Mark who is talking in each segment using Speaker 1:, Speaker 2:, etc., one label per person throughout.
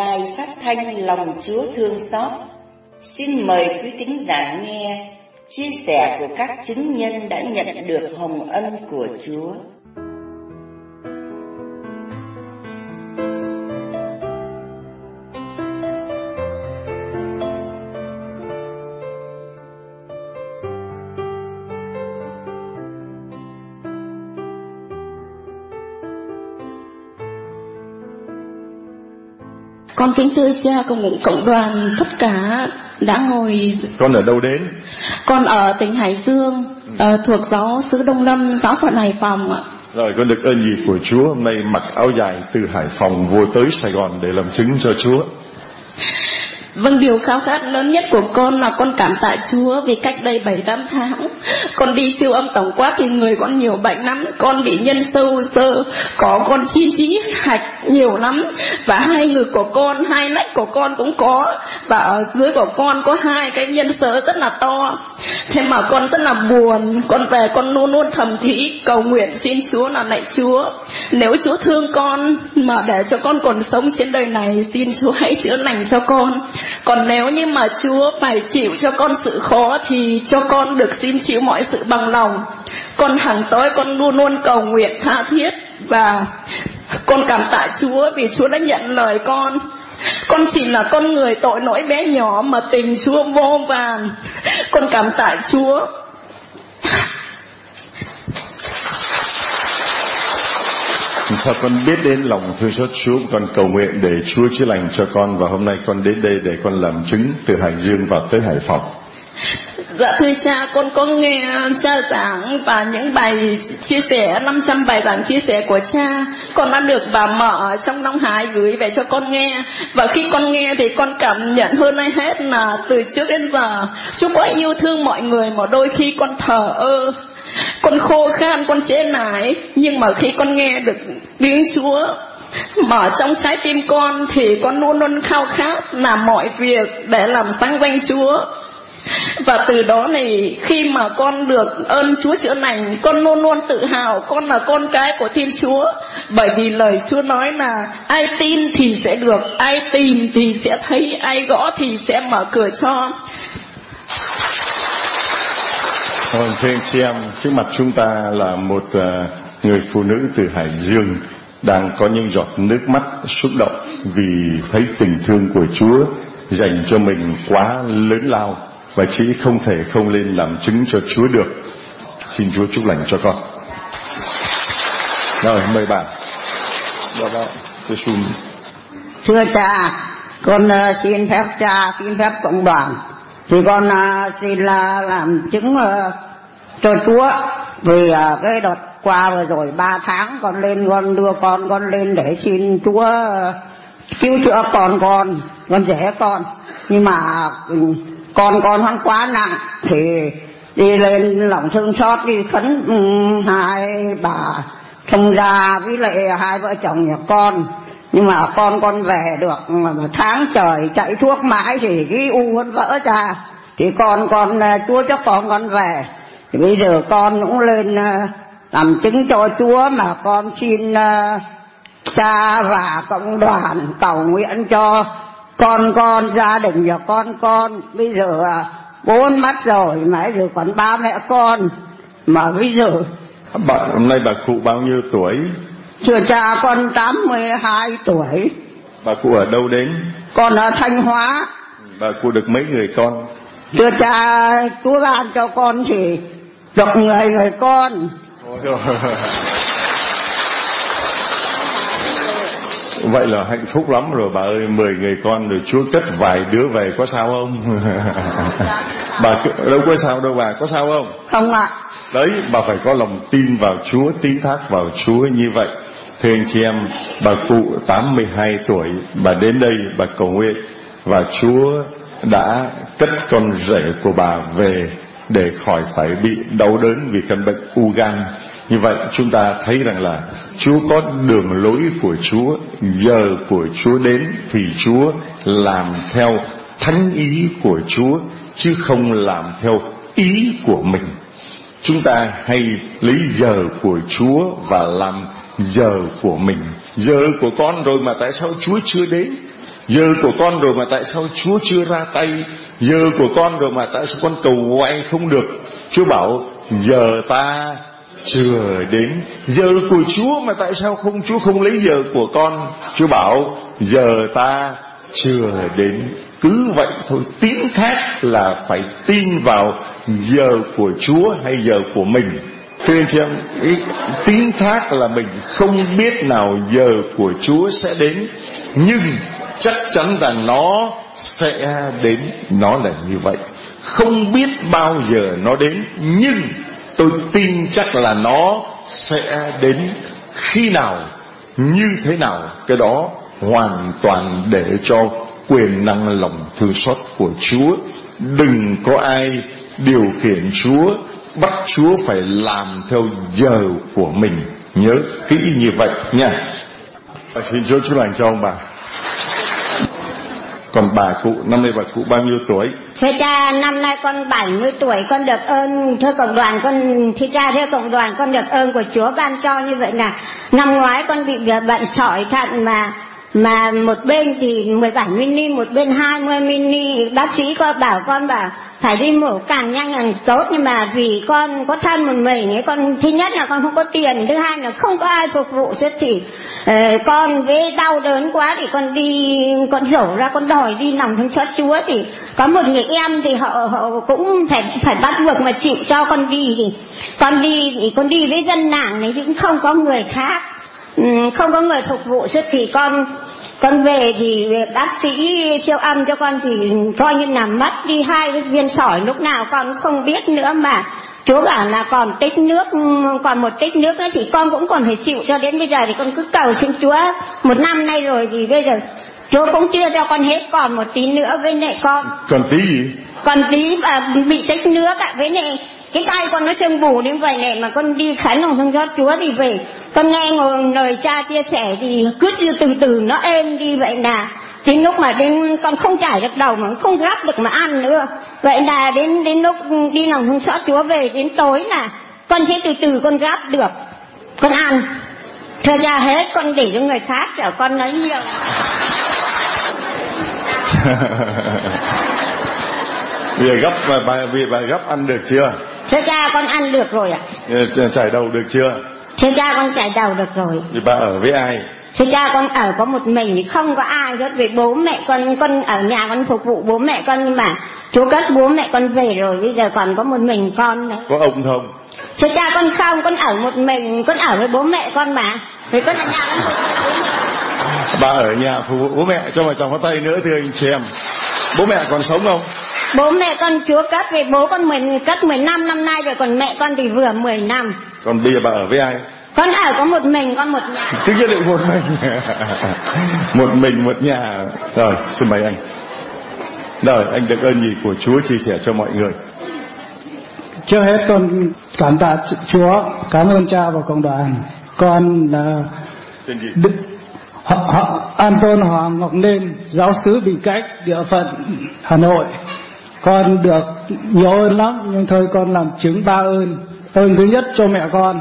Speaker 1: Đài phát thanh lòng Chúa thương xót Xin mời quý tín giả nghe, chia sẻ của các chứng nhân đã nhận được hồng ân của Chúa.
Speaker 2: Con kính thưa cha cùng cộng đoàn tất cả đã ngồi
Speaker 3: Con ở đâu đến?
Speaker 2: Con ở tỉnh Hải Dương ừ. thuộc giáo sứ Đông Lâm, giáo phận Hải Phòng ạ.
Speaker 3: Rồi con được ơn gì của Chúa hôm nay mặc áo dài từ Hải Phòng vô tới Sài Gòn để làm chứng cho Chúa.
Speaker 2: Vâng điều khao khát lớn nhất của con là con cảm tạ Chúa vì cách đây 7-8 tháng Con đi siêu âm tổng quát thì người con nhiều bệnh lắm Con bị nhân sâu sơ Có con chi trí hạch nhiều lắm Và hai ngực của con, hai nách của con cũng có Và ở dưới của con có hai cái nhân sơ rất là to. Thế mà con rất là buồn Con về con luôn luôn thầm thỉ cầu nguyện xin Chúa là lạy Chúa Nếu Chúa thương con mà để cho con còn sống trên đời này, Xin Chúa hãy chữa lành cho con còn nếu như mà Chúa phải chịu cho con sự khó thì cho con được xin chịu mọi sự bằng lòng. Con hàng tối con luôn luôn cầu nguyện tha thiết và con cảm tạ Chúa vì Chúa đã nhận lời con. Con chỉ là con người tội lỗi bé nhỏ mà tình Chúa vô vàn. Con cảm tạ Chúa.
Speaker 3: Sao con biết đến lòng thương xót Chúa? Con cầu nguyện để Chúa chữa lành cho con Và hôm nay con đến đây để con làm chứng Từ Hải Dương vào tới Hải Phòng.
Speaker 2: Dạ thưa cha, con có nghe cha giảng và những bài chia sẻ, 500 bài giảng chia sẻ của cha. Con đã được bà mở trong Long Hải gửi về cho con nghe. Và khi con nghe thì con cảm nhận hơn ai hết là từ trước đến giờ, Chúa quá yêu thương mọi người mà đôi khi con thờ ơ con khô khan con chế nải nhưng mà khi con nghe được tiếng chúa mở trong trái tim con thì con luôn luôn khao khát làm mọi việc để làm sáng danh chúa và từ đó này khi mà con được ơn Chúa chữa lành con luôn luôn tự hào con là con cái của Thiên Chúa. Bởi vì lời Chúa nói là ai tin thì sẽ được ai tìm thì sẽ thấy ai gõ thì sẽ mở cửa cho.
Speaker 3: Vâng, thưa anh chị em, trước mặt chúng ta là một uh, người phụ nữ từ Hải Dương đang có những giọt nước mắt xúc động vì thấy tình thương của Chúa dành cho mình quá lớn lao và chị không thể không lên làm chứng cho Chúa được. Xin Chúa chúc lành cho con. Rồi, mời bạn. Dạ vâng, đó đó,
Speaker 4: Thưa cha, con ờ, xin phép cha, xin phép cộng đoàn thì con ờ, xin là làm chứng ờ, cho Chúa vì cái đợt qua vừa rồi ba tháng con lên con đưa con con lên để xin Chúa cứu chữa con con con rể con nhưng mà ừ, con con hắn quá nặng, thì đi lên lòng thương xót, đi khấn hai bà thông gia với lại hai vợ chồng nhà con. Nhưng mà con con về được mà tháng trời chạy thuốc mãi thì cái u vẫn vỡ ra. Thì con con ờ, chúa cho con con về. Thì bây giờ con cũng lên ờ, làm chứng cho chúa mà con xin ờ, cha và cộng đoàn cầu nguyện cho con con gia đình và con con bây giờ bốn mắt rồi mà giờ còn ba mẹ con mà bây giờ
Speaker 3: bà, hôm nay bà cụ bao nhiêu tuổi
Speaker 4: Thưa cha con 82 tuổi.
Speaker 3: Bà cụ ở đâu đến?
Speaker 4: Con ở Thanh Hóa.
Speaker 3: Bà cụ được mấy người con?
Speaker 4: Thưa cha, Chúa ban cho con thì được người người con.
Speaker 3: Vậy là hạnh phúc lắm rồi bà ơi, mười người con rồi Chúa cất vài đứa về có sao không? bà đâu có sao đâu bà, có sao không?
Speaker 4: Không ạ.
Speaker 3: Đấy, bà phải có lòng tin vào Chúa, tín thác vào Chúa như vậy. Thưa anh chị em, bà cụ 82 tuổi, bà đến đây, bà cầu nguyện, và Chúa đã cất con rể của bà về để khỏi phải bị đau đớn vì căn bệnh u gan. Như vậy chúng ta thấy rằng là Chúa có đường lối của Chúa, giờ của Chúa đến thì Chúa làm theo thánh ý của Chúa chứ không làm theo ý của mình. Chúng ta hay lấy giờ của Chúa và làm giờ của mình. Giờ của con rồi mà tại sao chúa chưa đến? Giờ của con rồi mà tại sao Chúa chưa ra tay? Giờ của con rồi mà tại sao con cầu anh không được? Chúa bảo giờ ta chưa đến. Giờ của Chúa mà tại sao không Chúa không lấy giờ của con? Chúa bảo giờ ta chưa đến. Cứ vậy thôi tiếng khác là phải tin vào giờ của Chúa hay giờ của mình. Thưa anh chị em, tiếng thác là mình không biết nào giờ của Chúa sẽ đến, nhưng chắc chắn rằng nó sẽ đến, nó là như vậy. Không biết bao giờ nó đến, nhưng tôi tin chắc là nó sẽ đến khi nào, như thế nào, cái đó hoàn toàn để cho quyền năng lòng thương xót của Chúa. Đừng có ai điều khiển Chúa bắt Chúa phải làm theo giờ của mình. Nhớ kỹ như vậy nha. Và xin Chúa chúc lành cho ông bà còn bà cụ, năm nay bà cụ bao nhiêu tuổi?
Speaker 5: Thưa cha, năm nay con 70 tuổi, con được ơn thưa cộng đoàn, con thưa cha thưa cộng đoàn, con được ơn của Chúa ban cho như vậy là năm ngoái con bị ờ, bệnh sỏi thận mà mà một bên thì 17 mini, một bên 20 mini. Bác sĩ có bảo con bảo phải đi mổ càng nhanh càng tốt nhưng mà vì con có thân một mình ấy con thứ nhất là con không có tiền thứ hai là không có ai phục vụ cho thì uh, ờ, con với đau đớn quá thì con đi con rổ ra con đòi đi nằm trong xót chúa. Thì có một người em thì họ họ cũng phải phải bắt buộc mà chịu cho con đi. Thì con đi thì con đi với dân làng này cũng không có người khác không có người phục vụ cho thì con con về thì bác sĩ siêu âm cho con thì coi như là mất đi hai viên sỏi lúc nào con không biết nữa mà. Chúa bảo là còn tích nước còn một tích nước nữa thì con cũng còn phải chịu cho đến bây giờ thì con cứ cầu xin chúa. Một năm nay rồi thì bây giờ chúa cũng chưa cho con hết còn một tí nữa với lại con.
Speaker 3: Còn tí gì?
Speaker 5: Còn tí và bị tích nước ạ với lại cái tay con nó sưng bù đến vậy này mà con đi khấn lòng thương xót chúa thì về con nghe lời cha chia sẻ thì cứ từ từ nó êm đi vậy là đến lúc mà đến, con không trải được đầu mà không gắp được mà ăn nữa. Vậy là đến đến lúc đi lòng thương xót chúa về, đến tối là con sẽ từ từ con gắp được, con ăn. Thời ra hết, con để cho người khác chở con nói nhiều.
Speaker 3: Bây giờ gấp mà bà vì bà gấp ăn được chưa?
Speaker 5: Thưa cha con ăn được rồi ạ.
Speaker 3: Chảy đầu được chưa?
Speaker 5: Thưa cha con chảy đầu được rồi.
Speaker 3: Thì bà ở với ai?
Speaker 5: Thưa cha con ở có một mình không có ai hết vì bố mẹ con con ở nhà con phục vụ bố mẹ con nhưng mà chú cất bố mẹ con về rồi bây giờ còn có một mình con đấy
Speaker 3: có ông không?
Speaker 5: Thưa cha con không con ở một mình con ở với bố mẹ con mà vì con ở nhà
Speaker 3: mẹ bà ở nhà phục vụ bố mẹ cho mà chồng có tay nữa thưa anh chị em. Bố mẹ còn sống không?
Speaker 5: Bố mẹ con chúa cất về bố con mình cất 15 năm nay rồi còn mẹ con thì vừa 10 năm.
Speaker 3: Còn bây giờ bà ở với ai?
Speaker 5: Con ở có một mình con một nhà.
Speaker 3: Cứ nhất định một mình. Một mình một nhà. Rồi xin mời anh. Rồi anh được ơn gì của chúa chia sẻ cho mọi người?
Speaker 6: Trước hết con cảm tạ chúa cảm ơn cha và cộng đoàn con là Đức, họ, họ Anton Hoàng Ngọc Nên giáo sứ Bình Cách địa phận Hà Nội. Con được nhiều ơn lắm nhưng thôi con làm chứng ba ơn. Ơn thứ nhất cho mẹ con.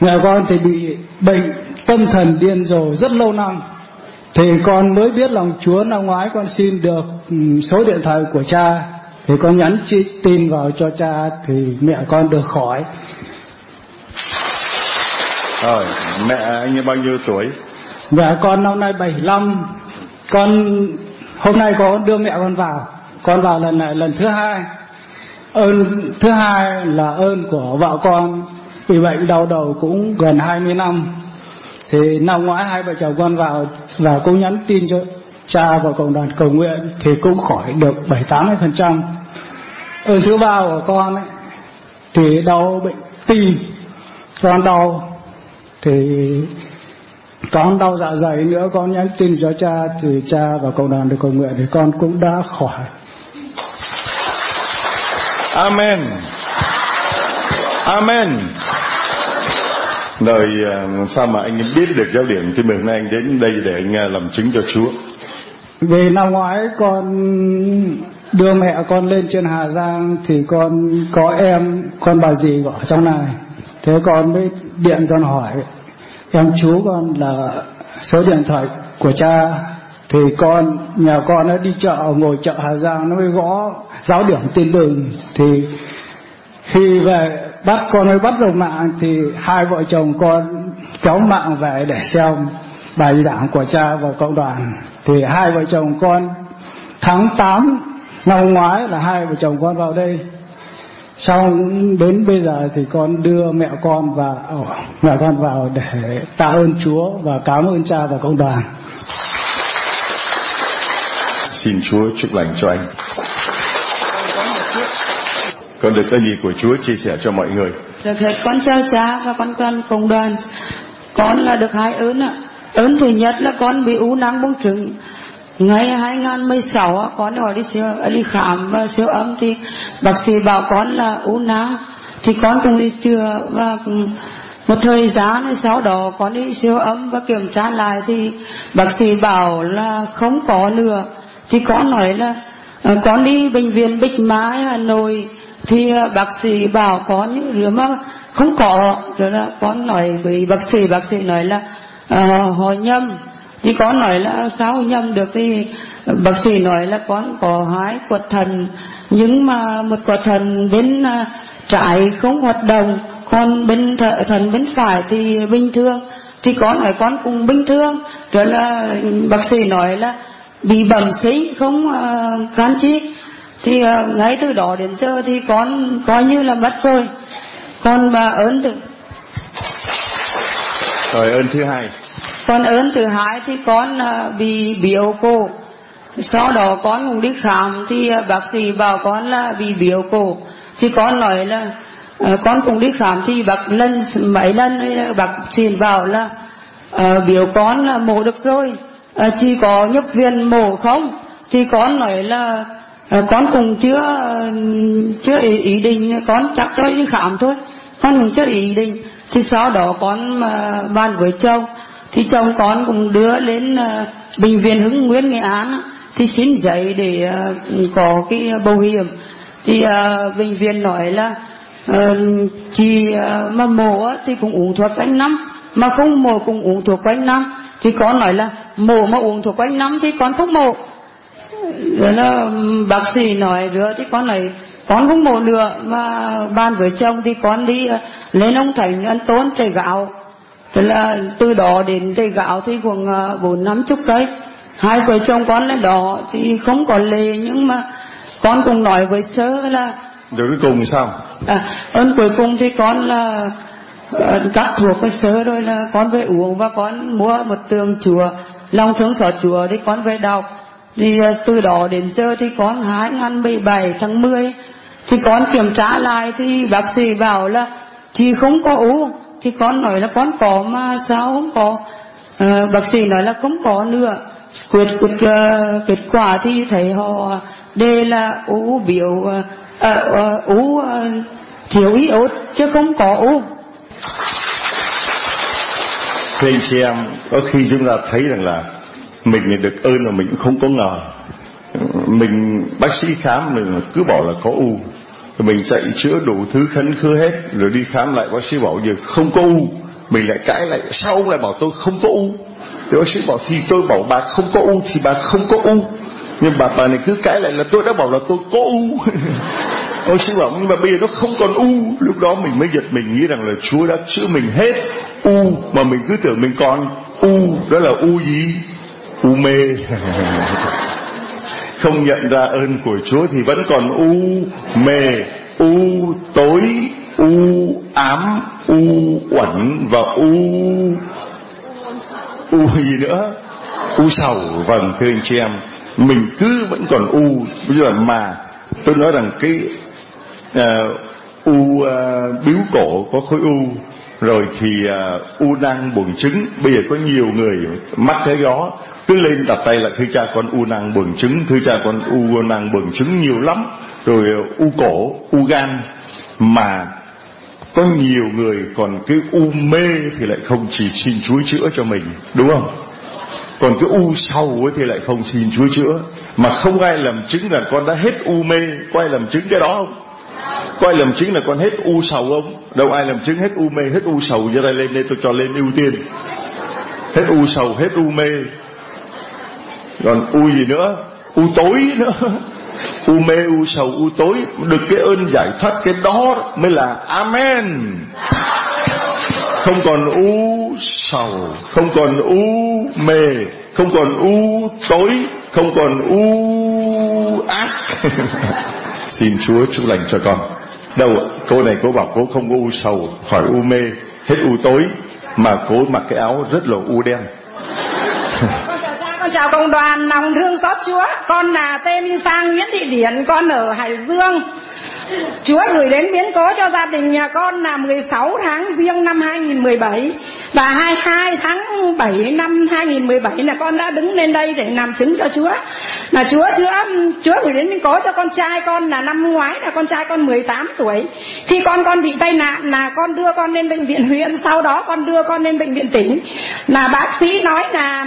Speaker 6: Mẹ con thì bị bệnh tâm thần điên rồ rất lâu năm. Thì con mới biết lòng Chúa năm ngoái con xin được ừ, số điện thoại của cha. Thì con nhắn tin vào cho cha thì mẹ con được khỏi
Speaker 3: rồi mẹ anh bao nhiêu tuổi?
Speaker 6: Mẹ con năm nay 75 con hôm nay có đưa mẹ con vào. Con vào lần này lần thứ hai. Ơn thứ hai là ơn của vợ con. Bị bệnh đau đầu cũng gần 20 năm. Thì năm ngoái hai vợ chồng con vào và cũng nhắn tin cho cha và cộng đoàn cầu nguyện thì cũng khỏi được bảy tám mươi phần trăm. Ơn thứ ba của con ấy, thì đau bệnh tim. Con đau thì con đau dạ dày nữa con nhắn tin cho cha thì cha và cộng đoàn được cầu nguyện thì con cũng đã khỏi
Speaker 3: Amen. Amen. Rồi à, sao mà anh biết được giáo điểm thì mừng nay anh đến đây để anh à, làm chứng cho Chúa.
Speaker 6: Vì năm ngoái con đưa mẹ con lên trên Hà Giang thì con có em con bà dì ở trong này. Thế con mới điện con hỏi, em chú con là số điện thoại của cha, thì con, nhà con nó đi chợ, ngồi chợ Hà Giang nó mới gõ giáo điểm tin đường thì khi về bắt, con mới bắt đầu mạng, thì hai vợ chồng con kéo mạng về để xem bài giảng của cha và cộng đoàn. Thì hai vợ chồng con tháng 8 năm ngoái là hai vợ chồng con vào đây sau đến bây giờ thì con đưa mẹ con và oh, mẹ con vào để tạ ơn Chúa và cảm ơn cha và cộng đoàn.
Speaker 3: Xin Chúa chúc lành cho anh. Con được cái gì của Chúa chia sẻ cho mọi người?
Speaker 7: Được hết con chào cha và con con cộng đoàn. Con là được hai ơn ạ. Ơn thứ nhất là con bị u nang buông trứng ngày 2016 con ở đi siêu đi khám và siêu âm thì bác sĩ bảo con là u nang. Thì con cũng đi chữa và một thời gian sau đó con đi siêu âm và kiểm tra lại thì bác sĩ bảo là không có nữa. Thì con nói là ờ, con đi bệnh viện Bích Mai Hà Nội. Thì ờ, bác sĩ bảo có những rứa mà không có. Rồi là con nói với bác sĩ bác sĩ nói là uh, họ nhầm thì con nói là sao nhầm được thì bác sĩ nói là con có hái quật thần. Nhưng mà một quật thần bên à, trái không hoạt động còn bên thợ thần bên phải thì bình thường. Thì con nói con cũng bình thường. Rồi là bác sĩ nói là bị bẩm sinh không uh, can chi. Thì uh, ngay từ đó đến giờ thì con coi như là mất rồi. Con mà ơn được.
Speaker 3: Rồi ơn thứ hai
Speaker 7: con ơn thứ hai thì con à, bị biểu cổ. Sau đó con cũng đi khám thì à, bác sĩ bảo con là bị biểu cổ. Thì con nói là à, con cũng đi khám thì bác lần mấy lần bác sĩ bảo là uh, biểu con là mổ được rồi. Uh, chỉ có nhập viện mổ không? Thì con nói là uh, con cũng chưa chưa ý, ý định con chắc thôi đi khám thôi. Con cũng chưa ý định. Thì sau đó con mà bàn với chồng thì chồng con cũng đưa lên uh, bệnh viện Hưng Nguyên Nghệ An thì xin giấy để uh, có cái bảo hiểm. Thì uh, bệnh viện nói là uh, chị uh, mà mổ thì cũng uống thuốc quanh năm mà không mổ cũng uống thuốc quanh năm. Thì con nói là mổ mà uống thuốc quanh năm thì con không mổ. Rồi là bác sĩ nói nữa thì con nói con không mổ nữa mà bàn với chồng thì con đi lên ông thành ăn tốn trời gạo. Thế là từ đó đến cây gạo thì khoảng bốn năm chục cây. Hai vợ chồng con lên đó thì không có lệ nhưng mà con cũng nói với sơ là
Speaker 3: rồi cuối cùng sao?
Speaker 7: À, ơn cuối cùng thì con là uh, cắt thuộc với sơ rồi là con về uống và con mua một tường chùa lòng thương xót chùa đi con về đọc. Thì uh, từ đó đến giờ thì con 2017 tháng 10 thì con kiểm tra lại thì bác sĩ bảo là chị không có u thì con nói là con có mà sao không có à, bác sĩ nói là không có nữa quyết quyết uh, ờ, kết quả thì thấy họ đề là u biểu uh, uh, u uh, thiếu iốt chứ không có u
Speaker 3: Thưa anh chị em, có khi chúng ta thấy rằng là mình được ơn mà mình cũng không có ngờ. Mình bác sĩ khám mình cứ bảo là có u. Rồi mình chạy chữa đủ thứ khấn khứa hết, rồi đi khám lại bác sĩ bảo giờ không có u. Mình lại cãi lại, sao ông lại bảo tôi không có u. Thì bác sĩ bảo thì tôi bảo bà không có u thì bà không có u. Nhưng bà bà này cứ cãi lại là tôi đã bảo là tôi có u. Ông sĩ bảo, nhưng mà bây giờ nó không còn u Lúc đó mình mới giật mình nghĩ rằng là Chúa đã chữa mình hết U mà mình cứ tưởng mình còn U Đó là u gì U mê Không nhận ra ơn của Chúa Thì vẫn còn u mê U tối U ám U uẩn Và u U gì nữa? U sầu. Vâng thưa anh chị em Mình cứ vẫn còn u. Bây giờ mà tôi nói rằng cái uh, u uh, biếu cổ có khối u rồi thì uh, u nang buồng trứng. Bây giờ có nhiều người mắc cái đó cứ lên đặt tay lại thưa cha con u nang buồng trứng thưa cha con u nang buồng trứng nhiều lắm. Rồi ờ, u cổ, u gan. Mà có nhiều người còn cái u mê thì lại không chỉ xin Chúa chữa cho mình, đúng không? Còn cái u sầu ấy thì lại không xin Chúa chữa. Mà không ai làm chứng là con đã hết u mê. Có ai làm chứng cái đó không? Có ai làm chứng là con hết u sầu không? Đâu ai làm chứng hết u mê, hết u sầu. Giơ tay lên đây tôi cho lên ưu tiên. Hết u sầu, hết u mê còn u gì nữa? U tối nữa. U mê, u sầu, u tối. Được cái ơn giải thoát cái đó mới là amen. Không còn u sầu, không còn u mê, không còn u tối, không còn u ác. Xin chúa chúc lành cho con. Đâu cô này cô bảo cô không có u sầu khỏi u mê. Hết u tối mà cô mặc cái áo rất là u đen
Speaker 8: chào cộng đoàn, lòng thương xót Chúa. Con là Tê Minh Sang Nguyễn Thị Điển, Con ở Hải Dương. Chúa gửi đến biến cố cho gia đình nhà con là 16 tháng riêng năm 2017 Và 22 tháng 7 năm 2017 là con đã đứng lên đây để làm chứng cho Chúa. Là Chúa Chúa Chúa gửi đến biến cố cho con trai con là năm ngoái, là con trai con 18 tuổi. Khi con con bị tai nạn là con đưa con lên bệnh viện huyện, Sau đó con đưa con lên bệnh viện tỉnh. Là bác sĩ nói là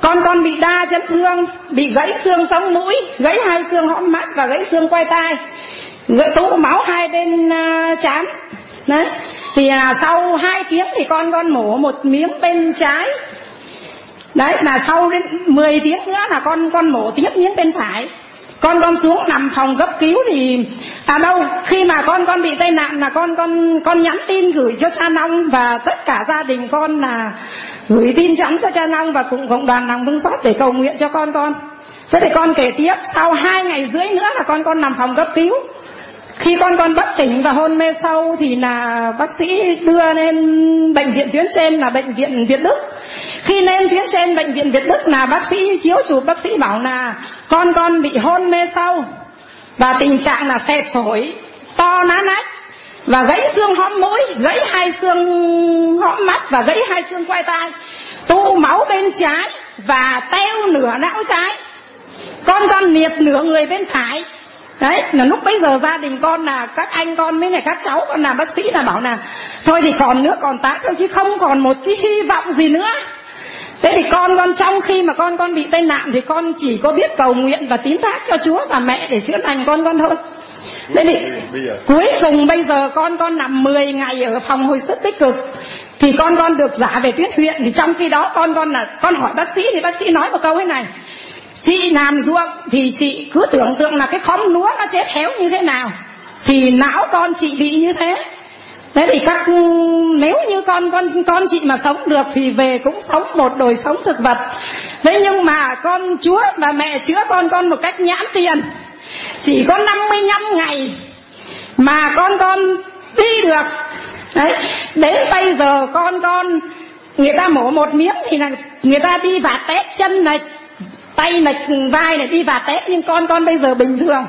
Speaker 8: con con bị đa chấn thương bị gãy xương sống mũi gãy hai xương hõm mắt và gãy xương quay tai. Gãy tụ máu hai bên à, uh, chán đấy. Thì là sau hai tiếng thì con con mổ một miếng bên trái. Đấy là sau đến 10 tiếng nữa là con con mổ tiếp miếng bên phải. Con con xuống nằm phòng cấp cứu thì à đâu khi mà con con bị tai nạn là con con con nhắn tin gửi cho cha nong và tất cả gia đình con là gửi tin nhắn cho cha nong và cùng cộng đoàn lòng thương xót để cầu nguyện cho con con. Thế thì con kể tiếp, sau hai ngày rưỡi nữa là con con nằm phòng cấp cứu. Khi con con bất tỉnh và hôn mê sâu thì là bác sĩ đưa lên bệnh viện tuyến trên là bệnh viện Việt Đức. Khi lên tuyến trên bệnh viện Việt Đức là bác sĩ chiếu chụp, bác sĩ bảo là con con bị hôn mê sâu và tình trạng là xẹp phổi, to ná nách và gãy xương hõm mũi, gãy hai xương hõm mắt và gãy hai xương quai tai tụ máu bên trái và teo nửa não trái. Con con liệt nửa người bên phải. Đấy, là lúc bấy giờ gia đình con là, các anh con với này các cháu con là bác sĩ là bảo là, thôi thì còn nữa, còn tát thôi chứ không còn một cái hy vọng gì nữa thế thì con con trong khi mà con con bị tai nạn thì con chỉ có biết cầu nguyện và tín thác cho chúa và mẹ để chữa lành con con thôi. Thế thì cuối cùng bây giờ con con nằm 10 ngày ở phòng hồi sức tích cực. Thì con con được giả về tuyết huyện. Thì trong khi đó con con là con hỏi bác sĩ thì bác sĩ nói một câu thế này. Chị làm ruộng thì chị cứ tưởng tượng là cái khóm lúa nó chết héo như thế nào. Thì não con chị bị như thế thế thì các ừ, nếu như con con con chị mà sống được thì về cũng sống một đời sống thực vật. Thế nhưng mà con chúa và mẹ chữa con con một cách nhãn tiền. Chỉ có 55 ngày mà con con đi được. Đấy, đến bây giờ con con, người ta mổ một miếng thì là người ta đi vạt tét chân này, tay này, vai này đi vạt tét. Nhưng con con bây giờ bình thường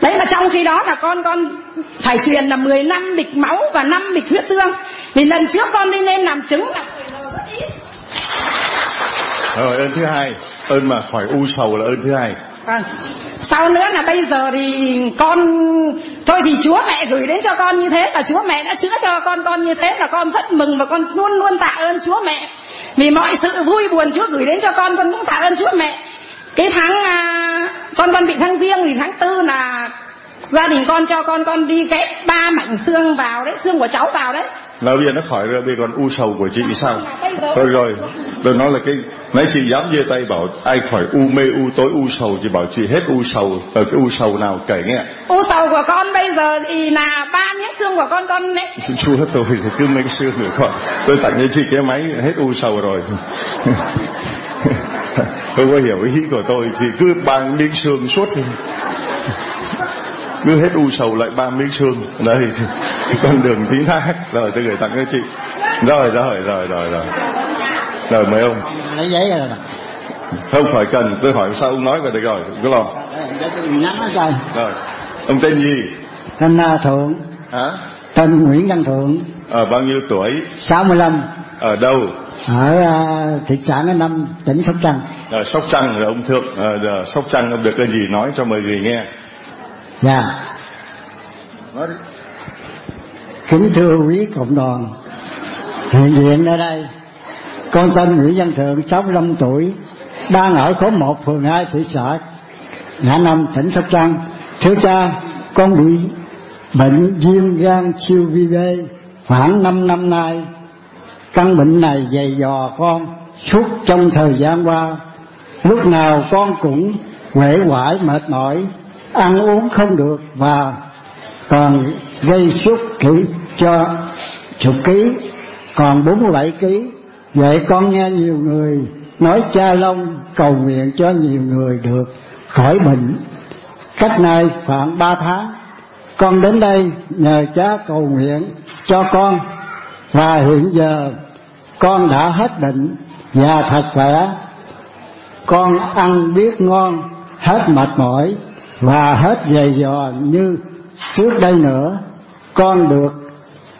Speaker 8: đấy mà trong khi đó là con con phải truyền là 10 năm bịch máu và năm bịch huyết tương. Vì lần trước con đi lên làm chứng là
Speaker 3: rồi ơn thứ hai. Ơn mà khỏi u sầu là ơn thứ hai.
Speaker 8: Vâng. Sau nữa là bây giờ thì con thôi thì Chúa mẹ gửi đến cho con như thế và Chúa mẹ đã chữa cho con con như thế và con rất mừng và con luôn luôn tạ ơn Chúa mẹ. Vì mọi sự vui buồn Chúa gửi đến cho con con cũng tạ ơn Chúa mẹ cái tháng à, con con bị tháng riêng thì tháng tư là gia đình con cho con con đi ghép ba mảnh xương vào đấy xương của cháu vào đấy.
Speaker 3: Là bây giờ nó khỏi rồi bây giờ còn u sầu của chị sao? rồi rồi tôi nói là cái nãy chị dám giơ tay bảo ai khỏi u mê u tối u sầu chị bảo chị hết u sầu ở cái u sầu nào kể nghe.
Speaker 8: U sầu của con bây giờ thì là ba miếng xương của con con đấy
Speaker 3: chúa tôi thì cứ mấy xương nữa con. Tôi tặng cho chị cái máy hết u sầu rồi không có hiểu ý của tôi thì cứ bằng miếng xương suốt cứ hết u sầu lại ba miếng xương. Đây con đường tí thác rồi tôi gửi tặng cho chị. Rồi rồi rồi rồi rồi. Rồi mời ông?
Speaker 5: Lấy giấy rồi.
Speaker 3: Không phải cần tôi hỏi sao ông nói vậy được rồi cứ lo rồi ông tên gì?
Speaker 5: Tên uh, thượng.
Speaker 3: Hả?
Speaker 5: Tên nguyễn văn thượng.
Speaker 3: Ở bao nhiêu tuổi?
Speaker 5: 65
Speaker 3: ở đâu?
Speaker 5: Ở uh, thị xã Nghệ Năm tỉnh Sóc Trăng.
Speaker 3: Ở Sóc Trăng rồi ông thượng ở uh, Sóc Trăng ông được cái gì nói cho mọi người nghe?
Speaker 5: Dạ.
Speaker 3: Đi.
Speaker 5: Kính thưa quý cộng đoàn hiện diện ở đây. Con tên Nguyễn Văn Thượng 65 tuổi đang ở khóm 1 phường 2 thị xã Ngã Năm tỉnh Sóc Trăng. Thưa cha con bị bệnh viêm gan siêu vi B khoảng 5 năm nay căn bệnh này dày dò con, suốt trong thời gian qua.
Speaker 9: Lúc nào con cũng uể oải, mệt mỏi, ăn uống không được và còn gây suốt kỹ cho chục ký, còn 47 ký. Vậy con nghe nhiều người nói cha long cầu nguyện cho nhiều người được khỏi bệnh. Cách này khoảng ba tháng. Con đến đây nhờ cha cầu nguyện cho con và hiện giờ con đã hết bệnh và thật khỏe. Con ăn biết ngon, hết mệt mỏi và hết dày dò như trước đây nữa. Con được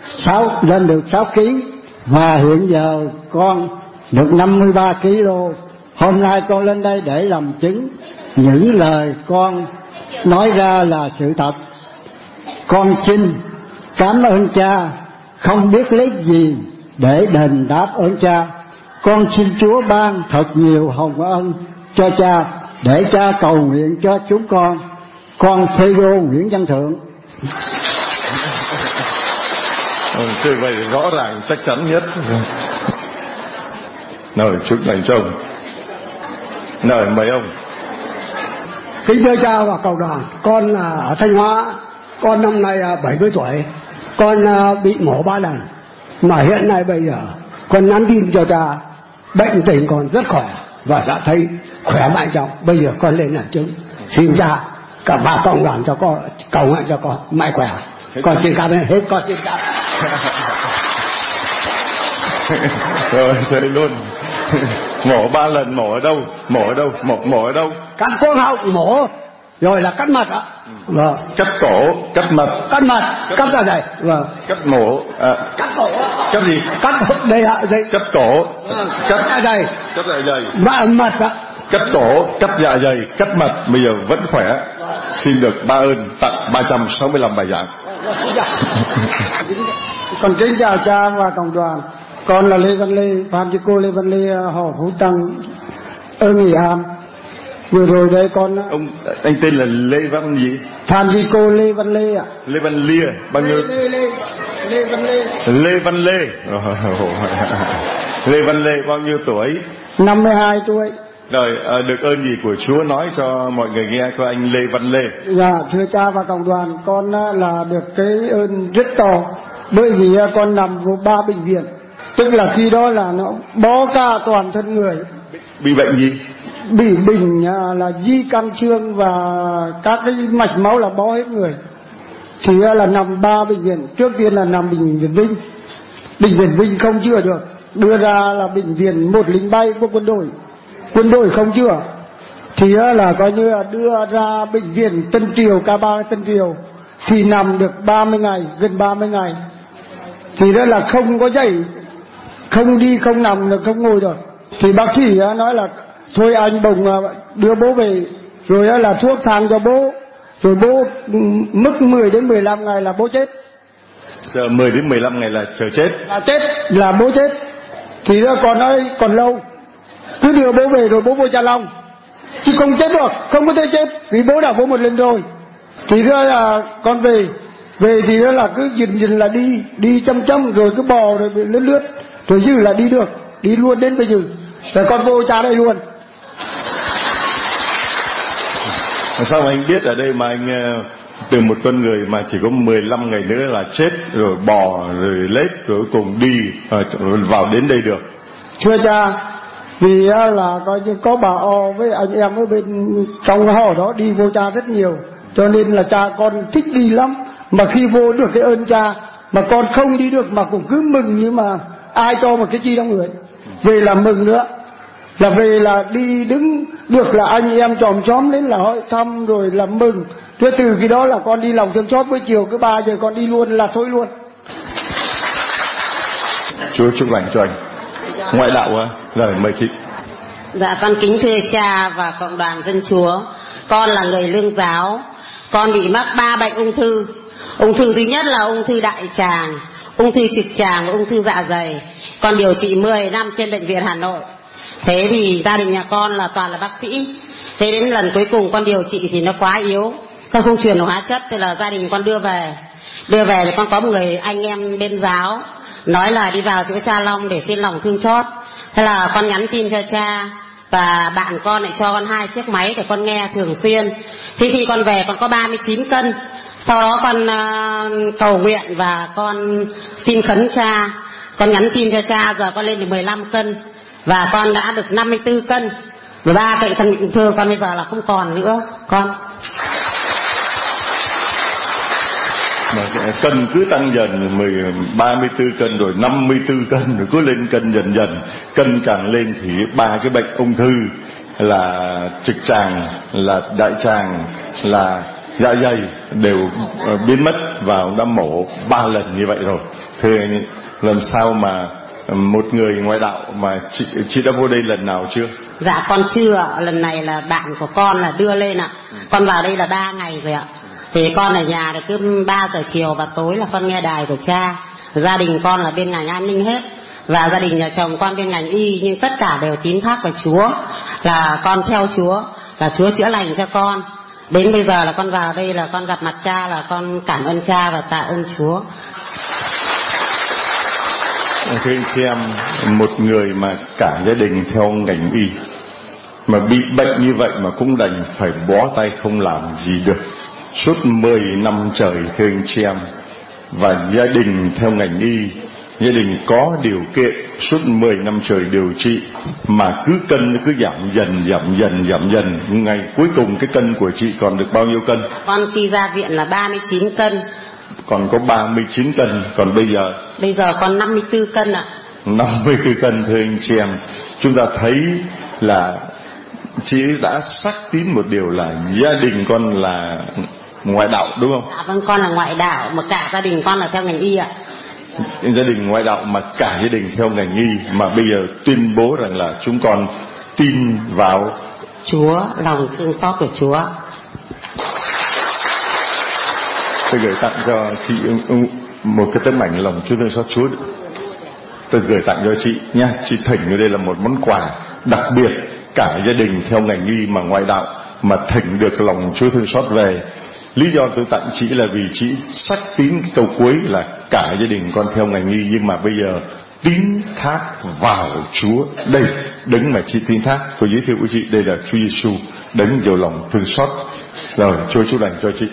Speaker 9: sáu, lên được sáu ký và hiện giờ con được 53 kg hôm nay con lên đây để làm chứng. Những lời con nói ra là sự thật. Con xin cảm ơn cha, không biết lấy gì để đền đáp ơn cha con xin chúa ban thật nhiều hồng ân cho cha để cha cầu nguyện cho chúng con. Con Phêrô Nguyễn Văn Thượng.
Speaker 3: Ừ, thế vậy rõ ràng chắc chắn nhất. Rồi chúc lành cho ông. Rồi mời ông.
Speaker 10: Kính thưa cha và cộng đoàn con là ở thanh hóa con năm nay 70 tuổi. Con à, bị mổ ba lần mà hiện nay bây giờ con nhắn tin cho cha bệnh tình còn rất khỏe và đã thấy khỏe mạnh trong bây giờ con lên làm chứng. Xin cha cả bà cộng đoàn cho con cầu nguyện cho con mạnh khỏe. Con xin cảm ơn. Hết con xin cảm
Speaker 3: rồi chơi luôn. Mổ ba lần mổ ở đâu? Mổ ở đâu? Mổ mổ ở đâu?
Speaker 10: Cắt cuống họng mổ rồi là cắt mặt ạ.
Speaker 3: Vâng. Cắt cổ cắt mặt.
Speaker 10: Cắt mặt cắt ra dày. Vâng.
Speaker 3: Cắt mổ à,
Speaker 10: cắt cổ.
Speaker 3: Cắt gì?
Speaker 10: Cắt đây ạ dây.
Speaker 3: Cắt cổ.
Speaker 10: Vâng. cắt. Dạ dày.
Speaker 3: Cắt dạ dày.
Speaker 10: Mặt mặt ạ.
Speaker 3: Cắt cổ cắt dạ dày cắt mặt. Bây giờ vẫn khỏe. Xin được ba ơn tặng 365 bài giảng.
Speaker 9: Còn kính chào cha và cộng đoàn. Con là lê văn lê phan chị cô lê văn lê họ phú tăng. Ở nghệ an vừa rồi đây con
Speaker 3: ông anh tên là lê văn gì?
Speaker 9: Cô lê văn lê ạ.
Speaker 3: Lê văn lia bao nhiêu
Speaker 9: lê lê lê văn lê.
Speaker 3: Lê văn lê. Lê văn lê bao nhiêu tuổi?
Speaker 9: 52 tuổi.
Speaker 3: Rồi à, được ơn gì của Chúa nói cho mọi người nghe của anh Lê Văn Lê.
Speaker 9: Dạ thưa cha và cộng đoàn con là được cái ơn rất to. Bởi vì con nằm của ba bệnh viện. Tức là khi đó là nó bó cả toàn thân người.
Speaker 3: Bị bệnh gì?
Speaker 9: Bị bình à, là di căn xương và các cái mạch máu là bó hết người. Thì à, là nằm ba bệnh viện. Trước tiên là nằm bệnh viện Vinh. Bệnh viện Vinh không chữa được. Đưa ra là bệnh viện một lính bay của quân đội. Quân đội không chữa. Thì à, là coi như là đưa ra bệnh viện Tân Triều k ba Tân Triều. Thì nằm được 30 ngày, gần 30 ngày. Thì đó là không có dậy. Không đi, không nằm được không ngồi được thì bác sĩ nói là thôi anh bồng đưa bố về rồi là thuốc thang cho bố rồi bố mất 10 đến 15 ngày là bố chết.
Speaker 3: Chờ 10 đến 15 ngày là chờ chết.
Speaker 9: Là chết là bố chết. Thì đó còn nói còn lâu. Cứ đưa bố về rồi bố vô cha long. Chứ không chết được không có thể chết vì bố đã vô một lần rồi. Thì đó là con về về thì đó là cứ dần dần là đi đi chăm chăm rồi cứ bò rồi lướt lướt rồi dư là đi được đi luôn đến bây giờ rồi con vô cha đây luôn.
Speaker 3: Sao mà anh biết ở đây mà anh ờ, từ một con người mà chỉ có 15 ngày nữa là chết rồi bò rồi lết rồi cùng đi ờ, vào đến đây được?
Speaker 9: Thưa cha vì là coi như có bà o với anh em ở bên trong họ đó đi vô cha rất nhiều. Cho nên là cha con thích đi lắm. Mà khi vô được cái ơn cha mà con không đi được mà cũng cứ mừng nhưng mà ai cho một cái chi trong người về là mừng nữa. Là về là đi đứng được là anh em chòm chóm đến là hỏi thăm rồi là mừng. Rồi từ khi đó là con đi lòng thương xót buổi chiều cứ ba giờ con đi luôn là thôi luôn.
Speaker 3: Chúa chúc lành cho anh. Ngoại đạo à? rồi mời chị.
Speaker 11: Dạ con kính thưa cha và cộng đoàn dân chúa. Con là người lương giáo. Con bị mắc ba bệnh ung thư. Ung thư thứ nhất là ung thư đại tràng ung thư trực tràng, ung thư dạ dày, con điều trị 10 năm trên bệnh viện hà nội. Thế thì gia đình nhà con là toàn là bác sĩ. Thế đến lần cuối cùng con điều trị thì nó quá yếu, con không truyền được hóa chất, thế là gia đình con đưa về. Đưa về thì con có một người anh em bên giáo, nói là đi vào chỗ cha long để xin lòng thương chót thế là con nhắn tin cho cha và bạn con lại cho con hai chiếc máy để con nghe thường xuyên. Thì khi con về con có 39 cân sau đó con uh, cầu nguyện và con xin khấn cha. Con nhắn tin cho cha giờ con lên được 15 cân và con đã được 54 cân. Và ba cậy thân ung thư con bây giờ là không còn nữa. Con.
Speaker 3: Mà cân cứ tăng dần 10, 34 cân rồi 54 cân rồi cứ lên cân dần dần. Cân càng lên thì ba cái bệnh ung thư là trực tràng là đại tràng là dạ dày đều ờ, biến mất và ông đã mổ ba lần như vậy rồi thưa làm sao mà một người ngoại đạo mà chị chị đã vô đây lần nào chưa?
Speaker 11: Dạ con chưa, lần này là bạn của con là đưa lên ạ. Con vào đây là ba ngày rồi ạ. Thì con ở nhà thì cứ ba giờ chiều và tối là con nghe đài của cha. Gia đình con là bên ngành an ninh hết và gia đình nhà chồng con bên ngành y nhưng tất cả đều tín thác vào Chúa là con theo Chúa là Chúa chữa lành cho con đến bây giờ là con vào đây là con gặp mặt cha là con cảm ơn cha và tạ ơn Chúa.
Speaker 3: Thưa anh chị em, một người mà cả gia đình theo ngành y mà bị bệnh như vậy mà cũng đành phải bó tay không làm gì được. Suốt 10 năm trời thưa anh chị em và gia đình theo ngành y gia đình có điều kiện suốt 10 năm trời điều trị mà cứ cân cứ giảm dần giảm dần giảm dần. Ngày cuối cùng cái cân của chị còn được bao nhiêu cân?
Speaker 11: Con khi ra viện là 39 cân.
Speaker 3: Còn có 39 cân. Còn bây giờ?
Speaker 11: Bây giờ còn 54 cân ạ.
Speaker 3: 54 cân thưa anh chị em. Chúng ta thấy là chị đã xác tín một điều là gia đình con là ngoại đạo đúng không?
Speaker 11: Dạ vâng con là ngoại đạo mà cả gia đình con là theo ngành y ạ.
Speaker 3: Gia đình ngoại đạo mà cả gia đình theo ngành y mà bây giờ tuyên bố rằng là chúng con tin vào
Speaker 11: Chúa, lòng thương xót của Chúa.
Speaker 3: Tôi gửi tặng cho chị một cái tấm ảnh lòng thương xót Chúa. Tôi gửi tặng cho chị nha. Chị thỉnh đây là một món quà đặc biệt cả gia đình theo ngành y mà ngoại đạo mà thỉnh được lòng Chúa thương xót về lý do tôi tặng chị là vì chị xác tín câu cuối là cả gia đình con theo ngày nghi, nhưng mà bây giờ tín thác vào Chúa. Đây đứng mà chị tín thác. Tôi giới thiệu với chị, đây là Chúa Giêsu đứng nhiều lòng thương xót. Rồi, Chúa chúc lành cho chị.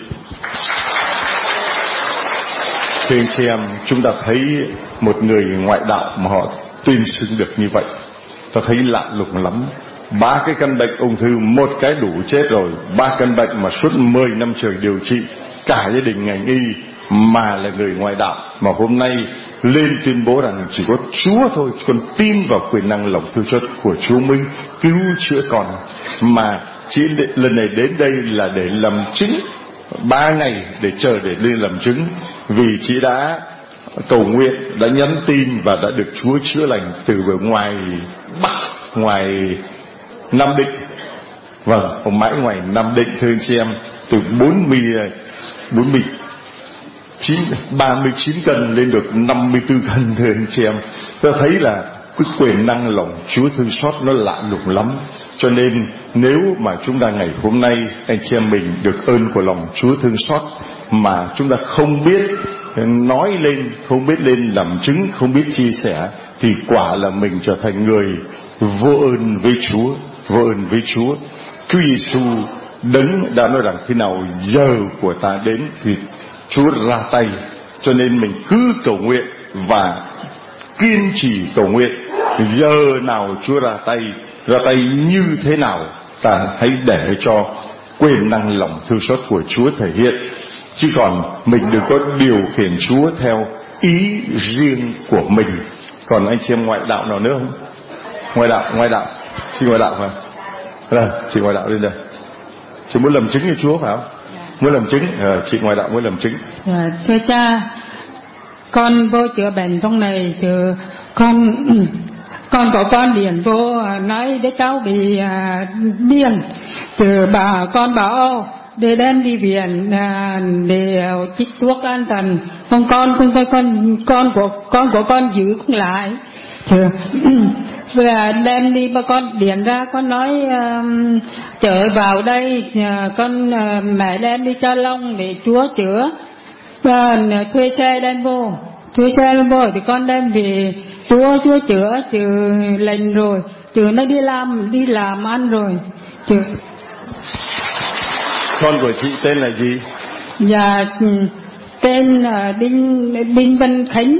Speaker 3: Thưa anh chị em, chúng ta thấy một người ngoại đạo mà họ tuyên xưng được như vậy. Ta thấy lạ lùng lắm ba cái căn bệnh ung thư, một cái đủ chết rồi. Ba căn bệnh mà suốt 10 năm trời điều trị, cả gia đình ngành y mà là người ngoại đạo. Mà hôm nay lên tuyên bố rằng chỉ có Chúa thôi, còn tin vào quyền năng lòng thương xót của Chúa mới cứu chữa con. Mà chỉ lần này đến đây là để làm chứng, ba ngày để chờ để lên làm chứng. Vì chị đã cầu nguyện, đã nhắn tin và đã được Chúa chữa lành từ ở ngoài, Bắc, ngoài Nam Định. Vâng, hôm mãi ngoài Nam Định thưa anh chị em Từ 40 40 9, 39 cân lên được 54 cân thưa anh chị em. Ta thấy là cái quyền năng lòng Chúa thương xót nó lạ lùng lắm. Cho nên nếu mà chúng ta ngày hôm nay anh chị em mình được ơn của lòng Chúa thương xót mà chúng ta không biết nói lên, không biết lên làm chứng, không biết chia sẻ thì quả là mình trở thành người vô ơn với Chúa ơn với Chúa. Chúa Giêsu đấng đã nói rằng khi nào giờ của ta đến thì Chúa ra tay. Cho nên mình cứ cầu nguyện và kiên trì cầu nguyện. Giờ nào Chúa ra tay, ra tay như thế nào ta hãy để cho quyền năng lòng thương xót của Chúa thể hiện. Chứ còn mình đừng có điều khiển Chúa theo ý riêng của mình. Còn anh chị em ngoại đạo nào nữa không? Ngoại đạo, ngoại đạo chị ngoại đạo phải không? Rồi chị ngoại đạo lên đây. Chị muốn làm chứng như chúa phải không? Muốn làm chứng. À, chị ngoại đạo muốn làm chứng.
Speaker 7: À, thưa cha con vô chữa bệnh trong này thì con con có con điền vô à, nói đứa cháu bị à, điên. Từ bà con bảo để đem đi viện à, để chích thuốc an thần. Con con con con con của con của con giữ cũng lại chưa vừa đem đi bà con điện ra con nói um, chở vào đây uh, con uh, mẹ đem đi cho long để chúa chữa. Uh, thuê xe đem vô. Thuê xe đem vô thì con đem về chúa chúa chữa trừ lành rồi chứ nó đi làm đi làm ăn rồi. Chứ
Speaker 3: con của chị tên là gì?
Speaker 7: Dạ ừ, tên là đinh đinh văn khánh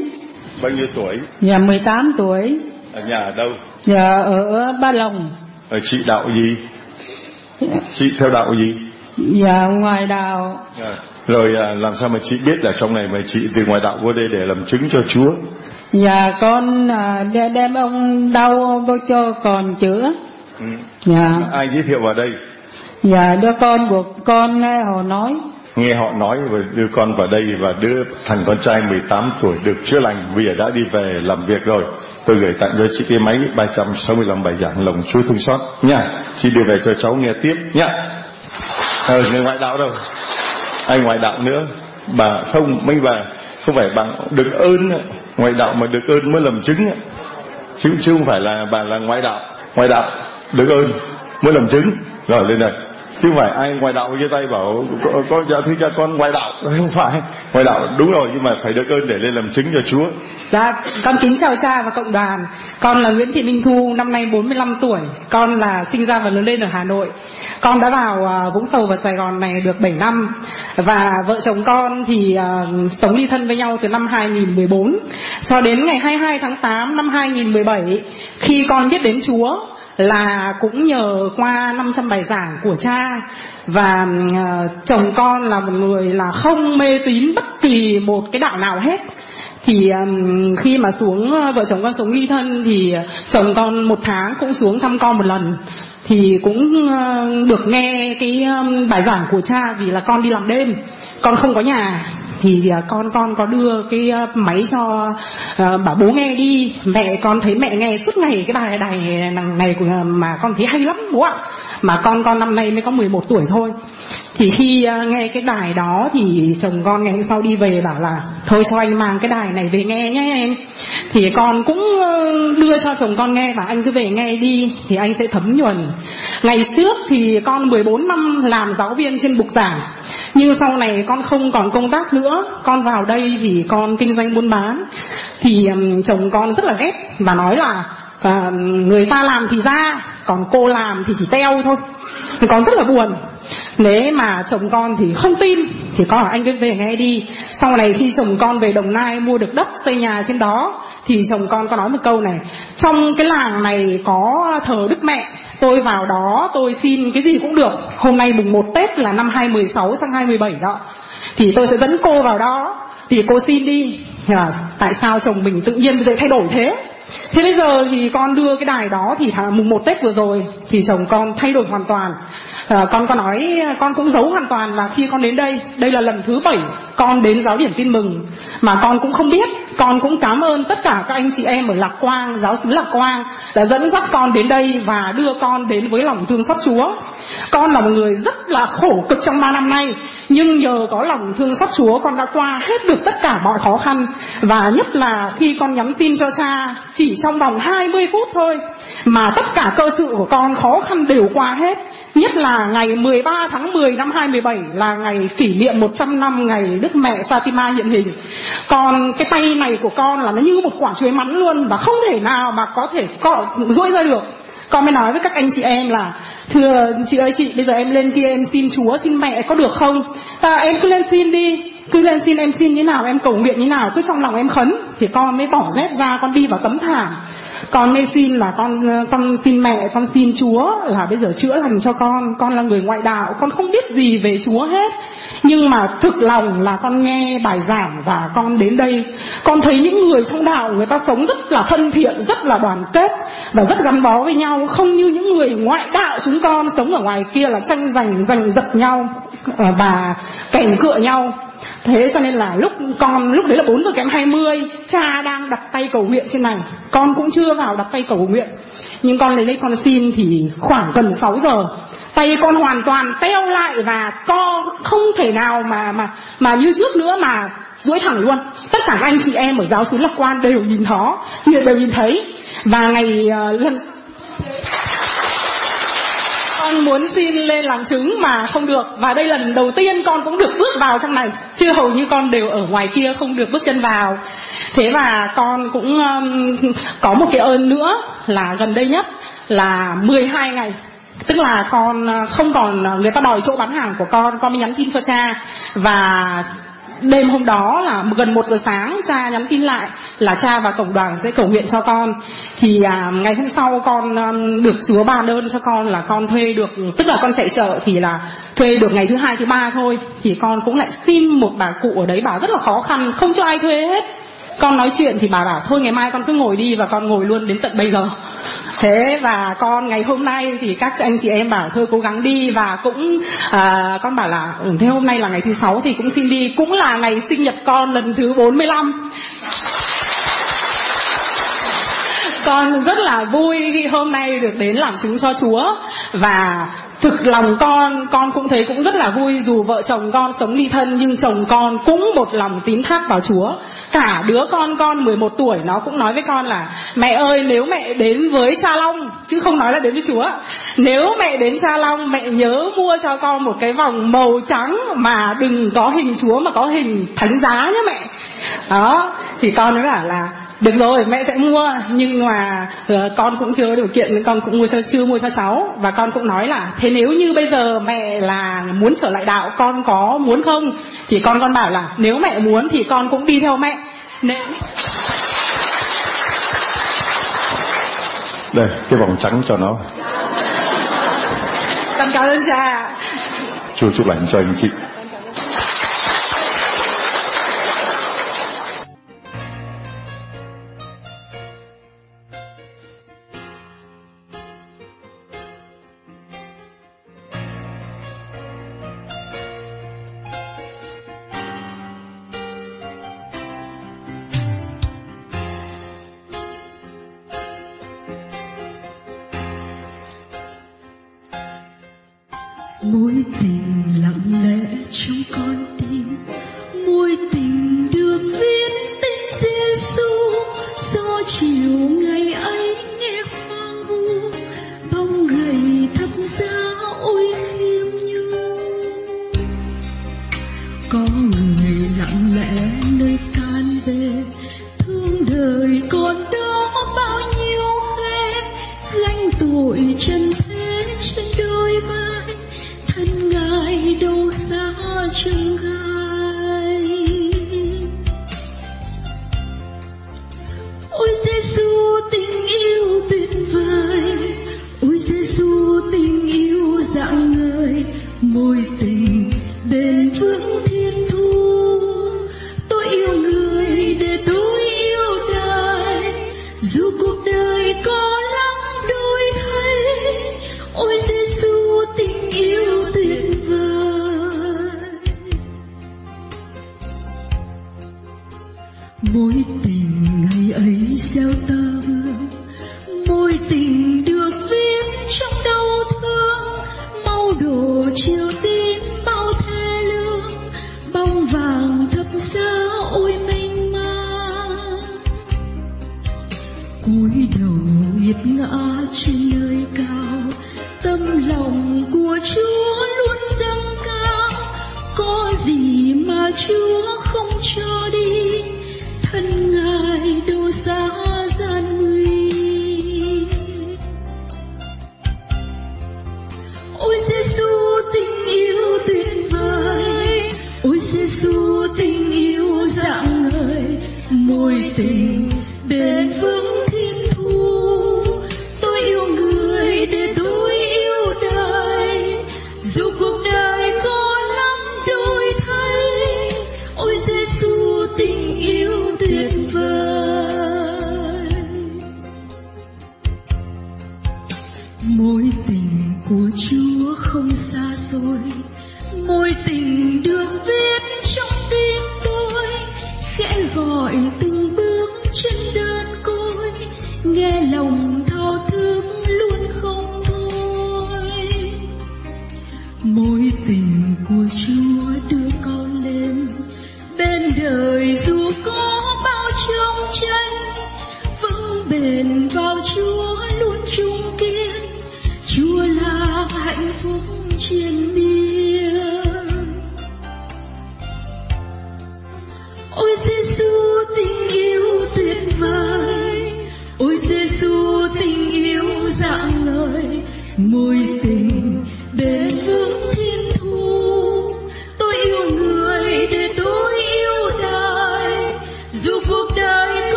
Speaker 3: bao nhiêu tuổi?
Speaker 7: Dạ 18 tuổi.
Speaker 3: Ở nhà ở đâu?
Speaker 7: Dạ ở ba lòng.
Speaker 3: Ở chị đạo gì? Chị theo đạo gì?
Speaker 7: Dạ ngoài đào
Speaker 3: À, rồi à, làm sao mà chị biết là trong này mà chị từ ngoài đạo vô đây để làm chứng cho Chúa?
Speaker 7: Dạ con à, đe- đem ông đau vô cho còn chữa.
Speaker 3: Ừ.
Speaker 7: dạ.
Speaker 3: Ai giới thiệu vào đây?
Speaker 7: Dạ đứa con của con nghe họ nói
Speaker 3: nghe họ nói và đưa con vào đây và đưa thằng con trai 18 tuổi được chữa lành, bây giờ đã đi về làm việc rồi. Tôi gửi tặng cho chị cái máy 365 bài giảng lòng Chúa thương xót. Nha, chị đưa về cho cháu nghe tiếp. Nha. Ờ người ngoại đạo đâu? Anh ngoại đạo nữa? Bà không, mấy bà, không phải bà được ơn ngoại đạo mà được ơn mới làm chứng chứ chứ không phải là bà là ngoại đạo. Ngoại đạo được ơn mới làm chứng. Rồi, lên đây chứ không phải ai ngoài đạo giơ tay bảo con có dạ thưa cha con ngoài đạo không phải ngoài đạo đúng rồi nhưng mà phải được ơn để lên làm chứng cho Chúa
Speaker 8: Dạ, con kính chào cha và cộng đoàn. Con là Nguyễn Thị Minh Thu, năm nay 45 tuổi. Con là sinh ra và lớn lên ở Hà Nội. Con đã vào à, Vũng Tàu và Sài Gòn này được 7 năm. Và vợ chồng con thì uh, sống ly thân với nhau từ năm 2014 cho đến ngày 22 tháng 8 năm 2017 khi con biết đến Chúa là cũng nhờ qua 500 bài giảng của cha. Và uh, chồng con là một người là không mê tín bất kỳ một cái đạo nào hết. Thì um, khi mà xuống ờ, vợ chồng con sống ly thân thì ờ, chồng con một tháng cũng xuống thăm con một lần. Thì cũng uh, được nghe cái um, bài giảng của cha vì là con đi làm đêm con không có nhà thì à, con con có đưa cái à, máy cho à, bảo bố nghe đi. Mẹ, con thấy mẹ nghe suốt ngày cái bài đài này của mà con thấy hay lắm bố ạ? Mà con con năm nay mới có 11 tuổi thôi thì khi à, nghe cái đài đó thì chồng con ngày hôm sau đi về bảo là thôi cho anh mang cái đài này về nghe nhé em. Thì con cũng ờ, đưa cho chồng con nghe và anh cứ về nghe đi thì anh sẽ thấm nhuần. Ngày trước thì con 14 năm làm giáo viên trên bục giảng nhưng sau này con không còn công tác nữa. Con vào đây thì con kinh doanh buôn bán. Thì chồng con rất là ghét và nói là à, người ta làm thì ra còn cô làm thì chỉ teo thôi con rất là buồn. Nếu mà chồng con thì không tin, thì con bảo anh cứ về nghe đi. Sau này khi chồng con về đồng nai mua được đất, xây nhà trên đó, thì chồng con có nói một câu này, trong cái làng này có thờ đức mẹ, tôi vào đó, tôi xin cái gì cũng được. Hôm nay mùng 1 tết là năm 2016 sang 2017 đó. Thì tôi sẽ dẫn cô vào đó, thì cô xin đi à, tại sao chồng mình tự nhiên dễ thay đổi thế Thế bây giờ thì con đưa cái đài đó thì mùng 1 Tết vừa rồi thì chồng con thay đổi hoàn toàn. À, con có nói con cũng giấu hoàn toàn là khi con đến đây, đây là lần thứ bảy con đến giáo điểm tin mừng mà con cũng không biết. Con cũng cảm ơn tất cả các anh chị em ở Lạc Quang, giáo xứ Lạc Quang đã dẫn dắt con đến đây và đưa con đến với lòng thương xót Chúa. Con là một người rất là khổ cực trong 3 năm nay nhưng nhờ có lòng thương xót Chúa con đã qua hết được tất cả mọi khó khăn và nhất là khi con nhắn tin cho cha, chỉ trong vòng 20 phút thôi, mà tất cả cơ sự của con khó khăn đều qua hết Nhất là ngày 13 tháng 10 năm 2017 là ngày kỷ niệm 100 năm ngày Đức Mẹ Fatima hiện hình. Còn cái tay này của con là nó như một quả chuối mắn luôn và không thể nào mà có thể cọ duỗi ra được. Con mới nói với các anh chị em là Thưa chị ơi chị bây giờ em lên kia em xin chúa xin mẹ có được không? À, Em cứ lên xin đi. Cứ lên xin em xin như nào em cầu nguyện như nào. Cứ trong lòng em khấn Thì con mới bỏ dép ra con đi vào tấm thảm. Con mới xin là con con xin mẹ con xin chúa là bây giờ chữa lành cho con. Con là người ngoại đạo con không biết gì về chúa hết nhưng mà thực lòng là con nghe bài giảng và con đến đây. Con thấy những người trong đạo, người ta sống rất là thân thiện, rất là đoàn kết và rất gắn bó với nhau. Không như những người ngoại đạo chúng con sống ở ngoài kia là tranh giành giành giật nhau và kèn cựa nhau. Thế cho nên là lúc con lúc đấy là 4 giờ kém 20 Cha đang đặt tay cầu nguyện trên này. Con cũng chưa vào đặt tay cầu nguyện. Nhưng con lấy đây con xin thì khoảng gần 6 giờ Tay con hoàn toàn teo lại và co không thể nào mà mà mà như trước nữa mà duỗi thẳng luôn. Tất cả các anh chị em ở giáo xứ lạc quan đều nhìn nó đều nhìn thấy. Và ngày uh, lần con muốn xin lên làm chứng mà không được. Và đây lần đầu tiên con cũng được bước vào trong này. Chứ hầu như con đều ở ngoài kia không được bước chân vào. Thế và con cũng um, có một cái ơn nữa là gần đây nhất là 12 ngày. Tức là con uh, không còn uh, người ta đòi chỗ bán hàng của con. Con mới nhắn tin cho cha. Và đêm hôm đó là gần một giờ sáng cha nhắn tin lại là cha và cộng đoàn sẽ cầu nguyện cho con. Thì à, ngày hôm sau con um, được chúa ba đơn cho con là con thuê được tức là con chạy chợ thì là thuê được ngày thứ hai thứ ba thôi. Thì con cũng lại xin một bà cụ ở đấy bà rất là khó khăn không cho ai thuê hết con nói chuyện thì bà bảo thôi ngày mai con cứ ngồi đi và con ngồi luôn đến tận bây giờ. Thế và con ngày hôm nay thì các anh chị em bảo thôi cố gắng đi. Và cũng à, con bảo là ừ, thế hôm nay là ngày thứ sáu thì cũng xin đi. Cũng là ngày sinh nhật con lần thứ 45 con rất là vui khi hôm nay được đến làm chứng cho Chúa. Và thực lòng con con cũng thấy cũng rất là vui dù vợ chồng con sống ly thân, nhưng chồng con cũng một lòng tín thác vào Chúa. Cả đứa con con 11 tuổi, nó cũng nói với con là, mẹ ơi, nếu mẹ đến với cha Long, chứ không nói là đến với Chúa. Nếu mẹ đến cha Long, mẹ nhớ mua cho con một cái vòng màu trắng mà đừng có hình Chúa mà có hình thánh giá nhé mẹ. Đó, thì con nói bảo là được rồi mẹ sẽ mua. Nhưng mà uh, con cũng chưa có điều kiện nên con cũng mua cho, chưa mua cho cháu. Và con cũng nói là thế nếu như bây giờ mẹ là muốn trở lại đạo con có muốn không? Thì con con bảo là nếu mẹ muốn thì con cũng đi theo mẹ. Nên
Speaker 12: đây cái vòng trắng cho nó.
Speaker 8: Con cảm ơn cha
Speaker 12: Chúa chúc lành cho anh chị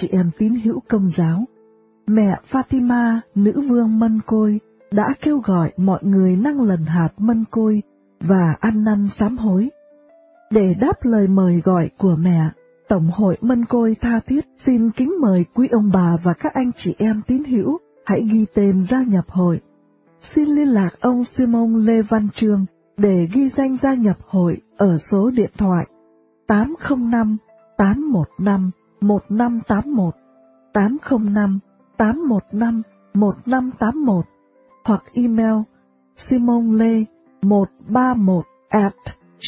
Speaker 13: chị em tín hữu công giáo, mẹ Fatima, nữ vương mân côi, đã kêu gọi mọi người năng lần hạt mân côi và ăn năn sám hối. Để đáp lời mời gọi của mẹ, Tổng hội Mân Côi tha thiết xin kính mời quý ông bà và các anh chị em tín hữu hãy ghi tên gia nhập hội. Xin liên lạc ông Simon Lê Văn Trương để ghi danh gia nhập hội ở số điện thoại 805 815 1581 805 815 1581 hoặc email simonle131 at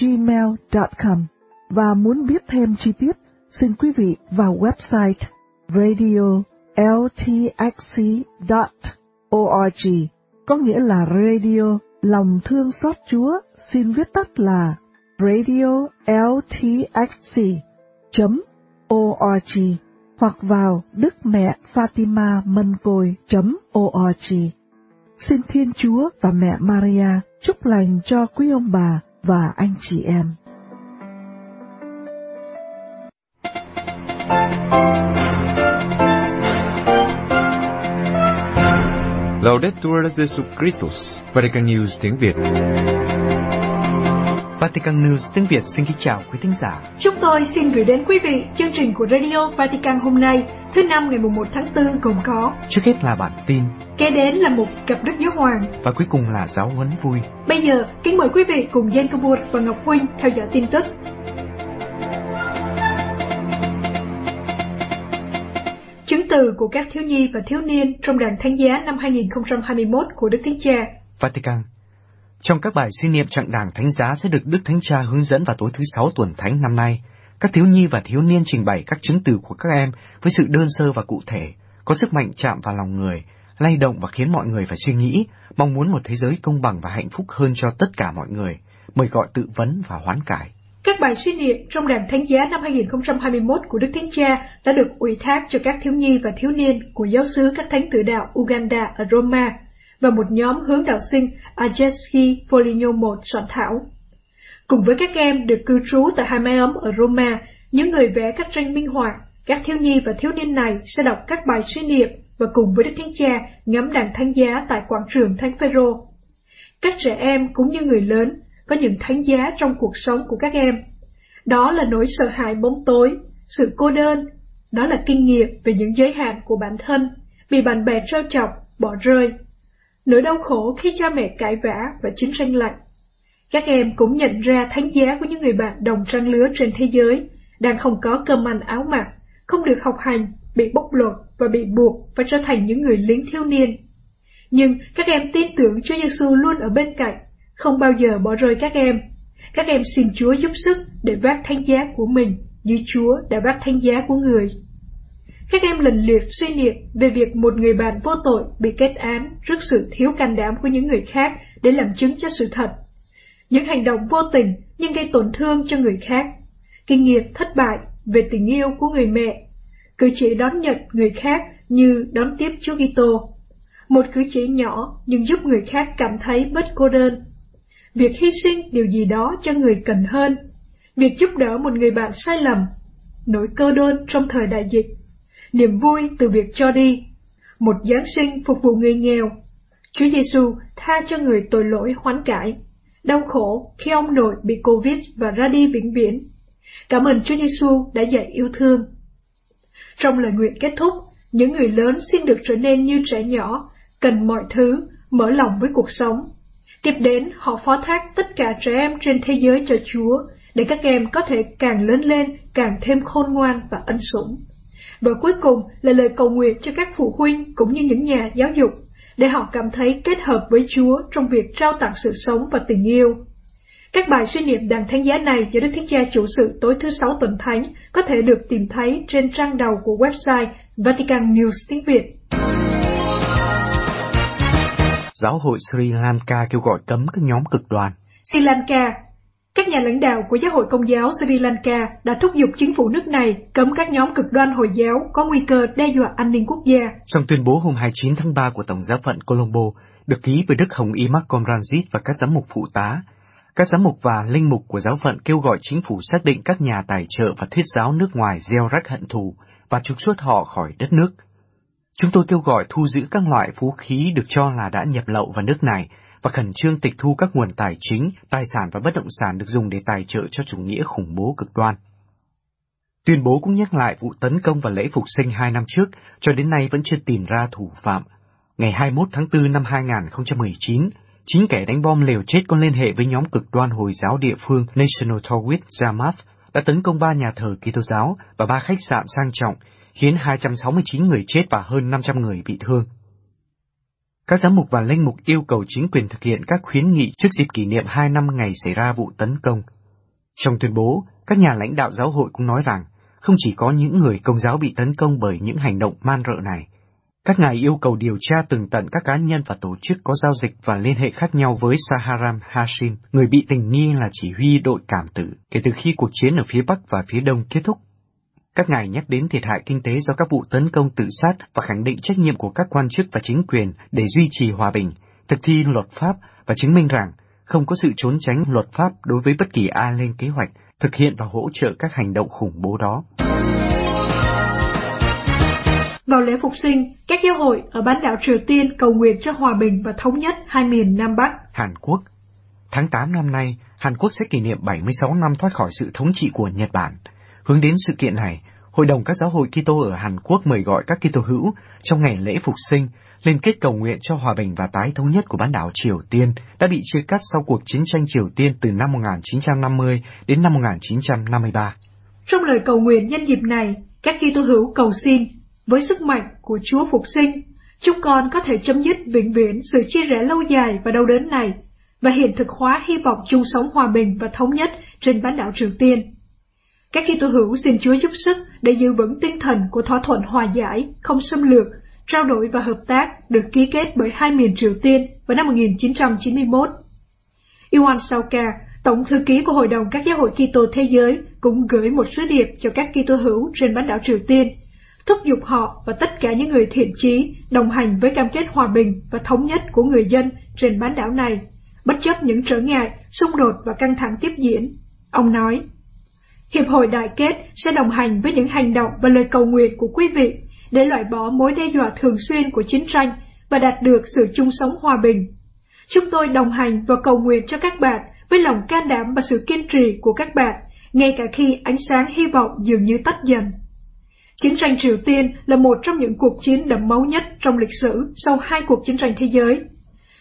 Speaker 13: gmail.com và muốn biết thêm chi tiết, xin quý vị vào website radio.ltxc.org, có nghĩa là radio lòng thương xót Chúa, xin viết tắt là radio ltxc.org org hoặc vào Đức Mẹ Fatima Mân Côi.org. Xin Thiên Chúa và Mẹ Maria chúc lành cho quý ông bà và anh chị em.
Speaker 14: Laudetur Jesus Christus, Vatican News tiếng Việt.
Speaker 15: Vatican News tiếng Việt xin kính chào quý thính giả.
Speaker 16: Chúng tôi xin gửi đến quý vị chương trình của Radio Vatican hôm nay, thứ năm ngày 1 tháng 4 gồm có
Speaker 15: Trước hết là bản tin
Speaker 16: Kế đến là một cặp Đức Giáo Hoàng
Speaker 15: và cuối cùng là giáo huấn vui.
Speaker 16: Bây giờ, kính mời quý vị cùng Jen Kabur và Ngọc Huynh theo dõi tin tức. Chứng từ của các thiếu nhi và thiếu niên trong đàn thánh giá năm 2021 của Đức Thánh Cha
Speaker 15: Vatican trong các bài suy niệm trạng đảng thánh giá sẽ được Đức Thánh Cha hướng dẫn vào tối thứ sáu tuần thánh năm nay. Các thiếu nhi và thiếu niên trình bày các chứng từ của các em với sự đơn sơ và cụ thể, có sức mạnh chạm vào lòng người, lay động và khiến mọi người phải suy nghĩ, mong muốn một thế giới công bằng và hạnh phúc hơn cho tất cả mọi người, mời gọi tự vấn và hoán cải.
Speaker 16: Các bài suy niệm trong đàn thánh giá năm 2021 của Đức Thánh Cha đã được ủy thác cho các thiếu nhi và thiếu niên của giáo xứ các thánh tử đạo Uganda ở Roma và một nhóm hướng đạo sinh Ajeski Foligno I soạn thảo. Cùng với các em được cư trú tại hai mái ấm ở Roma, những người vẽ các tranh minh họa, các thiếu nhi và thiếu niên này sẽ đọc các bài suy niệm và cùng với Đức Thánh Cha ngắm đàn thánh giá tại quảng trường Thánh Phêrô. Các trẻ em cũng như người lớn có những thánh giá trong cuộc sống của các em. Đó là nỗi sợ hãi bóng tối, sự cô đơn, đó là kinh nghiệm về những giới hạn của bản thân, bị bạn bè trêu chọc, bỏ rơi. Nỗi đau khổ khi cha mẹ cãi vã và chiến tranh lạnh. Các em cũng nhận ra thánh giá của những người bạn đồng trang lứa trên thế giới, đang không có cơm ăn áo mặc, không được học hành, bị bóc lột và bị buộc phải trở thành những người lính thiếu niên. Nhưng các em tin tưởng Chúa Giêsu luôn ở bên cạnh, không bao giờ bỏ rơi các em. Các em xin Chúa giúp sức để vác thánh giá của mình như Chúa đã vác thánh giá của người. Các em lần lượt suy niệm về việc một người bạn vô tội bị kết án trước sự thiếu can đảm của những người khác để làm chứng cho sự thật. Những hành động vô tình nhưng gây tổn thương cho người khác. Kinh nghiệm thất bại về tình yêu của người mẹ. Cử chỉ đón nhận người khác như đón tiếp Chúa Kitô. Một cử chỉ nhỏ nhưng giúp người khác cảm thấy bất cô đơn. Việc hy sinh điều gì đó cho người cần hơn. Việc giúp đỡ một người bạn sai lầm. Nỗi cơ đơn trong thời đại dịch niềm vui từ việc cho đi, một Giáng sinh phục vụ người nghèo. Chúa Giêsu tha cho người tội lỗi hoán cải, đau khổ khi ông nội bị Covid và ra đi vĩnh viễn. Cảm ơn Chúa Giêsu đã dạy yêu thương. Trong lời nguyện kết thúc, những người lớn xin được trở nên như trẻ nhỏ, cần mọi thứ, mở lòng với cuộc sống. Tiếp đến, họ phó thác tất cả trẻ em trên thế giới cho Chúa, để các em có thể càng lớn lên, càng thêm khôn ngoan và ân sủng. Và cuối cùng là lời cầu nguyện cho các phụ huynh cũng như những nhà giáo dục, để họ cảm thấy kết hợp với Chúa trong việc trao tặng sự sống và tình yêu. Các bài suy niệm đàn thánh giá này do Đức Thánh Cha chủ sự tối thứ sáu tuần thánh có thể được tìm thấy trên trang đầu của website Vatican News tiếng Việt.
Speaker 15: Giáo hội Sri Lanka kêu gọi cấm các nhóm cực đoan.
Speaker 16: Sri Lanka các nhà lãnh đạo của giáo hội công giáo Sri Lanka đã thúc giục chính phủ nước này cấm các nhóm cực đoan Hồi giáo có nguy cơ đe dọa an ninh quốc gia.
Speaker 15: Trong tuyên bố hôm 29 tháng 3 của Tổng giáo phận Colombo, được ký bởi Đức Hồng Y Malcolm Ranjit và các giám mục phụ tá, các giám mục và linh mục của giáo phận kêu gọi chính phủ xác định các nhà tài trợ và thuyết giáo nước ngoài gieo rắc hận thù và trục xuất họ khỏi đất nước. Chúng tôi kêu gọi thu giữ các loại vũ khí được cho là đã nhập lậu vào nước này và khẩn trương tịch thu các nguồn tài chính, tài sản và bất động sản được dùng để tài trợ cho chủ nghĩa khủng bố cực đoan. Tuyên bố cũng nhắc lại vụ tấn công và lễ phục sinh hai năm trước, cho đến nay vẫn chưa tìm ra thủ phạm. Ngày 21 tháng 4 năm 2019, chính kẻ đánh bom liều chết có liên hệ với nhóm cực đoan Hồi giáo địa phương National Tawhid Jamaat đã tấn công ba nhà thờ Kitô giáo và ba khách sạn sang trọng, khiến 269 người chết và hơn 500 người bị thương. Các giám mục và linh mục yêu cầu chính quyền thực hiện các khuyến nghị trước dịp kỷ niệm hai năm ngày xảy ra vụ tấn công. Trong tuyên bố, các nhà lãnh đạo giáo hội cũng nói rằng, không chỉ có những người công giáo bị tấn công bởi những hành động man rợ này. Các ngài yêu cầu điều tra từng tận các cá nhân và tổ chức có giao dịch và liên hệ khác nhau với Saharam Hashim, người bị tình nghi là chỉ huy đội cảm tử, kể từ khi cuộc chiến ở phía Bắc và phía Đông kết thúc các ngài nhắc đến thiệt hại kinh tế do các vụ tấn công tự sát và khẳng định trách nhiệm của các quan chức và chính quyền để duy trì hòa bình, thực thi luật pháp và chứng minh rằng không có sự trốn tránh luật pháp đối với bất kỳ ai lên kế hoạch, thực hiện và hỗ trợ các hành động khủng bố đó.
Speaker 16: Vào lễ phục sinh, các giáo hội ở bán đảo Triều Tiên cầu nguyện cho hòa bình và thống nhất hai miền Nam Bắc.
Speaker 15: Hàn Quốc Tháng 8 năm nay, Hàn Quốc sẽ kỷ niệm 76 năm thoát khỏi sự thống trị của Nhật Bản – Hướng đến sự kiện này, Hội đồng các giáo hội Kitô ở Hàn Quốc mời gọi các Kitô hữu trong ngày lễ phục sinh liên kết cầu nguyện cho hòa bình và tái thống nhất của bán đảo Triều Tiên đã bị chia cắt sau cuộc chiến tranh Triều Tiên từ năm 1950 đến năm 1953.
Speaker 16: Trong lời cầu nguyện nhân dịp này, các Kitô hữu cầu xin với sức mạnh của Chúa phục sinh, chúng con có thể chấm dứt vĩnh viễn sự chia rẽ lâu dài và đau đớn này và hiện thực hóa hy vọng chung sống hòa bình và thống nhất trên bán đảo Triều Tiên. Các Kitô hữu xin Chúa giúp sức để giữ vững tinh thần của thỏa thuận hòa giải, không xâm lược, trao đổi và hợp tác được ký kết bởi hai miền Triều Tiên vào năm 1991. Iwan Sauka, Tổng thư ký của Hội đồng các giáo hội Kitô thế giới, cũng gửi một sứ điệp cho các Kitô hữu trên bán đảo Triều Tiên, thúc giục họ và tất cả những người thiện chí đồng hành với cam kết hòa bình và thống nhất của người dân trên bán đảo này, bất chấp những trở ngại, xung đột và căng thẳng tiếp diễn. Ông nói, Hiệp hội Đại kết sẽ đồng hành với những hành động và lời cầu nguyện của quý vị để loại bỏ mối đe dọa thường xuyên của chiến tranh và đạt được sự chung sống hòa bình. Chúng tôi đồng hành và cầu nguyện cho các bạn với lòng can đảm và sự kiên trì của các bạn, ngay cả khi ánh sáng hy vọng dường như tắt dần. Chiến tranh Triều Tiên là một trong những cuộc chiến đẫm máu nhất trong lịch sử sau hai cuộc chiến tranh thế giới.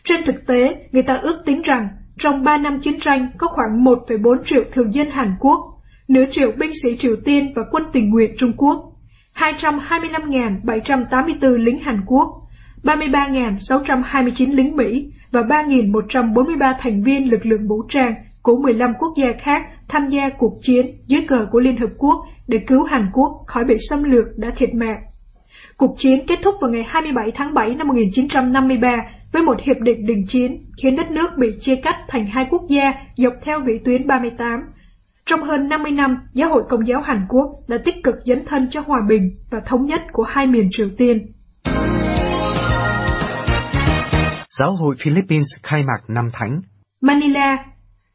Speaker 16: Trên thực tế, người ta ước tính rằng trong 3 năm chiến tranh có khoảng 1,4 triệu thường dân Hàn Quốc nửa triệu binh sĩ Triều Tiên và quân tình nguyện Trung Quốc, 225.784 lính Hàn Quốc, 33.629 lính Mỹ và 3.143 thành viên lực lượng vũ trang của 15 quốc gia khác tham gia cuộc chiến dưới cờ của Liên Hợp Quốc để cứu Hàn Quốc khỏi bị xâm lược đã thiệt mạng. Cuộc chiến kết thúc vào ngày 27 tháng 7 năm 1953 với một hiệp định đình chiến khiến đất nước bị chia cắt thành hai quốc gia dọc theo vĩ tuyến 38 trong hơn 50 năm, Giáo hội Công giáo Hàn Quốc đã tích cực dấn thân cho hòa bình và thống nhất của hai miền Triều Tiên.
Speaker 15: Giáo hội Philippines khai mạc năm thánh
Speaker 16: Manila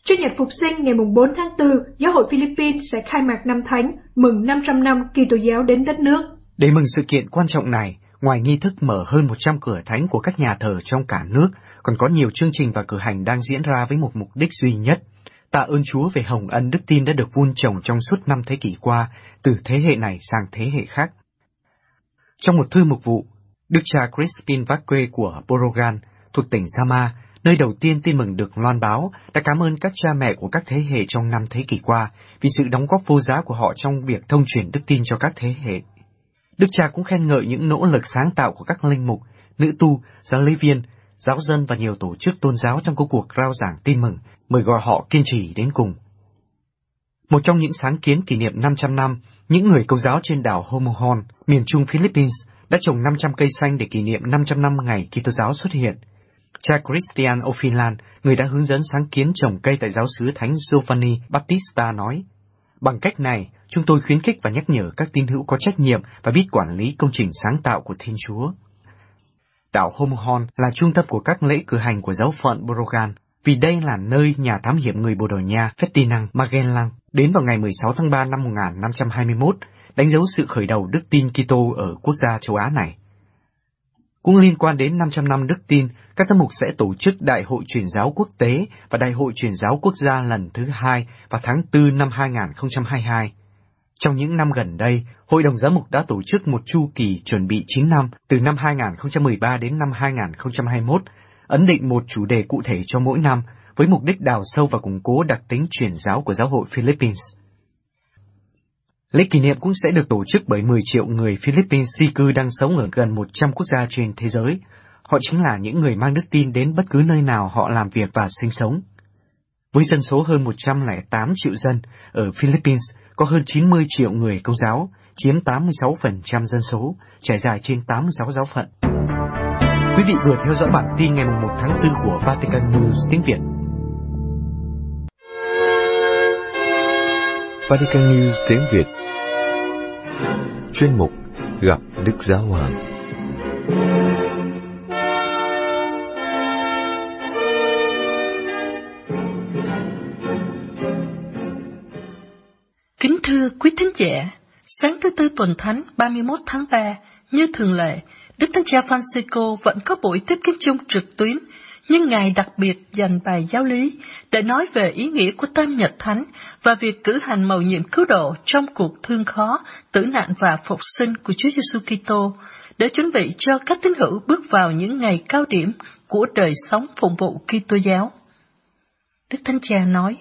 Speaker 16: Chủ nhật phục sinh ngày 4 tháng 4, Giáo hội Philippines sẽ khai mạc năm thánh mừng 500 năm Kitô giáo đến đất nước.
Speaker 15: Để mừng sự kiện quan trọng này, ngoài nghi thức mở hơn 100 cửa thánh của các nhà thờ trong cả nước, còn có nhiều chương trình và cử hành đang diễn ra với một mục đích duy nhất – Tạ ơn Chúa về hồng ân đức tin đã được vun trồng trong suốt năm thế kỷ qua, từ thế hệ này sang thế hệ khác. Trong một thư mục vụ, Đức cha Crispin Vacque của Borogan, thuộc tỉnh Sama, nơi đầu tiên tin mừng được loan báo, đã cảm ơn các cha mẹ của các thế hệ trong năm thế kỷ qua vì sự đóng góp vô giá của họ trong việc thông truyền đức tin cho các thế hệ. Đức cha cũng khen ngợi những nỗ lực sáng tạo của các linh mục nữ tu, giáo lý viên, giáo dân và nhiều tổ chức tôn giáo trong công cuộc rao giảng tin mừng, mời gọi họ kiên trì đến cùng. Một trong những sáng kiến kỷ niệm 500 năm, những người công giáo trên đảo Homohon, miền trung Philippines, đã trồng 500 cây xanh để kỷ niệm 500 năm ngày Kitô giáo xuất hiện. Cha Christian Ophilan, người đã hướng dẫn sáng kiến trồng cây tại giáo xứ Thánh Giovanni Battista nói, Bằng cách này, chúng tôi khuyến khích và nhắc nhở các tín hữu có trách nhiệm và biết quản lý công trình sáng tạo của Thiên Chúa. Đảo Homohon là trung tâm của các lễ cử hành của giáo phận Borogan, vì đây là nơi nhà thám hiểm người Bồ Đào Nha Ferdinand Magellan đến vào ngày 16 tháng 3 năm 1521, đánh dấu sự khởi đầu đức tin Kitô ở quốc gia châu Á này. Cũng liên quan đến 500 năm đức tin, các giám mục sẽ tổ chức Đại hội truyền giáo quốc tế và Đại hội truyền giáo quốc gia lần thứ hai vào tháng 4 năm 2022. Trong những năm gần đây, Hội đồng Giám mục đã tổ chức một chu kỳ chuẩn bị 9 năm từ năm 2013 đến năm 2021, ấn định một chủ đề cụ thể cho mỗi năm với mục đích đào sâu và củng cố đặc tính truyền giáo của giáo hội Philippines. Lễ kỷ niệm cũng sẽ được tổ chức bởi 10 triệu người Philippines di cư đang sống ở gần 100 quốc gia trên thế giới. Họ chính là những người mang đức tin đến bất cứ nơi nào họ làm việc và sinh sống. Với dân số hơn 108 triệu dân, ở Philippines có hơn 90 triệu người công giáo, chiếm 86% dân số, trải dài trên 86 giáo phận. Quý vị vừa theo dõi bản tin ngày 1 tháng 4 của Vatican News tiếng Việt.
Speaker 14: Vatican News tiếng Việt Chuyên mục Gặp Đức Giáo Hoàng
Speaker 17: Kính thưa quý thính giả, sáng thứ Tư tuần Thánh 31 tháng 3, như thường lệ, Đức Thánh Cha Francisco vẫn có buổi tiếp kiến chung trực tuyến, nhưng Ngài đặc biệt dành bài giáo lý để nói về ý nghĩa của Tam Nhật Thánh và việc cử hành mầu nhiệm cứu độ trong cuộc thương khó, tử nạn và phục sinh của Chúa Giêsu Kitô để chuẩn bị cho các tín hữu bước vào những ngày cao điểm của đời sống phụng vụ Kitô giáo. Đức Thánh Cha nói: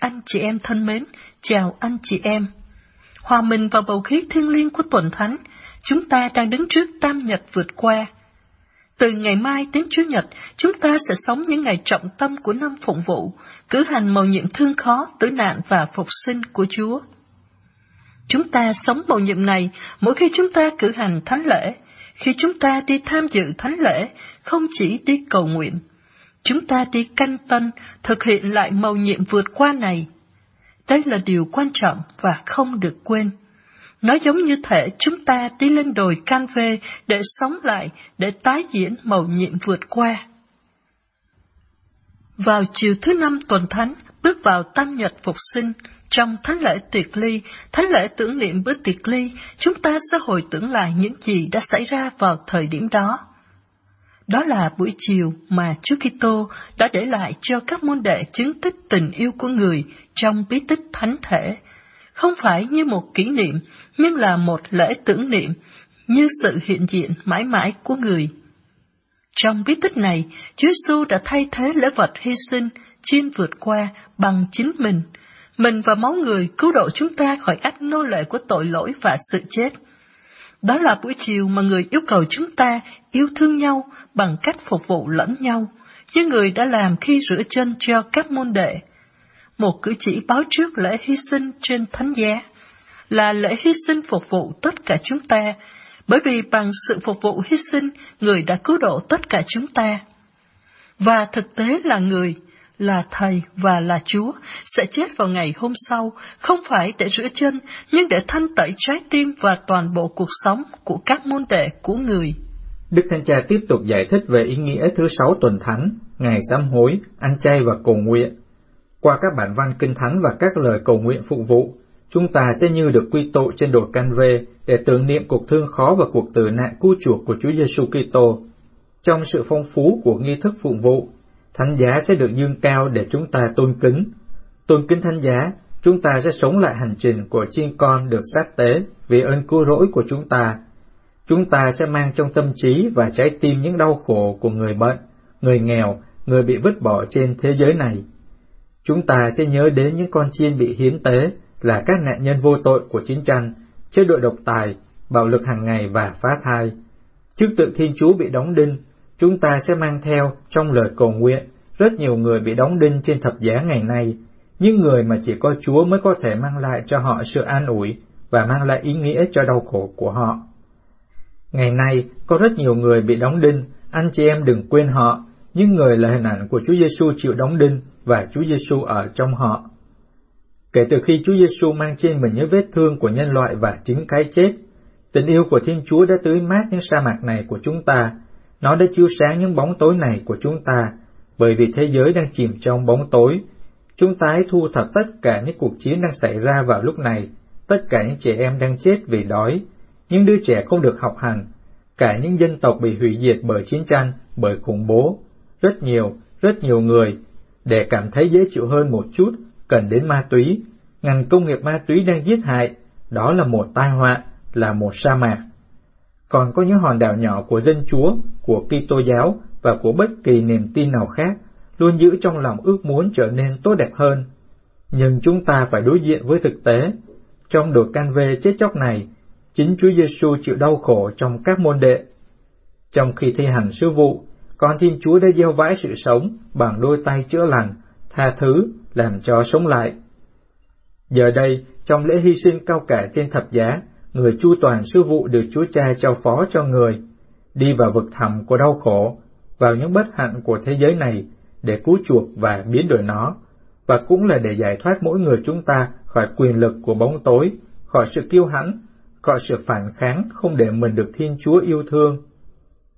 Speaker 17: Anh chị em thân mến, chào anh chị em. Hòa mình vào bầu khí thiêng liêng của tuần thánh, chúng ta đang đứng trước tam nhật vượt qua. Từ ngày mai đến Chủ nhật, chúng ta sẽ sống những ngày trọng tâm của năm phụng vụ, cử hành mầu nhiệm thương khó, tử nạn và phục sinh của Chúa. Chúng ta sống mầu nhiệm này mỗi khi chúng ta cử hành thánh lễ, khi chúng ta đi tham dự thánh lễ, không chỉ đi cầu nguyện. Chúng ta đi canh tân, thực hiện lại mầu nhiệm vượt qua này. Đây là điều quan trọng và không được quên. Nó giống như thể chúng ta đi lên đồi can vê để sống lại, để tái diễn mầu nhiệm vượt qua. Vào chiều thứ năm tuần thánh, bước vào tam nhật phục sinh, trong thánh lễ tiệc ly, thánh lễ tưởng niệm bữa tiệc ly, chúng ta sẽ hồi tưởng lại những gì đã xảy ra vào thời điểm đó. Đó là buổi chiều mà Chúa Kitô đã để lại cho các môn đệ chứng tích tình yêu của người trong bí tích thánh thể, không phải như một kỷ niệm, nhưng là một lễ tưởng niệm, như sự hiện diện mãi mãi của người. Trong bí tích này, Chúa Giêsu đã thay thế lễ vật hy sinh, chiên vượt qua bằng chính mình. Mình và máu người cứu độ chúng ta khỏi ách nô lệ của tội lỗi và sự chết. Đó là buổi chiều mà người yêu cầu chúng ta yêu thương nhau bằng cách phục vụ lẫn nhau, như người đã làm khi rửa chân cho các môn đệ. Một cử chỉ báo trước lễ hy sinh trên thánh giá là lễ hy sinh phục vụ tất cả chúng ta, bởi vì bằng sự phục vụ hy sinh, người đã cứu độ tất cả chúng ta. Và thực tế là người, là Thầy và là Chúa sẽ chết vào ngày hôm sau, không phải để rửa chân, nhưng để thanh tẩy trái tim và toàn bộ cuộc sống của các môn đệ của người.
Speaker 18: Đức Thanh Cha tiếp tục giải thích về ý nghĩa thứ sáu tuần thánh, ngày sám hối, ăn chay và cầu nguyện. Qua các bản văn kinh thánh và các lời cầu nguyện phụ vụ, chúng ta sẽ như được quy tội trên đồi can vê để tưởng niệm cuộc thương khó và cuộc tử nạn cứu chuộc của Chúa Giêsu Kitô. Trong sự phong phú của nghi thức phụng vụ, thánh giá sẽ được dương cao để chúng ta tôn kính. Tôn kính thánh giá, chúng ta sẽ sống lại hành trình của chiên con được sát tế vì ơn cứu rỗi của chúng ta. Chúng ta sẽ mang trong tâm trí và trái tim những đau khổ của người bệnh, người nghèo, người bị vứt bỏ trên thế giới này. Chúng ta sẽ nhớ đến những con chiên bị hiến tế là các nạn nhân vô tội của chiến tranh, chế độ độc tài, bạo lực hàng ngày và phá thai. Trước tượng Thiên Chúa bị đóng đinh, chúng ta sẽ mang theo trong lời cầu nguyện rất nhiều người bị đóng đinh trên thập giá ngày nay, những người mà chỉ có Chúa mới có thể mang lại cho họ sự an ủi và mang lại ý nghĩa cho đau khổ của họ. Ngày nay, có rất nhiều người bị đóng đinh, anh chị em đừng quên họ, những người là hình ảnh của Chúa Giêsu chịu đóng đinh và Chúa Giêsu ở trong họ. Kể từ khi Chúa Giêsu mang trên mình những vết thương của nhân loại và chính cái chết, tình yêu của Thiên Chúa đã tưới mát những sa mạc này của chúng ta. Nó đã chiếu sáng những bóng tối này của chúng ta, bởi vì thế giới đang chìm trong bóng tối. Chúng ta hãy thu thập tất cả những cuộc chiến đang xảy ra vào lúc này, tất cả những trẻ em đang chết vì đói, những đứa trẻ không được học hành, cả những dân tộc bị hủy diệt bởi chiến tranh, bởi khủng bố. Rất nhiều, rất nhiều người, để cảm thấy dễ chịu hơn một chút, cần đến ma túy. Ngành công nghiệp ma túy đang giết hại, đó là một tai họa, là một sa mạc. Còn có những hòn đảo nhỏ của dân chúa, của Kitô giáo và của bất kỳ niềm tin nào khác, luôn giữ trong lòng ước muốn trở nên tốt đẹp hơn. Nhưng chúng ta phải đối diện với thực tế. Trong đợt can vê chết chóc này, chính Chúa Giêsu chịu đau khổ trong các môn đệ. Trong khi thi hành sứ vụ, con Thiên Chúa đã gieo vãi sự sống bằng đôi tay chữa lành, tha thứ, làm cho sống lại. Giờ đây, trong lễ hy sinh cao cả trên thập giá, người chu toàn sứ vụ được Chúa Cha trao phó cho người, đi vào vực thẳm của đau khổ, vào những bất hạnh của thế giới này để cứu chuộc và biến đổi nó, và cũng là để giải thoát mỗi người chúng ta khỏi quyền lực của bóng tối, khỏi sự kiêu hãnh, khỏi sự phản kháng không để mình được Thiên Chúa yêu thương.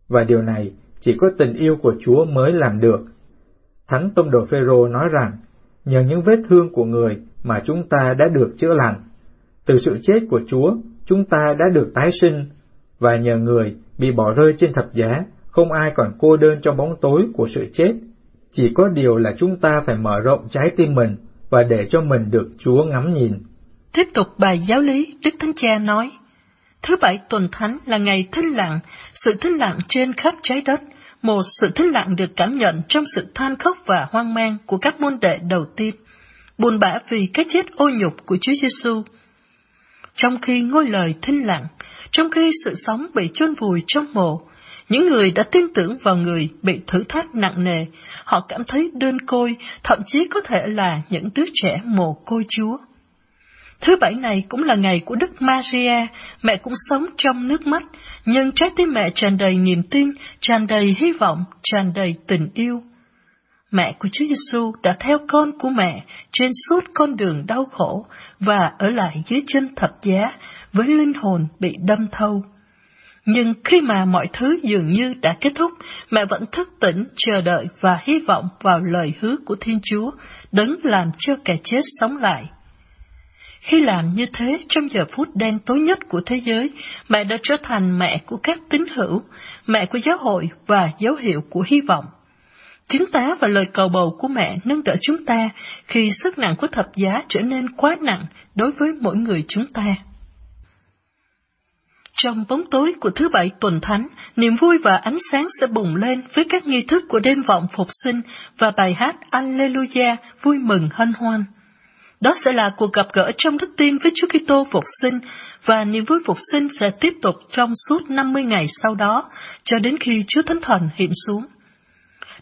Speaker 18: Và điều này chỉ có tình yêu của Chúa mới làm được. Thánh Tông Đồ Phêrô nói rằng, nhờ những vết thương của người mà chúng ta đã được chữa lành. Từ sự chết của Chúa, chúng ta đã được tái sinh, và nhờ người bị bỏ rơi trên thập giá, không ai còn cô đơn trong bóng tối của sự chết. Chỉ có điều là chúng ta phải mở rộng trái tim mình và để cho mình được Chúa ngắm nhìn.
Speaker 17: Tiếp tục bài giáo lý, Đức Thánh Cha nói, Thứ bảy tuần thánh là ngày thinh lặng, sự thinh lặng trên khắp trái đất, một sự thinh lặng được cảm nhận trong sự than khóc và hoang mang của các môn đệ đầu tiên, buồn bã vì cái chết ô nhục của Chúa Giêsu. Trong khi ngôi lời thinh lặng, trong khi sự sống bị chôn vùi trong mộ, những người đã tin tưởng vào người bị thử thách nặng nề, họ cảm thấy đơn côi, thậm chí có thể là những đứa trẻ mồ côi Chúa. Thứ bảy này cũng là ngày của Đức Maria, mẹ cũng sống trong nước mắt, nhưng trái tim mẹ tràn đầy niềm tin, tràn đầy hy vọng, tràn đầy tình yêu. Mẹ của Chúa Giêsu đã theo con của mẹ trên suốt con đường đau khổ và ở lại dưới chân thập giá với linh hồn bị đâm thâu. Nhưng khi mà mọi thứ dường như đã kết thúc, mẹ vẫn thức tỉnh, chờ đợi và hy vọng vào lời hứa của Thiên Chúa, đấng làm cho kẻ chết sống lại. Khi làm như thế trong giờ phút đen tối nhất của thế giới, mẹ đã trở thành mẹ của các tín hữu, mẹ của giáo hội và dấu hiệu của hy vọng. Chứng tá và lời cầu bầu của mẹ nâng đỡ chúng ta khi sức nặng của thập giá trở nên quá nặng đối với mỗi người chúng ta. Trong bóng tối của thứ bảy tuần thánh, niềm vui và ánh sáng sẽ bùng lên với các nghi thức của đêm vọng phục sinh và bài hát Alleluia vui mừng hân hoan. Đó sẽ là cuộc gặp gỡ trong đức tin với Chúa Kitô phục sinh và niềm vui phục sinh sẽ tiếp tục trong suốt 50 ngày sau đó cho đến khi Chúa Thánh Thần hiện xuống.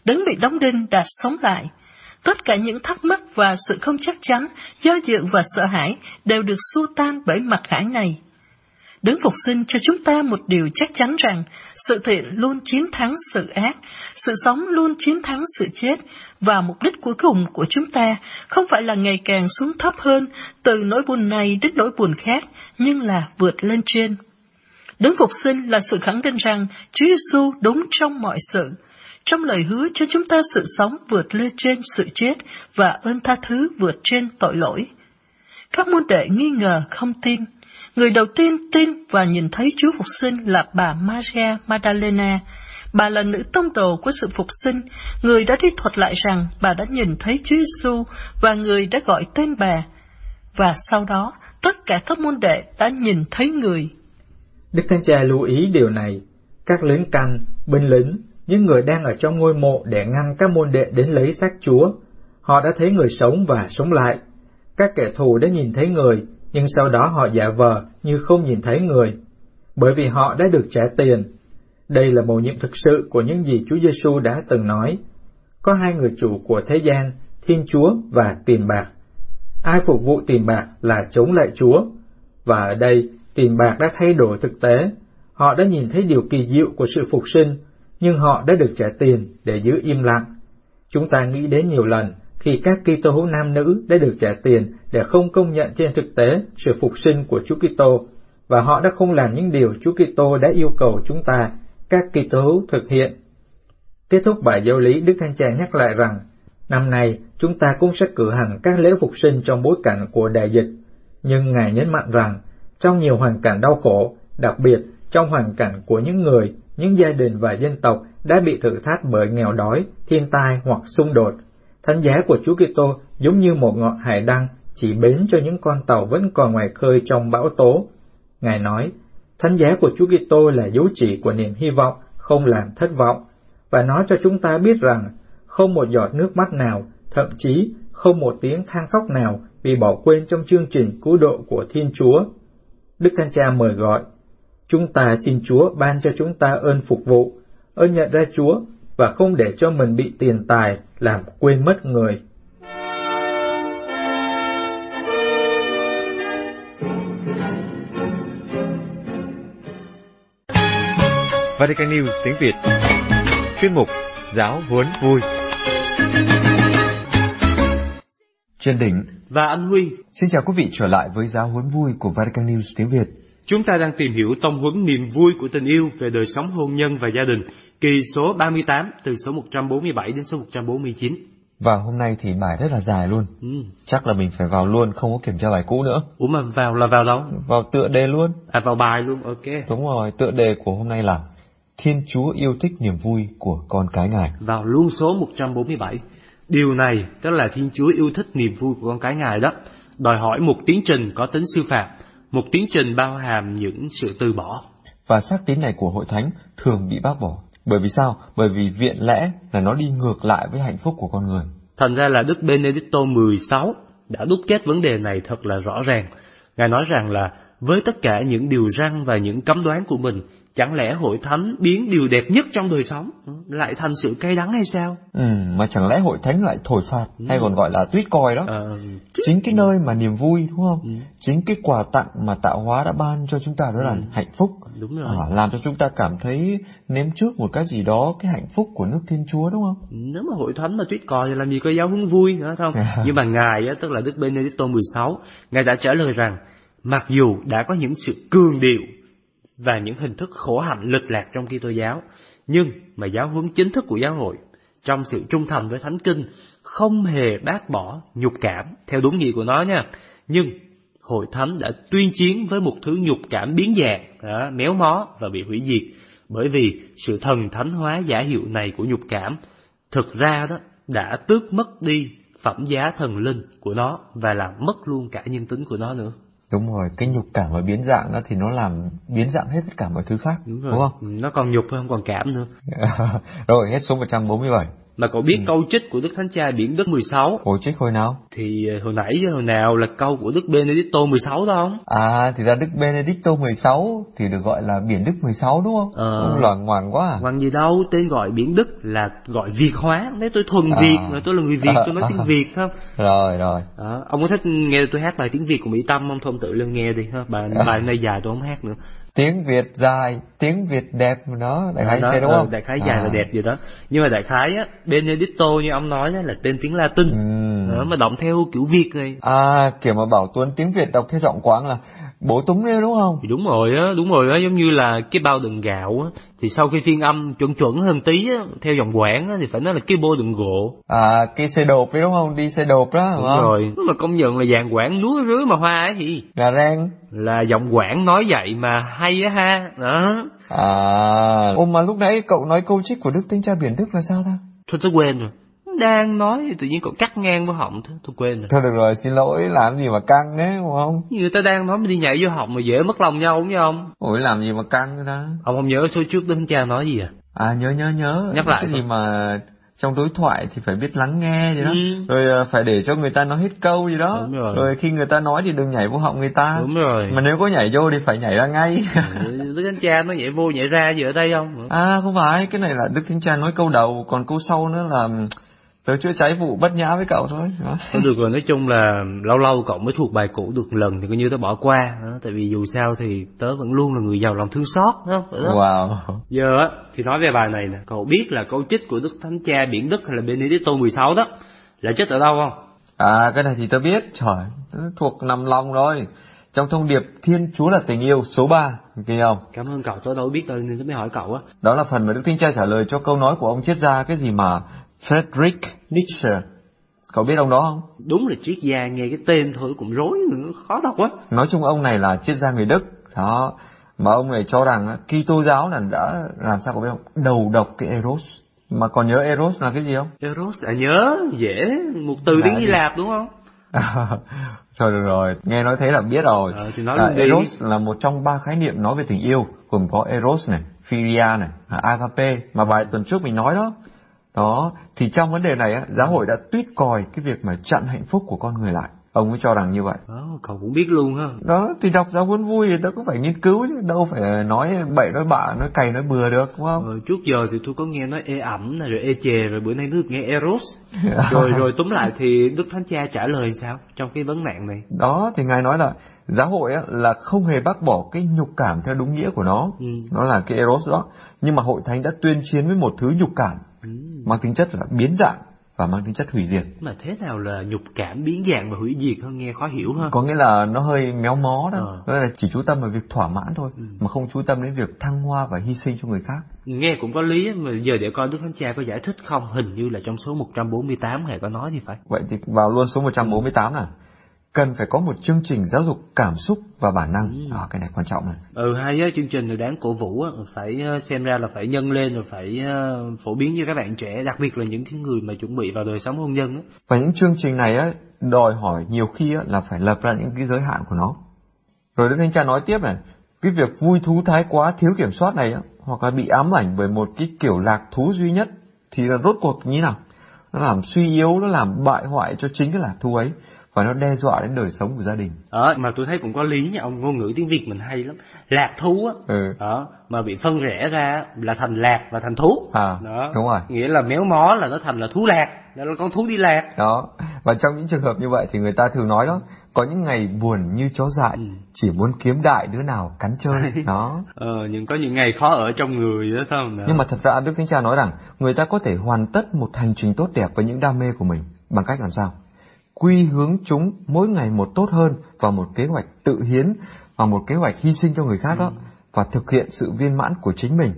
Speaker 17: Đấng bị đóng đinh đã sống lại. Tất cả những thắc mắc và sự không chắc chắn, do dự và sợ hãi đều được xua tan bởi mặt khải này. Đấng phục sinh cho chúng ta một điều chắc chắn rằng sự thiện luôn chiến thắng sự ác, sự sống luôn chiến thắng sự chết, và mục đích cuối cùng của chúng ta không phải là ngày càng xuống thấp hơn từ nỗi buồn này đến nỗi buồn khác, nhưng là vượt lên trên. Đấng phục sinh là sự khẳng định rằng Chúa Giêsu đúng trong mọi sự, trong lời hứa cho chúng ta sự sống vượt lên trên sự chết và ơn tha thứ vượt trên tội lỗi. Các môn đệ nghi ngờ không tin, Người đầu tiên tin và nhìn thấy Chúa Phục sinh là bà Maria Magdalena. Bà là nữ tông đồ của sự phục sinh, người đã đi thuật lại rằng bà đã nhìn thấy Chúa Giêsu và người đã gọi tên bà. Và sau đó, tất cả các môn đệ đã nhìn thấy người.
Speaker 18: Đức Thánh Cha lưu ý điều này. Các lính canh, binh lính, những người đang ở trong ngôi mộ để ngăn các môn đệ đến lấy xác Chúa. Họ đã thấy người sống và sống lại. Các kẻ thù đã nhìn thấy người, nhưng sau đó họ giả vờ như không nhìn thấy người, bởi vì họ đã được trả tiền. Đây là mầu nhiệm thực sự của những gì Chúa Giêsu đã từng nói. Có hai người chủ của thế gian, Thiên Chúa và tiền bạc. Ai phục vụ tiền bạc là chống lại Chúa. Và ở đây, tiền bạc đã thay đổi thực tế. Họ đã nhìn thấy điều kỳ diệu của sự phục sinh, nhưng họ đã được trả tiền để giữ im lặng. Chúng ta nghĩ đến nhiều lần khi các Kitô hữu nam nữ đã được trả tiền để không công nhận trên thực tế sự phục sinh của Chúa Kitô, và họ đã không làm những điều Chúa Kitô đã yêu cầu chúng ta, các Kitô hữu thực hiện. Kết thúc bài giáo lý, Đức Thánh Cha nhắc lại rằng, năm nay chúng ta cũng sẽ cử hành các lễ phục sinh trong bối cảnh của đại dịch, nhưng Ngài nhấn mạnh rằng, trong nhiều hoàn cảnh đau khổ, đặc biệt trong hoàn cảnh của những người, những gia đình và dân tộc đã bị thử thách bởi nghèo đói, thiên tai hoặc xung đột, thánh giá của Chúa Kitô giống như một ngọn hải đăng chỉ bến cho những con tàu vẫn còn ngoài khơi trong bão tố. Ngài nói, thánh giá của Chúa Kitô là dấu chỉ của niềm hy vọng, không làm thất vọng, và nói cho chúng ta biết rằng không một giọt nước mắt nào, thậm chí không một tiếng than khóc nào bị bỏ quên trong chương trình cứu độ của Thiên Chúa. Đức Thánh Cha mời gọi, chúng ta xin Chúa ban cho chúng ta ơn phục vụ, ơn nhận ra Chúa và không để cho mình bị tiền tài làm quên mất người.
Speaker 19: Vatican News tiếng Việt Chuyên mục Giáo huấn vui
Speaker 20: Trên đỉnh
Speaker 21: và anh Huy.
Speaker 20: Xin chào quý vị trở lại với giáo huấn vui của Vatican News tiếng Việt.
Speaker 21: Chúng ta đang tìm hiểu tông huấn niềm vui của tình yêu về đời sống hôn nhân và gia đình, kỳ số 38 từ số 147 đến số 149.
Speaker 20: Và hôm nay thì bài rất là dài luôn.
Speaker 21: Ừ.
Speaker 20: Chắc là mình phải vào luôn, không có kiểm tra bài cũ nữa.
Speaker 21: Ủa mà vào là vào đâu?
Speaker 20: Vào tựa đề luôn.
Speaker 21: À vào bài luôn, ok.
Speaker 20: Đúng rồi, tựa đề của hôm nay là Thiên Chúa yêu thích niềm vui của con cái Ngài.
Speaker 21: Vào luôn số 147. Điều này tức là Thiên Chúa yêu thích niềm vui của con cái Ngài đó. Đòi hỏi một tiến trình có tính sư phạm, một tiến trình bao hàm những sự từ bỏ.
Speaker 20: Và xác tín này của hội thánh thường bị bác bỏ. Bởi vì sao? Bởi vì viện lẽ là nó đi ngược lại với hạnh phúc của con người.
Speaker 21: Thành ra là Đức Benedicto 16 đã đúc kết vấn đề này thật là rõ ràng. Ngài nói rằng là với tất cả những điều răn và những cấm đoán của mình, chẳng lẽ hội thánh biến điều đẹp nhất trong đời sống lại thành sự cay đắng hay sao?
Speaker 20: Ừ, mà chẳng lẽ hội thánh lại thổi phạt
Speaker 21: ừ.
Speaker 20: hay còn gọi là tuyết coi đó?
Speaker 21: À,
Speaker 20: Chính cái nơi mà niềm vui đúng không?
Speaker 21: Ừ.
Speaker 20: Chính cái quà tặng mà tạo hóa đã ban cho chúng ta đó là
Speaker 21: Ừ.
Speaker 20: hạnh phúc.
Speaker 21: Đúng rồi.
Speaker 20: À, làm cho chúng ta cảm thấy nếm trước một cái gì đó cái hạnh phúc của nước Thiên Chúa đúng không?
Speaker 21: Nếu mà hội thánh mà tuyết còi thì làm gì có giáo huấn vui nữa không? Nhưng mà Ngài á, tức là Đức Benedicto 16, Ngài đã trả lời rằng mặc dù đã có những sự cường điệu và những hình thức khổ hạnh lệch lạc trong Kitô giáo, nhưng mà giáo huấn chính thức của giáo hội trong sự trung thành với thánh kinh không hề bác bỏ nhục cảm theo đúng nghĩa của nó nha. Nhưng hội thánh đã tuyên chiến với một thứ nhục cảm biến dạng, đó, méo mó và bị hủy diệt bởi vì sự thần thánh hóa giả hiệu này của nhục cảm thực ra đó đã tước mất đi phẩm giá thần linh của nó và làm mất luôn cả nhân tính của nó nữa.
Speaker 20: Đúng rồi, cái nhục cảm và biến dạng đó thì nó làm biến dạng hết tất cả mọi thứ khác,
Speaker 21: Đúng rồi.
Speaker 20: đúng không?
Speaker 21: Nó còn nhục hơn còn cảm nữa.
Speaker 20: rồi, hết số 147.
Speaker 21: Mà cậu biết câu trích của Đức Thánh Cha Biển Đức 16
Speaker 20: Hồi trích hồi nào?
Speaker 21: thì ờ, hồi nãy hồi nào là câu của Đức Benedicto 16 đó không?
Speaker 20: À, thì ra Đức Benedicto 16 thì được gọi là biển Đức 16 đúng không?
Speaker 21: Ờ.
Speaker 20: Ông loạn ngoằng quá à.
Speaker 21: Hoàng gì đâu, tên gọi Biển Đức là gọi Việt hóa. Nếu tôi thuần
Speaker 20: À.
Speaker 21: Việt, mà tôi là người Việt, tôi nói
Speaker 20: À.
Speaker 21: tiếng Việt không?
Speaker 20: Rồi, rồi.
Speaker 21: Đó. Ông có thích nghe tôi hát bài tiếng Việt của Mỹ Tâm không? Thôi ông tự lên nghe đi ha. Bài,
Speaker 20: À.
Speaker 21: bài này dài tôi không hát nữa.
Speaker 20: Tiếng Việt dài, tiếng Việt đẹp mà nó, đại khái
Speaker 21: đó,
Speaker 20: thế đúng không?
Speaker 21: đại khái dài
Speaker 20: À.
Speaker 21: là đẹp gì đó nhưng mà đại khái á Benedicto như ông nói là tên tiếng Latin
Speaker 20: Ừ.
Speaker 21: đó, mà động theo kiểu Việt này
Speaker 20: À, kiểu mà bảo Tuấn tiếng Việt đọc theo giọng quán là bố túng đấy đúng không?
Speaker 21: thì đúng rồi á đúng rồi á giống như là cái bao đựng gạo á thì sau khi phiên âm chuẩn chuẩn hơn tí á theo dòng quảng á thì phải nói là cái bô đựng gỗ
Speaker 20: À, cái xe đột đấy đúng không? Đi xe đột đó, đúng
Speaker 21: đúng
Speaker 20: không?
Speaker 21: rồi mà công nhận là dạng quảng lúa rưới mà hoa ấy thì
Speaker 20: Gà rang.
Speaker 21: Là giọng quảng nói vậy mà hay á ha đó
Speaker 20: À, ôm mà lúc nãy cậu nói câu trích của Đức Thánh Cha Biển Đức là sao ta?
Speaker 21: thôi tôi quên rồi đang nói thì tự nhiên cậu cắt ngang vào họng thôi tôi quên rồi
Speaker 20: Thôi được rồi, xin lỗi, làm gì mà căng đấy, đúng không?
Speaker 21: người ta đang nói mình đi nhảy vô họng mà dễ mất lòng nhau đúng không
Speaker 20: Ôi, làm gì mà căng người ta?
Speaker 21: ông không nhớ số trước đức cha nói gì à
Speaker 20: À, nhớ nhớ nhớ.
Speaker 21: Nhắc lại
Speaker 20: Cái gì mà trong đối thoại thì phải biết lắng nghe gì đó
Speaker 21: Ừ.
Speaker 20: rồi ờ, phải để cho người ta nói hết câu gì đó
Speaker 21: Đúng rồi.
Speaker 20: khi người ta nói thì đừng nhảy vô họng người ta
Speaker 21: Đúng rồi.
Speaker 20: mà nếu có nhảy vô thì phải nhảy ra ngay
Speaker 21: Đức Thánh Cha nó nhảy vô nhảy ra gì ở đây không?
Speaker 20: à không phải cái này là đức thánh cha nói câu đầu còn câu sau nữa là tớ chữa cháy vụ bất nhã với cậu thôi đó.
Speaker 21: Được rồi, nói chung là lâu lâu cậu mới thuộc bài cũ được lần thì coi như tớ bỏ qua. Đó, tại vì dù sao thì tớ vẫn luôn là người giàu lòng thương xót, đó.
Speaker 20: wow
Speaker 21: Giờ á, thì nói về bài này nè, cậu biết là câu trích của Đức Thánh Cha Biển Đức hay là Benedicto 16 đó, là trích ở đâu không?
Speaker 20: À cái này thì tớ biết, trời, tớ thuộc nằm lòng rồi. Trong thông điệp Thiên Chúa là tình yêu số 3, nghe không?
Speaker 21: Cảm ơn cậu, tớ đâu biết đâu nên tớ mới hỏi cậu á.
Speaker 20: Đó là phần mà Đức Thánh Cha trả lời cho câu nói của ông triết gia cái gì mà Friedrich Nietzsche. Cậu biết ông đó không?
Speaker 21: Đúng là triết gia nghe cái tên thôi cũng rối nữa, khó đọc quá.
Speaker 20: Nói chung ông này là triết gia người Đức. Đó. Mà ông này cho rằng Kitô giáo là đã làm sao cậu biết không? Đầu độc cái Eros. Mà còn nhớ Eros là cái gì không?
Speaker 21: Eros à nhớ, dễ, một từ tiếng
Speaker 20: gì?
Speaker 21: Hy Lạp đúng không?
Speaker 20: Thôi được rồi, nghe nói thế là biết rồi.
Speaker 21: Ờ, thì nói
Speaker 20: là
Speaker 21: luôn đi.
Speaker 20: Eros là một trong ba khái niệm nói về tình yêu, gồm có Eros này, Philia này, à, Agape mà vài tuần trước mình nói đó. Đó, thì trong vấn đề này á, giáo hội đã tuyết còi cái việc mà chặn hạnh phúc của con người lại. Ông ấy cho rằng như vậy.
Speaker 21: Đó, cậu cũng biết luôn ha.
Speaker 20: Đó, thì đọc giáo huấn vui thì tớ cũng phải nghiên cứu chứ, đâu phải nói bậy nói bạ, nói cày nói bừa được, đúng không?
Speaker 21: Ờ, trước giờ thì tôi có nghe nói ê ẩm rồi ê chề rồi bữa nay mới được nghe Eros. rồi rồi túm lại thì Đức Thánh Cha trả lời sao trong cái vấn nạn này?
Speaker 20: Đó thì ngài nói là giáo hội á, là không hề bác bỏ cái nhục cảm theo đúng nghĩa của nó,
Speaker 21: Ừ.
Speaker 20: nó là cái eros đó. Nhưng mà hội thánh đã tuyên chiến với một thứ nhục cảm
Speaker 21: Ừ.
Speaker 20: mang tính chất là biến dạng và mang tính chất hủy diệt.
Speaker 21: Mà thế nào là nhục cảm biến dạng và hủy diệt hơn nghe khó hiểu ha.
Speaker 20: Có nghĩa là nó hơi méo mó đó,
Speaker 21: Ờ.
Speaker 20: đó là chỉ chú tâm vào việc thỏa mãn thôi, mà không chú tâm đến việc thăng hoa và hy sinh cho người khác.
Speaker 21: Nghe cũng có lý mà giờ để coi Đức Thánh Cha có giải thích không? Hình như là trong số 148 ngài có nói thì phải.
Speaker 20: Vậy thì vào luôn số 148 này. Cần phải có một chương trình giáo dục cảm xúc và bản năng. À, cái này quan trọng này.
Speaker 21: Ừ hay á chương trình này đáng cổ vũ á phải ờ, xem ra là phải nhân lên rồi phải ờ, phổ biến cho các bạn trẻ đặc biệt là những cái người mà chuẩn bị vào đời sống hôn nhân á
Speaker 20: Và những chương trình này á, đòi hỏi nhiều khi á, là phải lập ra những cái giới hạn của nó. Rồi Đức Thánh Cha nói tiếp này, cái việc vui thú thái quá thiếu kiểm soát này á, hoặc là bị ám ảnh bởi một cái kiểu lạc thú duy nhất thì là rốt cuộc như nào? Nó làm suy yếu, nó làm bại hoại cho chính cái lạc thú ấy và nó đe dọa đến đời sống của gia đình.
Speaker 21: đó mà tôi thấy cũng có lý nha ông ngôn ngữ tiếng việt mình hay lắm lạc thú á
Speaker 20: Ừ.
Speaker 21: đó mà bị phân rẽ ra là thành lạc và thành thú
Speaker 20: À,
Speaker 21: đó
Speaker 20: đúng rồi.
Speaker 21: nghĩa là méo mó là nó thành là thú lạc đó là con thú đi lạc
Speaker 20: Đó, và trong những trường hợp như vậy thì người ta thường nói đó, có những ngày buồn như chó dại,
Speaker 21: Ừ.
Speaker 20: chỉ muốn kiếm đại đứa nào cắn chơi. Đó.
Speaker 21: ờ nhưng có những ngày khó ở trong người đó không Đó.
Speaker 20: Nhưng mà thật ra Đức Thánh Cha nói rằng người ta có thể hoàn tất một hành trình tốt đẹp với những đam mê của mình bằng cách làm sao? Quy hướng chúng mỗi ngày một tốt hơn vào một kế hoạch tự hiến và một kế hoạch hy sinh cho người khác đó và thực hiện sự viên mãn của chính mình.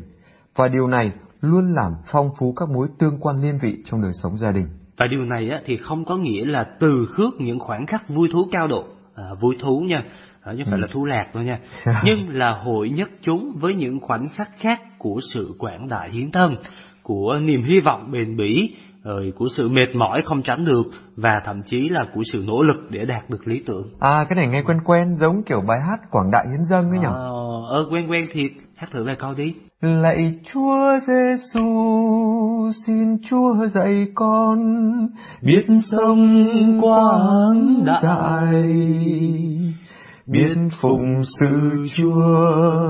Speaker 20: Và điều này luôn làm phong phú các mối tương quan liên vị trong đời sống gia đình.
Speaker 21: Và điều này á, thì không có nghĩa là từ khước những khoảnh khắc vui thú cao độ, à, vui thú nha, à, chứ không phải
Speaker 20: Ừ.
Speaker 21: là thú lạc đâu nha, nhưng là hội nhất chúng với những khoảnh khắc khác của sự quảng đại hiến thân, của niềm hy vọng bền bỉ, rồi của sự mệt mỏi không tránh được và thậm chí là của sự nỗ lực để đạt được lý tưởng.
Speaker 20: À cái này nghe quen quen giống kiểu bài hát Quảng Đại Hiến Dâng ấy nhỉ?
Speaker 21: Ờ, ờ quen quen thiệt, hát thử vài câu đi.
Speaker 20: Lạy Chúa Giêsu, xin Chúa dạy con biết sống quảng đại, biết phụng sự Chúa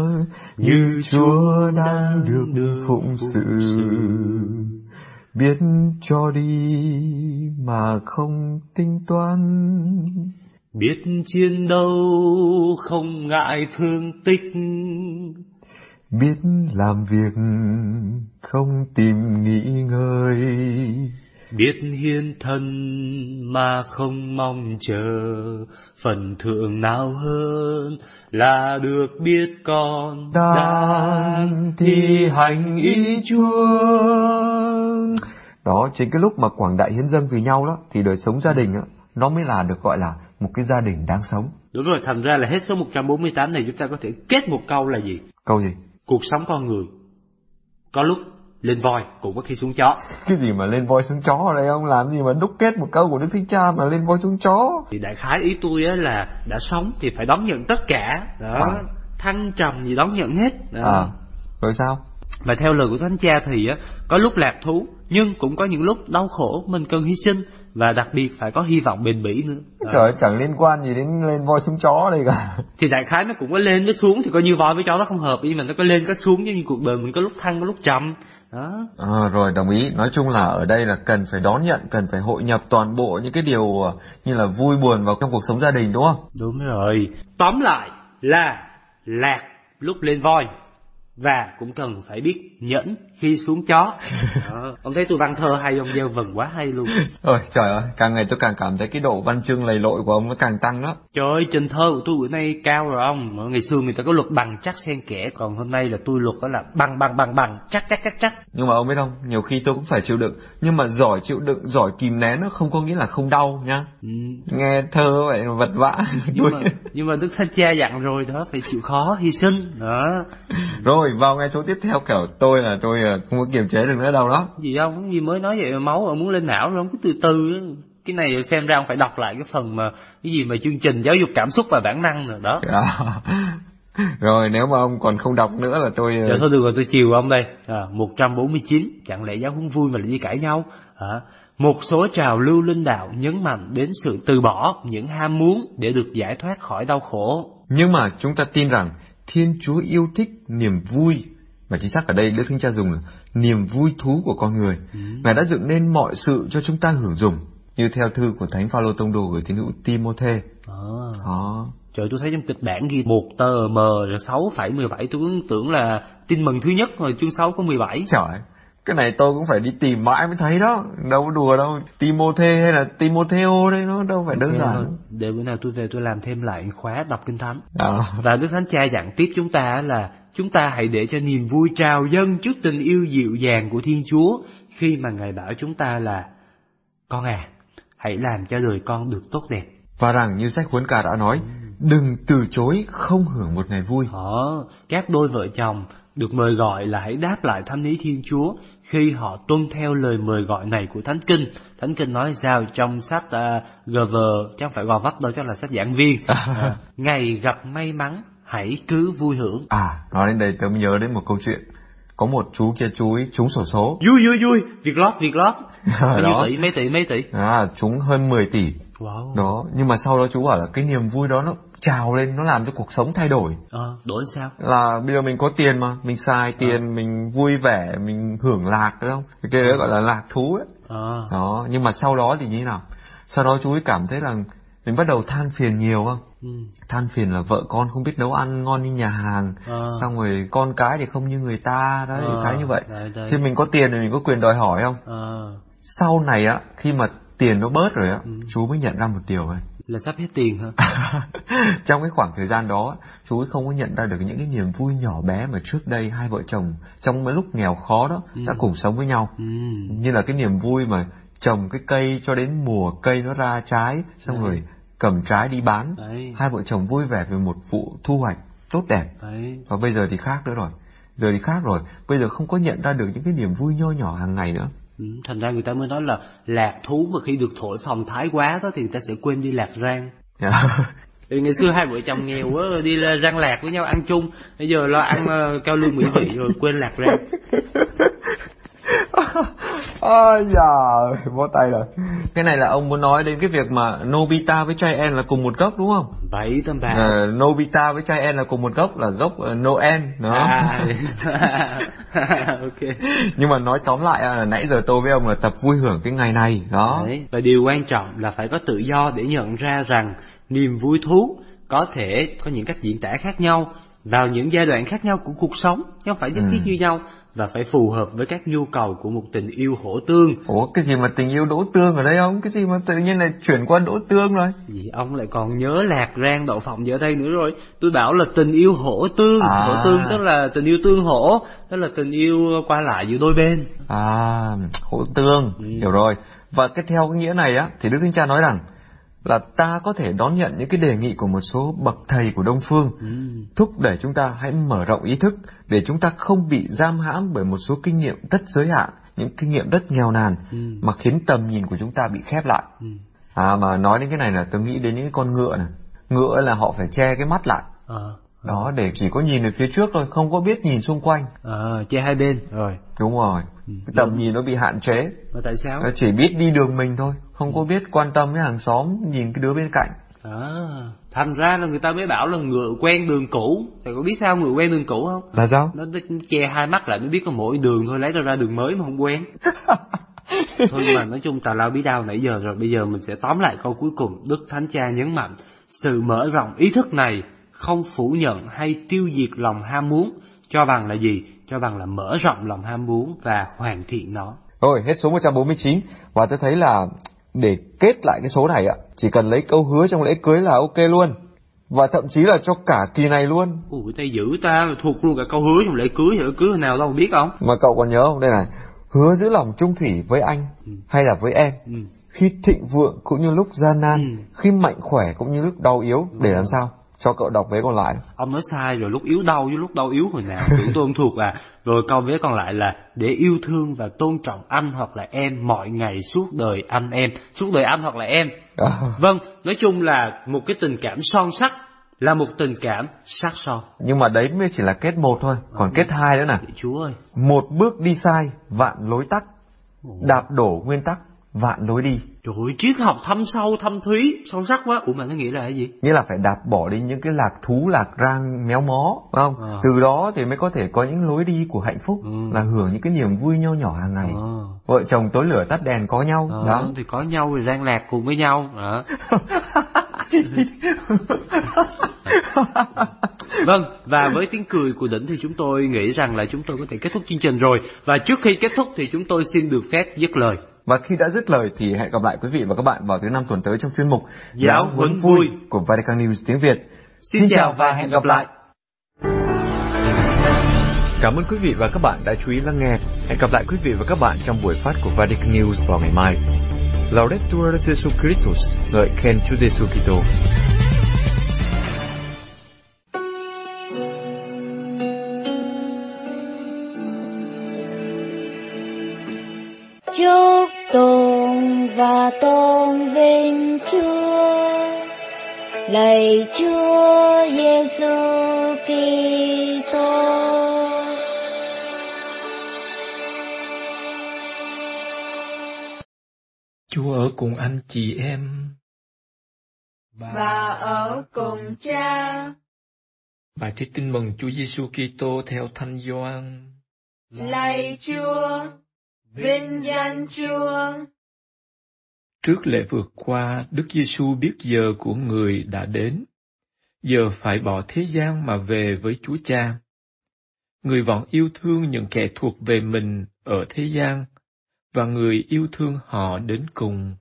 Speaker 20: như Chúa đang được phụng sự, biết cho đi mà không tính toán.
Speaker 21: Biết chiến đấu không ngại thương tích
Speaker 20: biết làm việc không tìm nghỉ ngơi
Speaker 21: biết hiến thân mà không mong chờ phần thượng nào hơn là được biết con
Speaker 20: đang thi hành ý chúa đó chính cái lúc mà quảng đại hiến dâng vì nhau đó thì đời sống gia đình á nó mới là được gọi là một cái gia đình đáng sống.
Speaker 21: Đúng rồi, thành ra là hết số 148 này chúng ta có thể kết một câu là gì?
Speaker 20: câu gì?
Speaker 21: Cuộc sống con người. Có lúc lên voi cũng có khi xuống chó.
Speaker 20: cái gì mà lên voi xuống chó ở đây ông làm gì mà đúc kết một câu của đức thánh cha mà lên voi xuống chó
Speaker 21: Thì đại khái ý tôi á là đã sống thì phải đón nhận tất cả. Đó,
Speaker 20: À.
Speaker 21: thăng trầm gì đón nhận hết. Đó.
Speaker 20: à rồi sao
Speaker 21: và theo lời của thánh cha thì á có lúc lạc thú nhưng cũng có những lúc đau khổ mình cần hy sinh và đặc biệt phải có hy vọng bền bỉ nữa
Speaker 20: Trời ơi, chẳng liên quan gì đến lên voi xuống chó đây cả.
Speaker 21: thì đại khái nó cũng có lên với xuống thì coi như voi với chó nó không hợp nhưng mà nó có lên có xuống giống như cuộc đời mình có lúc thăng có lúc trầm đó.
Speaker 20: Ờ, rồi đồng ý. Nói chung là ở đây là cần phải đón nhận cần phải hội nhập toàn bộ những cái điều ờ, như là vui buồn vào trong cuộc sống gia đình đúng không?
Speaker 21: Đúng rồi. Tóm lại là lạc lúc lên voi và cũng cần phải biết nhẫn khi xuống chó đó. ông thấy tôi văn thơ hay ông gieo vần quá hay luôn
Speaker 20: Ôi trời ơi, càng ngày tôi càng cảm thấy cái độ văn chương lầy lội của ông nó càng tăng đó.
Speaker 21: Trời ơi, trình thơ của tôi bữa nay cao rồi ông. Mà Ngày xưa người ta có luật bằng chắc xen kẽ, còn hôm nay là tôi luật đó là bằng bằng bằng bằng, chắc chắc chắc chắc.
Speaker 20: Nhưng mà ông biết không, nhiều khi tôi cũng phải chịu đựng. Nhưng mà giỏi chịu đựng, giỏi kìm nén nó không có nghĩa là không đau nhá.
Speaker 21: Ừ.
Speaker 20: Nghe thơ vậy mà vật vã.
Speaker 21: Nhưng mà, nhưng mà Đức Thánh Cha dặn rồi đó, phải chịu khó, hy sinh. Đó.
Speaker 20: rồi, vào ngày số tiếp theo kiểu tôi là tôi ờ, không có kiềm chế được nữa đâu đó.
Speaker 21: Gì không, gì mới nói vậy máu ông muốn lên não rồi, ông cứ từ từ. Cái này xem ra ông phải đọc lại cái phần mà cái gì mà chương trình giáo dục cảm xúc và bản năng rồi đó.
Speaker 20: rồi, nếu mà ông còn không đọc nữa là tôi... ờ,
Speaker 21: Dạ thôi được rồi tôi chiều ông đây à, 149 Chẳng lẽ giáo huấn vui mà lại đi cãi nhau à, Một số trào lưu linh đạo nhấn mạnh đến sự từ bỏ Những ham muốn để được giải thoát khỏi đau khổ
Speaker 20: Nhưng mà chúng ta tin rằng Thiên Chúa yêu thích niềm vui và chính xác ở đây Đức Thánh Cha dùng là niềm vui thú của con người. Ngài đã dựng nên mọi sự cho chúng ta hưởng dùng, như theo thư của Thánh Phaolô tông đồ gửi tín hữu Timôthê.
Speaker 21: à.
Speaker 20: Đó.
Speaker 21: Trời tôi thấy trong kịch bản ghi một tờ mờ rồi 6,17 Tôi cũng tưởng là tin mừng thứ nhất rồi chương 6 có 17
Speaker 20: Trời cái này tôi cũng phải đi tìm mãi mới thấy đó đâu có đùa đâu Timôthê hay là Timotheo đấy nó đâu phải đơn giản
Speaker 21: Để bữa nào tôi về tôi làm thêm lại khóa đọc kinh thánh
Speaker 20: À.
Speaker 21: Và Đức Thánh Cha dặn tiếp chúng ta là Chúng ta hãy để cho niềm vui trào dâng trước tình yêu dịu dàng của Thiên Chúa Khi mà Ngài bảo chúng ta là Con à, hãy làm cho đời con được tốt đẹp
Speaker 20: và rằng như sách huấn ca đã nói đừng từ chối không hưởng một ngày vui
Speaker 21: Đó, các đôi vợ chồng được mời gọi là hãy đáp lại thánh ý Thiên Chúa khi họ tuân theo lời mời gọi này của Thánh Kinh. Thánh Kinh nói sao trong sách uh, GV, chứ không phải gò vấp đâu, chắc là sách giảng viên. À, ngày gặp may mắn, hãy cứ vui hưởng.
Speaker 20: à nói đến đây tôi mới nhớ đến một câu chuyện có một chú kia chú ấy trúng sổ số
Speaker 21: Vui vui vui, việc lót, việc lót. Bao nhiêu
Speaker 20: đó
Speaker 21: tỷ, mấy tỷ, mấy tỷ.
Speaker 20: à trúng hơn 10 tỷ
Speaker 21: Wow.
Speaker 20: đó nhưng mà sau đó chú bảo là cái niềm vui đó nó trào lên nó làm cho cuộc sống thay đổi
Speaker 21: Ờ, đổi sao?
Speaker 20: là bây giờ mình có tiền mà mình xài tiền mình vui vẻ mình hưởng lạc đúng không cái đấy gọi là lạc thú ấy
Speaker 21: Ờ.
Speaker 20: đó nhưng mà sau đó thì như thế nào sau đó chú ấy cảm thấy rằng mình bắt đầu than phiền nhiều không
Speaker 21: Ừ.
Speaker 20: than phiền là vợ con không biết nấu ăn ngon như nhà hàng
Speaker 21: Ờ.
Speaker 20: xong rồi con cái thì không như người ta đấy
Speaker 21: Ờ,
Speaker 20: cái như vậy
Speaker 21: đấy, đấy.
Speaker 20: khi mình có tiền thì mình có quyền đòi hỏi không
Speaker 21: Ờ,
Speaker 20: sau này á khi mà tiền nó bớt rồi á
Speaker 21: Ừ.
Speaker 20: chú mới nhận ra một điều này
Speaker 21: là sắp hết tiền hả?
Speaker 20: trong cái khoảng thời gian đó chú ấy không có nhận ra được những cái niềm vui nhỏ bé mà trước đây hai vợ chồng trong mấy lúc nghèo khó đó
Speaker 21: Ừ.
Speaker 20: đã cùng sống với nhau
Speaker 21: Ừ.
Speaker 20: như là cái niềm vui mà trồng cái cây cho đến mùa cây nó ra trái xong
Speaker 21: Đấy.
Speaker 20: rồi cầm trái đi bán.
Speaker 21: Đấy.
Speaker 20: hai vợ chồng vui vẻ về một vụ thu hoạch tốt đẹp.
Speaker 21: Đấy.
Speaker 20: và bây giờ thì khác nữa rồi. Giờ thì khác rồi. Bây giờ không có nhận ra được những cái niềm vui nho nhỏ hàng ngày nữa.
Speaker 21: Ừ, thành ra người ta mới nói là lạc thú mà khi được thổi phòng thái quá đó thì người ta sẽ quên đi lạc rang. Thì ngày xưa hai vợ chồng nghèo quá đi răng lạc với nhau ăn chung. Bây giờ lo ăn ờ, cao lương mỹ vị rồi quên lạc rang
Speaker 20: Ôi giời, bó tay rồi. Cái này là ông muốn nói đến cái việc mà Nobita với trai En là cùng một gốc đúng không?
Speaker 21: bảy tâm ba
Speaker 20: Ờ, Nobita với trai En là cùng một gốc là gốc ờ, Noel đó.
Speaker 21: à, ok
Speaker 20: Nhưng mà nói tóm lại là nãy giờ tôi với ông là tập vui hưởng cái ngày này đó.
Speaker 21: Đấy. và điều quan trọng là phải có tự do để nhận ra rằng niềm vui thú có thể có những cách diễn tả khác nhau vào những giai đoạn khác nhau của cuộc sống chứ không phải nhất thiết
Speaker 20: Ừ.
Speaker 21: như nhau và phải phù hợp với các nhu cầu của một tình yêu hỗ tương
Speaker 20: Ủa cái gì mà tình yêu đỗ tương ở đây ông? Cái gì mà tự nhiên lại chuyển qua đỗ tương rồi?
Speaker 21: Vì ông lại còn nhớ lạc rang đậu phộng giờ đây nữa rồi Tôi bảo là tình yêu hỗ tương
Speaker 20: À.
Speaker 21: Hỗ tương tức là tình yêu tương hỗ Tức là tình yêu qua lại giữa đôi bên
Speaker 20: À, hỗ tương, hiểu rồi. Và cái theo cái nghĩa này á, thì Đức Thánh Cha nói rằng là ta có thể đón nhận những cái đề nghị của một số bậc thầy của Đông Phương, thúc đẩy chúng ta hãy mở rộng ý thức để chúng ta không bị giam hãm bởi một số kinh nghiệm rất giới hạn, những kinh nghiệm rất nghèo nàn mà khiến tầm nhìn của chúng ta bị khép lại. À mà nói đến cái này là tôi nghĩ đến những con ngựa này. Ngựa là họ phải che cái mắt lại.
Speaker 21: Ờ.
Speaker 20: đó để chỉ có nhìn ở phía trước thôi không có biết nhìn xung quanh.
Speaker 21: Ờ che hai bên rồi.
Speaker 20: Đúng rồi. Cái tầm nhìn nó bị hạn chế.
Speaker 21: Mà tại sao?
Speaker 20: Nó chỉ biết đi đường mình thôi không có biết quan tâm đến hàng xóm nhìn cái đứa bên cạnh.
Speaker 21: À, thành ra là người ta mới bảo là ngựa quen đường cũ. Thầy có biết sao ngựa quen đường cũ không?
Speaker 20: Là sao?
Speaker 21: Nó, nó che hai mắt lại nó biết có mỗi đường thôi lấy ra ra đường mới mà không quen. Thôi mà nói chung tào lao bí đao nãy giờ rồi bây giờ mình sẽ tóm lại câu cuối cùng. Đức thánh cha nhấn mạnh sự mở rộng ý thức này không phủ nhận hay tiêu diệt lòng ham muốn cho bằng là gì? Cho bằng là mở rộng lòng ham muốn và hoàn thiện nó.
Speaker 20: Rồi hết số 149 và tôi thấy là để kết lại cái số này ạ chỉ cần lấy câu hứa trong lễ cưới là ok luôn. Và thậm chí là cho cả kỳ này luôn.
Speaker 21: Ui tay dữ ta thuộc luôn cả câu hứa trong lễ cưới lễ cưới nào đâu biết không?
Speaker 20: Mà cậu còn nhớ không? Đây này hứa giữ lòng trung thủy với anh ừ. hay là với em? Ừ. khi thịnh vượng cũng như lúc gian nan ừ. khi mạnh khỏe cũng như lúc đau yếu để làm sao cho cậu đọc vế còn lại.
Speaker 21: Ông nói sai rồi lúc yếu đau với lúc đau yếu hồi nào tưởng tôi không thuộc à. Rồi câu vế còn lại là để yêu thương và tôn trọng anh hoặc là em mọi ngày suốt đời anh em. Suốt đời anh hoặc là em. À. vâng nói chung là một cái tình cảm son sắc là một tình cảm sắc son.
Speaker 20: Nhưng mà đấy mới chỉ là kết một thôi còn kết hai nữa nè.
Speaker 21: Chúa ơi.
Speaker 20: Một bước đi sai vạn lối tắc đạp đổ nguyên tắc vạn lối đi
Speaker 21: Trời ơi, triết học thâm sâu, thâm thúy, sâu sắc quá. Ủa mà nó nghĩa là cái gì?
Speaker 20: Nghĩa là phải đạp bỏ đi những cái lạc thú, lạc rang, méo mó, phải không? À. Từ đó thì mới có thể có những lối đi của hạnh phúc, ừ. là hưởng những cái niềm vui nho nhỏ hàng ngày. À. Vợ chồng tối lửa tắt đèn có nhau,
Speaker 21: à, đó. Thì có nhau rồi rang lạc cùng với nhau. Đó. vâng, và với tiếng cười của đỉnh thì chúng tôi nghĩ rằng là chúng tôi có thể kết thúc chương trình rồi. Và trước khi kết thúc thì chúng tôi xin được phép dứt lời.
Speaker 20: Và khi đã dứt lời thì hẹn gặp lại quý vị và các bạn vào thứ năm tuần tới trong chuyên mục
Speaker 21: Giáo huấn vui
Speaker 20: của Vatican News tiếng Việt.
Speaker 21: Xin, Xin chào và hẹn gặp lại.
Speaker 14: Cảm ơn quý vị và các bạn đã chú ý lắng nghe. Hẹn gặp lại quý vị và các bạn trong buổi phát của Vatican News vào ngày mai. Laudetur Jesu Christus, ngợi khen Chúa Giêsu Kitô.
Speaker 22: chúc tôn và tôn vinh Chúa lạy Chúa Giêsu Kitô
Speaker 23: Chúa ở cùng anh chị em
Speaker 22: và ở cùng cha.
Speaker 23: Bài trích tin mừng Chúa Giêsu Kitô theo Thánh Gioan.
Speaker 22: Lạy Chúa, Vinh danh Chúa.
Speaker 23: Trước lễ vượt qua, Đức Giêsu biết giờ của người đã đến. Giờ phải bỏ thế gian mà về với Chúa Cha. Người vẫn yêu thương những kẻ thuộc về mình ở thế gian, và người yêu thương họ đến cùng.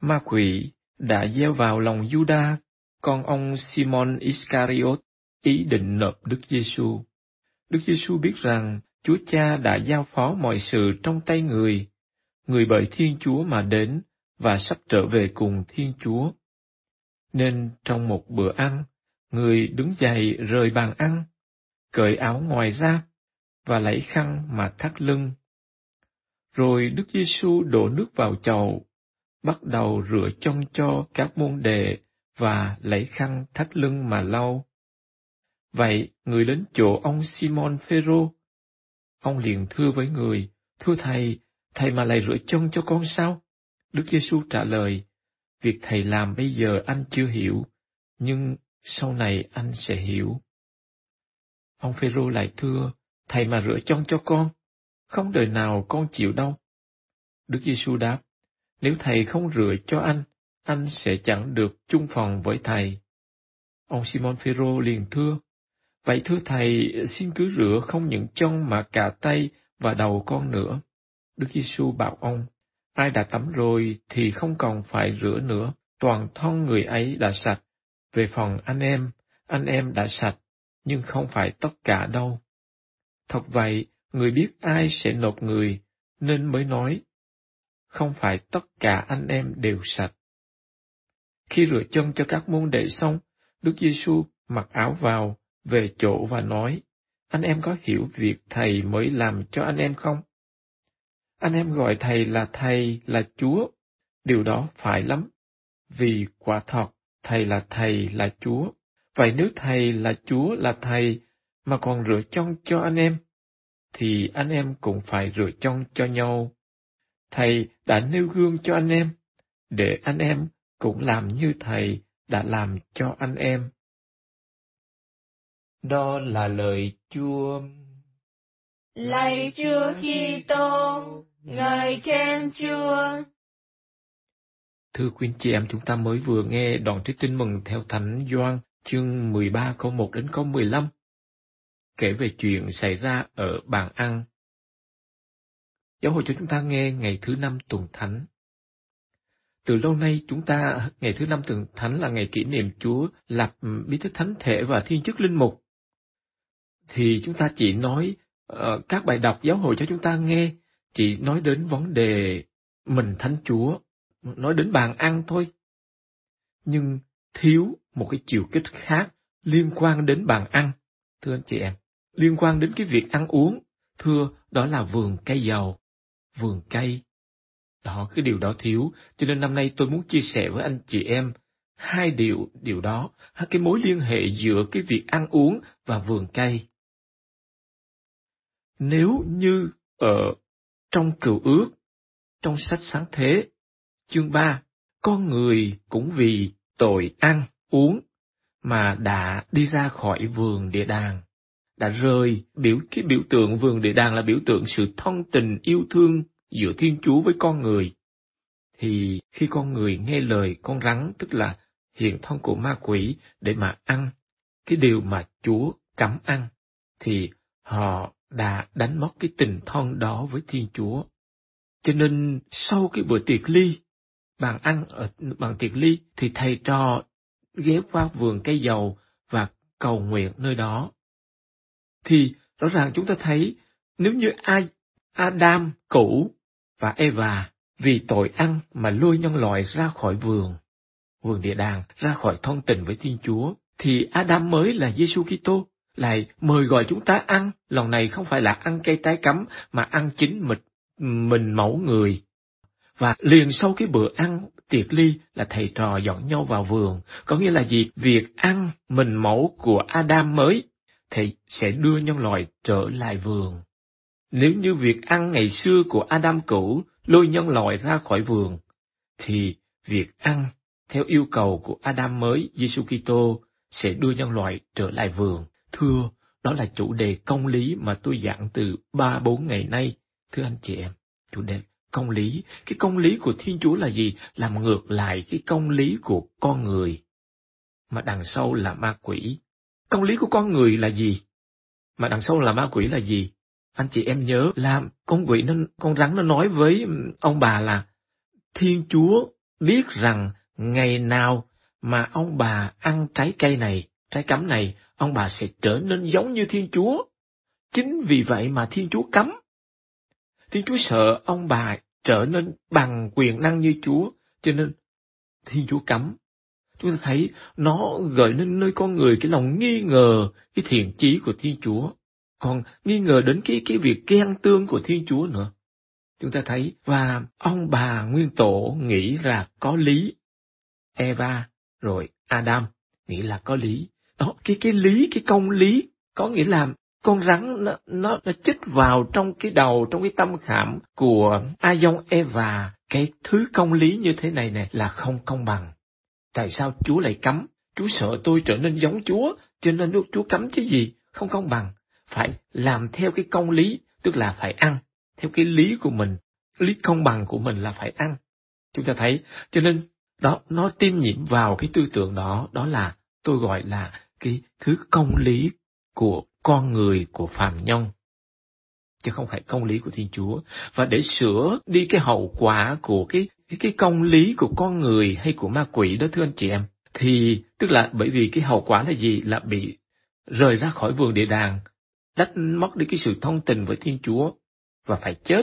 Speaker 23: Ma quỷ đã gieo vào lòng Juda, con ông Simon Iscariot, ý định nộp Đức Giêsu. Đức Giêsu biết rằng Chúa Cha đã giao phó mọi sự trong tay người, người bởi Thiên Chúa mà đến và sắp trở về cùng Thiên Chúa. Nên trong một bữa ăn, người đứng dậy rời bàn ăn, cởi áo ngoài ra và lấy khăn mà thắt lưng. Rồi Đức Giêsu đổ nước vào chậu, bắt đầu rửa chân cho các môn đệ và lấy khăn thắt lưng mà lau. Vậy, người đến chỗ ông Simon Phêrô Ông liền thưa với người, thưa thầy, thầy mà lại rửa chân cho con sao? Đức Giêsu trả lời, việc thầy làm bây giờ anh chưa hiểu, nhưng sau này anh sẽ hiểu. Ông Phêrô lại thưa, thầy mà rửa chân cho con, không đời nào con chịu đâu. Đức Giêsu đáp, nếu thầy không rửa cho anh, anh sẽ chẳng được chung phòng với thầy. Ông Simon Phêrô liền thưa, Vậy thưa Thầy, xin cứ rửa không những chân mà cả tay và đầu con nữa. Đức Giêsu bảo ông, ai đã tắm rồi thì không còn phải rửa nữa, toàn thân người ấy đã sạch. Về phần anh em, anh em đã sạch, nhưng không phải tất cả đâu. Thật vậy, người biết ai sẽ nộp người, nên mới nói, không phải tất cả anh em đều sạch. Khi rửa chân cho các môn đệ xong, Đức Giêsu mặc áo vào, về chỗ và nói, anh em có hiểu việc thầy mới làm cho anh em không? Anh em gọi thầy là thầy, là Chúa. Điều đó phải lắm, vì quả thật thầy là thầy, là Chúa. Vậy nếu Thầy là Chúa là Thầy mà còn rửa chân cho anh em, thì anh em cũng phải rửa chân cho nhau. Thầy đã nêu gương cho anh em, để anh em cũng làm như Thầy đã làm cho anh em. Đó là lời Chúa.
Speaker 22: Lạy Chúa Kitô, ngợi khen Chúa.
Speaker 23: Thưa quý chị em, chúng ta mới vừa nghe đoạn trích tin mừng theo Thánh Gioan chương 13 câu 1 đến câu 15, kể về chuyện xảy ra ở bàn ăn. Giáo hội cho chúng ta nghe ngày thứ năm tuần thánh. Từ lâu nay chúng ta, ngày thứ năm tuần thánh là ngày kỷ niệm Chúa lập bí tích thánh thể và thiên chức linh mục. Thì chúng ta chỉ nói uh, các bài đọc giáo hội cho chúng ta nghe, chỉ nói đến vấn đề mình thánh Chúa, nói đến bàn ăn thôi. Nhưng thiếu một cái chiều kích khác liên quan đến bàn ăn, thưa anh chị em, liên quan đến cái việc ăn uống, thưa đó là vườn cây dầu, vườn cây. Đó, cái điều đó thiếu, cho nên năm nay tôi muốn chia sẻ với anh chị em hai điều điều đó, hai cái mối liên hệ giữa cái việc ăn uống và vườn cây. Nếu như ở trong cựu ước, trong sách sáng thế, chương 3, con người cũng vì tội ăn, uống, mà đã đi ra khỏi vườn địa đàng, đã rời biểu cái biểu tượng vườn địa đàng là biểu tượng sự thân tình yêu thương giữa Thiên Chúa với con người. Thì khi con người nghe lời con rắn, tức là hiện thân của ma quỷ để mà ăn cái điều mà Chúa cấm ăn, thì họ đã đánh mất cái tình thân đó với Thiên Chúa. Cho nên sau cái bữa tiệc ly, bàn ăn ở bàn tiệc ly thì thầy trò ghé qua vườn cây dầu và cầu nguyện nơi đó. Thì rõ ràng chúng ta thấy nếu như ai Adam cũ và Eva vì tội ăn mà lôi nhân loại ra khỏi vườn, vườn địa đàng, ra khỏi thân tình với Thiên Chúa, thì Adam mới là Giêsu Kitô lại mời gọi chúng ta ăn, lần này không phải là ăn cây tái cấm mà ăn chính mình, mình mẫu người. Và liền sau cái bữa ăn tiệc ly là thầy trò dọn nhau vào vườn, có nghĩa là gì? Việc ăn mình mẫu của Adam mới, thì sẽ đưa nhân loại trở lại vườn. Nếu như việc ăn ngày xưa của Adam cũ lôi nhân loại ra khỏi vườn, thì việc ăn theo yêu cầu của Adam mới, Giêsu Kitô sẽ đưa nhân loại trở lại vườn. Thưa, đó là chủ đề công lý mà tôi giảng từ ba bốn ngày nay, thưa anh chị em. Chủ đề công lý. Cái công lý của Thiên Chúa là gì? Làm ngược lại cái công lý của con người. Mà đằng sau là ma quỷ. Công lý của con người là gì? Mà đằng sau là ma quỷ là gì? Anh chị em nhớ là con quỷ nó, con rắn nó nói với ông bà là Thiên Chúa biết rằng ngày nào mà ông bà ăn trái cây này, trái cấm này, ông bà sẽ trở nên giống như Thiên Chúa. Chính vì vậy mà Thiên Chúa cấm. Thiên Chúa sợ ông bà trở nên bằng quyền năng như Chúa, cho nên Thiên Chúa cấm. Chúng ta thấy nó gợi nên nơi con người cái lòng nghi ngờ cái thiện chí của Thiên Chúa, còn nghi ngờ đến cái cái việc ghen tương của Thiên Chúa nữa. Chúng ta thấy và ông bà nguyên tổ nghĩ là có lý, Eva rồi Adam nghĩ là có lý. Đó, cái cái lý, cái công lý có nghĩa là con rắn nó, nó, nó chích vào trong cái đầu, trong cái tâm khảm của Aion Eva. Cái thứ công lý như thế này này là không công bằng. Tại sao Chúa lại cấm? Chúa sợ tôi trở nên giống Chúa, cho nên Chúa cấm chứ gì? Không công bằng. Phải làm theo cái công lý, tức là phải ăn. Theo cái lý của mình, lý công bằng của mình là phải ăn. Chúng ta thấy, cho nên đó nó tiêm nhiễm vào cái tư tưởng đó, đó là tôi gọi là cái thứ công lý của con người của phàm nhân chứ không phải công lý của Thiên Chúa và để sửa đi cái hậu quả của cái cái, cái công lý của con người hay của ma quỷ đó thưa anh chị em thì tức là bởi vì cái hậu quả là gì là bị rời ra khỏi vườn địa đàng đánh mất đi cái sự thông tình với Thiên Chúa và phải chết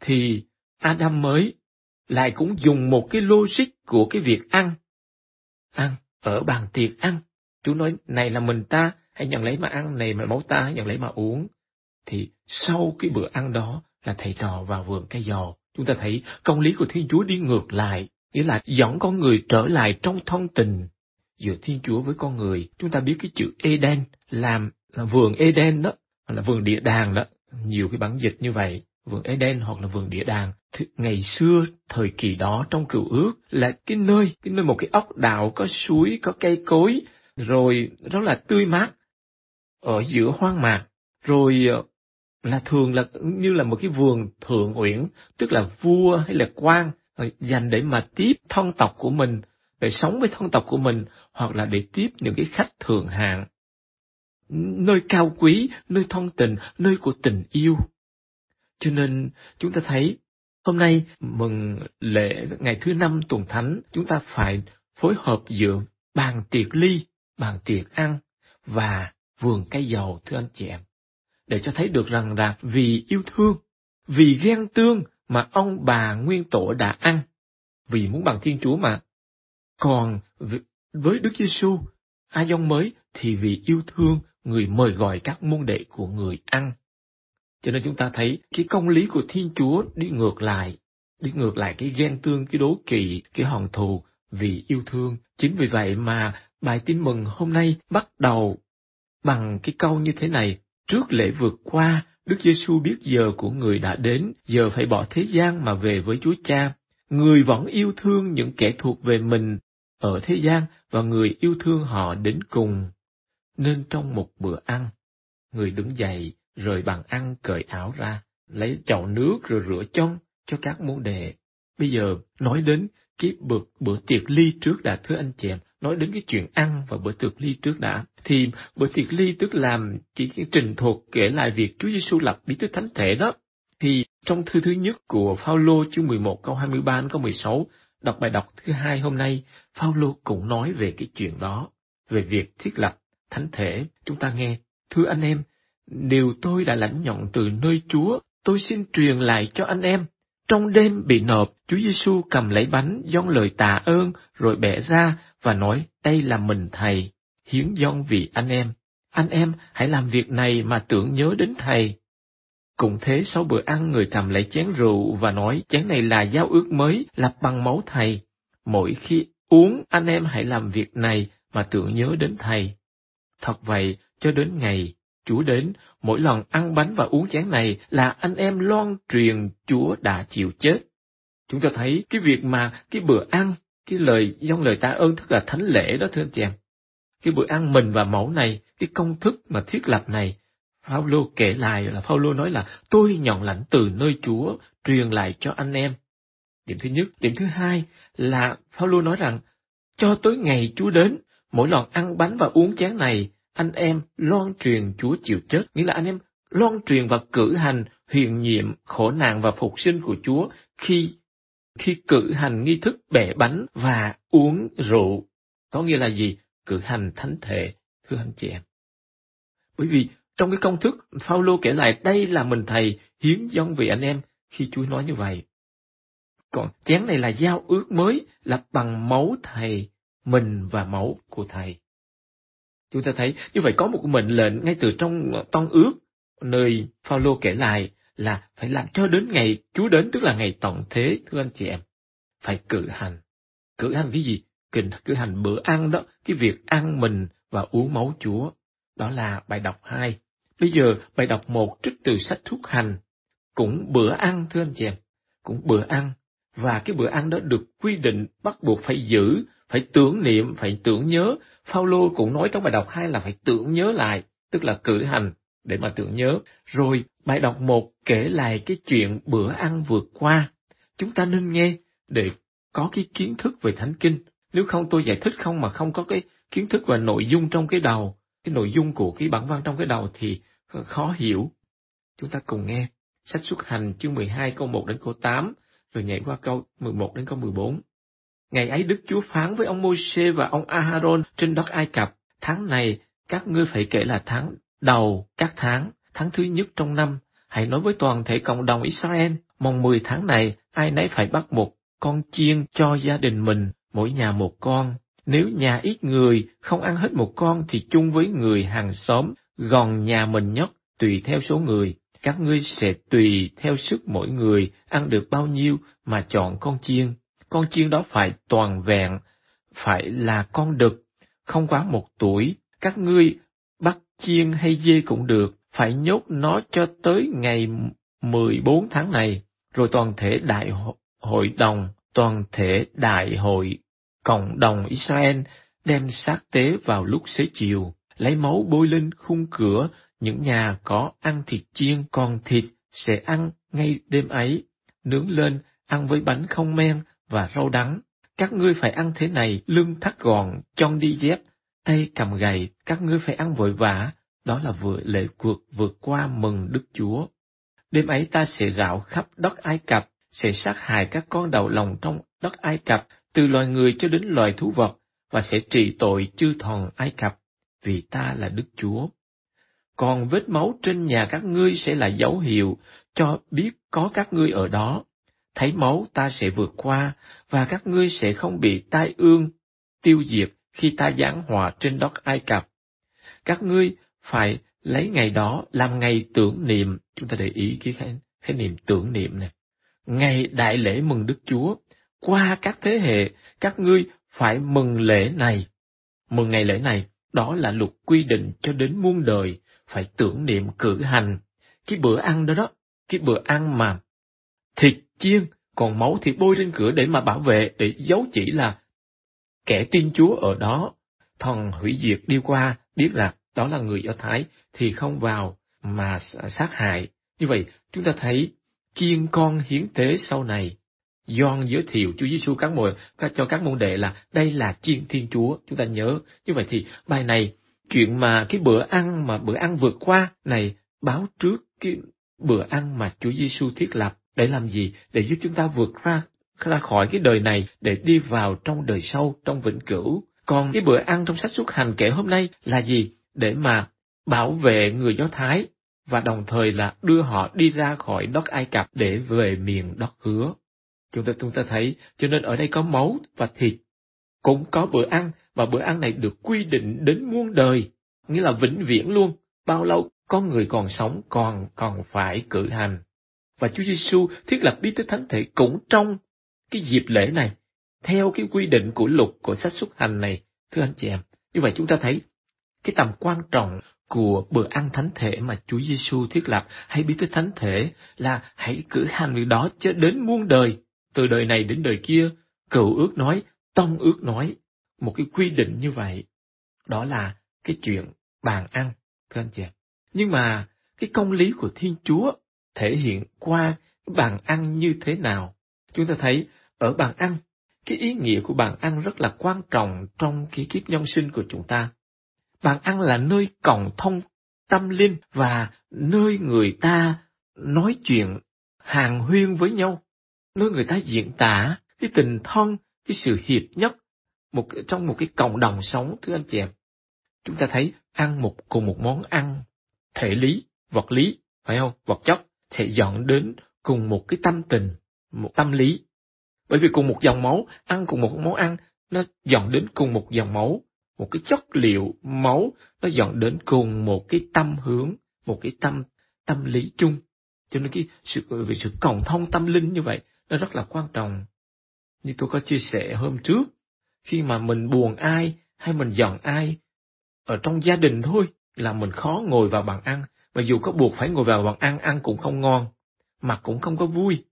Speaker 23: thì Adam mới lại cũng dùng một cái logic của cái việc ăn ăn ở bàn tiệc ăn chú nói này là mình ta hãy nhận lấy mà ăn này mà máu ta hãy nhận lấy mà uống. Thì sau cái bữa ăn đó là thầy trò vào vườn cây giò. Chúng ta thấy công lý của Thiên Chúa đi ngược lại, nghĩa là dẫn con người trở lại trong thân tình, giữa Thiên Chúa với con người. Chúng ta biết cái chữ Eden làm là vườn Eden đó, hoặc là vườn địa đàng đó, nhiều cái bản dịch như vậy, vườn Eden hoặc là vườn địa đàng. Thì ngày xưa thời kỳ đó trong cựu ước là cái nơi, cái nơi một cái ốc đảo có suối, có cây cối, rồi rất là tươi mát ở giữa hoang mạc, rồi ờ, là thường là như là một cái vườn thượng uyển, tức là vua hay là quan dành để mà tiếp thân tộc của mình, để sống với thân tộc của mình, hoặc là để tiếp những cái khách thượng hạng. Nơi cao quý, nơi thân tình, nơi của tình yêu. Cho nên chúng ta thấy hôm nay mừng lễ ngày thứ năm tuần thánh, chúng ta phải phối hợp giữa bàn tiệc ly, bàn tiệc ăn và vườn cây dầu thưa anh chị em để cho thấy được rằng là vì yêu thương, vì ghen tương mà ông bà nguyên tổ đã ăn, vì muốn bằng Thiên Chúa mà. Còn với Đức Giêsu, ai dông mới thì vì yêu thương người mời gọi các môn đệ của người ăn. Cho nên chúng ta thấy cái công lý của Thiên Chúa đi ngược lại, đi ngược lại cái ghen tương, cái đố kỵ, cái hòn thù vì yêu thương. Chính vì vậy mà bài tin mừng hôm nay bắt đầu bằng cái câu như thế này, Trước lễ vượt qua, Đức Giêsu biết giờ của người đã đến, giờ phải bỏ thế gian mà về với Chúa Cha. Người vẫn yêu thương những kẻ thuộc về mình ở thế gian và người yêu thương họ đến cùng. Nên trong một bữa ăn, người đứng dậy, rời bàn ăn cởi áo ra, lấy chậu nước rồi rửa chân cho các môn đệ. Bây giờ nói đến cái bực bữa tiệc ly trước đã thưa anh chị em, nói đến cái chuyện ăn và bữa tiệc ly trước đã, thì bữa tiệc ly tức làm chỉ cái trình thuật kể lại việc Chúa Giêsu lập bí tích thánh thể đó. Thì trong thư thứ nhất của Phaolô chương 11 câu 23 đến câu 16, đọc bài đọc thứ hai hôm nay, Phaolô cũng nói về cái chuyện đó, về việc thiết lập thánh thể. Chúng ta nghe, thưa anh em, điều tôi đã lãnh nhận từ nơi Chúa, tôi xin truyền lại cho anh em. Trong đêm bị nộp, Chúa Giêsu cầm lấy bánh dâng lời tạ ơn rồi bẻ ra và nói đây là mình thầy, hiến dâng vì anh em. Anh em hãy làm việc này mà tưởng nhớ đến thầy. Cũng thế sau bữa ăn người cầm lấy chén rượu và nói chén này là giao ước mới lập bằng máu thầy. Mỗi khi uống anh em hãy làm việc này mà tưởng nhớ đến thầy. Thật vậy, cho đến ngày Chúa đến, mỗi lần ăn bánh và uống chén này là anh em loan truyền Chúa đã chịu chết. Chúng ta thấy cái việc mà cái bữa ăn cái lời dòng lời tạ ơn tức là thánh lễ đó thưa anh chị em. Cái bữa ăn mình và mẫu này, cái công thức mà thiết lập này, Phaolô kể lại là Phaolô nói là tôi nhận lãnh từ nơi Chúa truyền lại cho anh em. Điểm thứ nhất, điểm thứ hai là Phaolô nói rằng cho tới ngày Chúa đến, mỗi lần ăn bánh và uống chén này, anh em loan truyền Chúa chịu chết, nghĩa là anh em loan truyền và cử hành huyền nhiệm khổ nạn và phục sinh của Chúa khi khi cử hành nghi thức bẻ bánh và uống rượu. Có nghĩa là gì? Cử hành thánh thể, thưa anh chị em. Bởi vì trong cái công thức, Phaolô kể lại đây là mình thầy hiến dâng vì anh em khi Chúa nói như vậy. Còn chén này là giao ước mới là bằng máu thầy, mình và máu của thầy. Chúng ta thấy như vậy có một mệnh lệnh ngay từ trong toan ước nơi Phaolô kể lại là phải làm cho đến ngày Chúa đến tức là ngày tận thế thưa anh chị em. Phải cử hành. Cử hành cái gì? Cử, cử hành bữa ăn đó, cái việc ăn mình và uống máu Chúa. Đó là bài đọc 2. Bây giờ bài đọc 1 trích từ sách thuốc hành. Cũng bữa ăn thưa anh chị em. Cũng bữa ăn. Và cái bữa ăn đó được quy định bắt buộc phải giữ, phải tưởng niệm, phải tưởng nhớ. Phaolô cũng nói trong bài đọc 2 là phải tưởng nhớ lại, tức là cử hành để mà tưởng nhớ. Rồi bài đọc một kể lại cái chuyện bữa ăn vượt qua. Chúng ta nên nghe để có cái kiến thức về Thánh Kinh. Nếu không tôi giải thích không mà không có cái kiến thức và nội dung trong cái đầu, cái nội dung của cái bản văn trong cái đầu thì khó hiểu. Chúng ta cùng nghe sách xuất hành chương 12 câu 1 đến câu 8, rồi nhảy qua câu 11 đến câu 14. Ngày ấy Đức Chúa phán với ông Môi-se và ông Aharon trên đất Ai Cập, tháng này các ngươi phải kể là tháng đầu các tháng, tháng thứ nhất trong năm, hãy nói với toàn thể cộng đồng Israel, mong 10 tháng này, ai nấy phải bắt một con chiên cho gia đình mình, mỗi nhà một con. Nếu nhà ít người, không ăn hết một con thì chung với người hàng xóm, gòn nhà mình nhất, tùy theo số người. Các ngươi sẽ tùy theo sức mỗi người, ăn được bao nhiêu mà chọn con chiên. Con chiên đó phải toàn vẹn, phải là con đực, không quá một tuổi, các ngươi bắt chiên hay dê cũng được, phải nhốt nó cho tới ngày 14 tháng này, rồi toàn thể đại hội đồng, toàn thể đại hội cộng đồng Israel đem xác tế vào lúc xế chiều, lấy máu bôi lên khung cửa. Những nhà có ăn thịt chiên còn thịt sẽ ăn ngay đêm ấy, nướng lên, ăn với bánh không men và rau đắng. Các ngươi phải ăn thế này, lưng thắt gòn, chân đi dép, tay cầm gậy, các ngươi phải ăn vội vã, đó là vừa lệ cuộc vượt qua mừng Đức Chúa. Đêm ấy ta sẽ rạo khắp đất Ai Cập, sẽ sát hại các con đầu lòng trong đất Ai Cập, từ loài người cho đến loài thú vật, và sẽ trị tội chư thần Ai Cập, vì ta là Đức Chúa. Còn vết máu trên nhà các ngươi sẽ là dấu hiệu cho biết có các ngươi ở đó. Thấy máu ta sẽ vượt qua, và các ngươi sẽ không bị tai ương, tiêu diệt khi ta giáng hòa trên đất Ai Cập. Các ngươi phải lấy ngày đó làm ngày tưởng niệm, chúng ta để ý cái khái, khái niệm tưởng niệm này. Ngày đại lễ mừng Đức Chúa, qua các thế hệ, các ngươi phải mừng lễ này. Mừng ngày lễ này, đó là luật quy định cho đến muôn đời, phải tưởng niệm cử hành. Cái bữa ăn đó đó, cái bữa ăn mà thịt chiên, còn máu thì bôi trên cửa để mà bảo vệ, để giấu chỉ là kẻ tin Chúa ở đó, thần hủy diệt đi qua, biết là đó là người Do Thái, thì không vào mà sát hại. Như vậy, chúng ta thấy chiên con hiến tế sau này, Gioan giới thiệu Chúa Giêsu các môn cho các môn đệ là đây là chiên Thiên Chúa, chúng ta nhớ. Như vậy thì bài này chuyện mà cái bữa ăn mà bữa ăn vượt qua này báo trước cái bữa ăn mà Chúa Giêsu thiết lập để làm gì? Để giúp chúng ta vượt ra ra khỏi cái đời này để đi vào trong đời sau, trong vĩnh cửu. Còn cái bữa ăn trong sách xuất hành kể hôm nay là gì? Để mà bảo vệ người Do Thái và đồng thời là đưa họ đi ra khỏi đất Ai Cập để về miền đất hứa. Chúng ta chúng ta thấy, cho nên ở đây có máu và thịt, cũng có bữa ăn và bữa ăn này được quy định đến muôn đời, nghĩa là vĩnh viễn luôn. Bao lâu con người còn sống còn còn phải cử hành. Và Chúa Giêsu thiết lập bí tích thánh thể cũng trong cái dịp lễ này, theo cái quy định của luật của sách xuất hành này, thưa anh chị em. Như vậy chúng ta thấy cái tầm quan trọng của bữa ăn thánh thể mà Chúa Giêsu thiết lập hay bí tích thánh thể là hãy cử hành việc đó cho đến muôn đời, từ đời này đến đời kia, cựu ước nói, tông ước nói, một cái quy định như vậy. Đó là cái chuyện bàn ăn, thưa anh chị em. Nhưng mà cái công lý của Thiên Chúa thể hiện qua bàn ăn như thế nào? Chúng ta thấy ở bàn ăn, cái ý nghĩa của bàn ăn rất là quan trọng trong cái kiếp nhân sinh của chúng ta. Bàn ăn là nơi cộng thông tâm linh và nơi người ta nói chuyện hàng huyên với nhau, nơi người ta diễn tả cái tình thân, cái sự hiệp nhất một trong một cái cộng đồng sống thưa anh chị em. Chúng ta thấy ăn một cùng một món ăn thể lý, vật lý, phải không? Vật chất sẽ dọn đến cùng một cái tâm tình, một tâm lý. Bởi vì cùng một dòng máu, ăn cùng một món ăn, nó dọn đến cùng một dòng máu, một cái chất liệu máu, nó dọn đến cùng một cái tâm hướng, một cái tâm tâm lý chung. Cho nên cái sự về sự cộng thông tâm linh như vậy, nó rất là quan trọng. Như tôi có chia sẻ hôm trước, khi mà mình buồn ai hay mình giận ai, ở trong gia đình thôi là mình khó ngồi vào bàn ăn, và dù có buộc phải ngồi vào bàn ăn, ăn cũng không ngon, mặt cũng không có vui.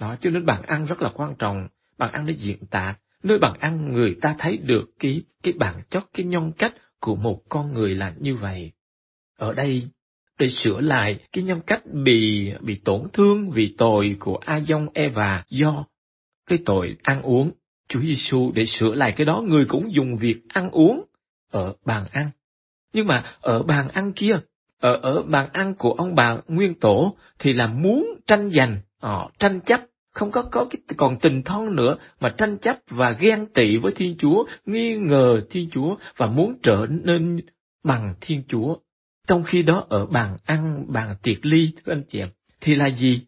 Speaker 23: Đó, cho nên bàn ăn rất là quan trọng, bàn ăn để diễn tả, nơi bàn ăn người ta thấy được cái cái bản chất, cái nhân cách của một con người là như vậy. Ở đây, để sửa lại cái nhân cách bị bị tổn thương vì tội của A Dông Eva do cái tội ăn uống. Chúa Giêsu để sửa lại cái đó người cũng dùng việc ăn uống ở bàn ăn. Nhưng mà ở bàn ăn kia, ở ở bàn ăn của ông bà Nguyên Tổ thì là muốn tranh giành, họ tranh chấp, không có có cái còn tình thân nữa mà tranh chấp và ghen tị với Thiên Chúa, nghi ngờ Thiên Chúa và muốn trở nên bằng Thiên Chúa. Trong khi đó ở bàn ăn, bàn tiệc ly, thưa anh chị em, thì là gì?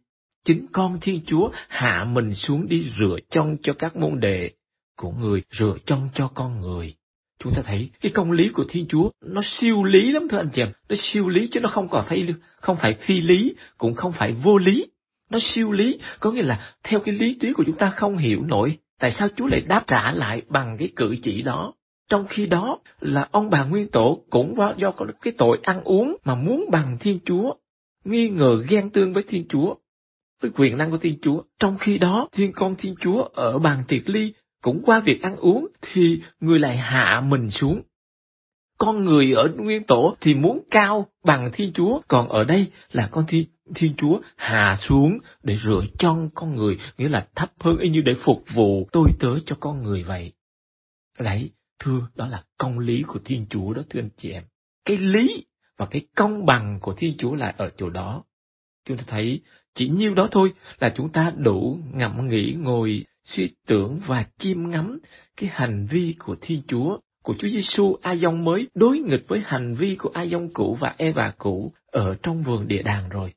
Speaker 23: Chính con Thiên Chúa hạ mình xuống đi rửa chân cho các môn đệ của người, rửa chân cho con người. Chúng ta thấy cái công lý của Thiên Chúa nó siêu lý lắm thưa anh chị em, nó siêu lý chứ nó không còn phải không phải phi lý, cũng không phải vô lý. Nó siêu lý, có nghĩa là theo cái lý trí của chúng ta không hiểu nổi, tại sao Chúa lại đáp trả lại bằng cái cử chỉ đó. Trong khi đó là ông bà nguyên tổ cũng do có cái tội ăn uống mà muốn bằng Thiên Chúa, nghi ngờ ghen tương với Thiên Chúa, với quyền năng của Thiên Chúa. Trong khi đó, Thiên con Thiên Chúa ở bàn tiệc ly cũng qua việc ăn uống thì người lại hạ mình xuống. Con người ở nguyên tổ thì muốn cao bằng Thiên Chúa, còn ở đây là con Thiên, Thiên Chúa hạ xuống để rửa chân con người, nghĩa là thấp hơn y như để phục vụ tôi tớ cho con người vậy. Đấy, thưa, đó là công lý của Thiên Chúa đó thưa anh chị em. Cái lý và cái công bằng của Thiên Chúa là ở chỗ đó. Chúng ta thấy chỉ nhiêu đó thôi là chúng ta đủ ngẫm nghĩ ngồi suy tưởng và chiêm ngắm cái hành vi của Thiên Chúa, của Chúa Giêsu A Dông mới đối nghịch với hành vi của A Dông cũ và Eva cũ ở trong vườn địa đàng rồi.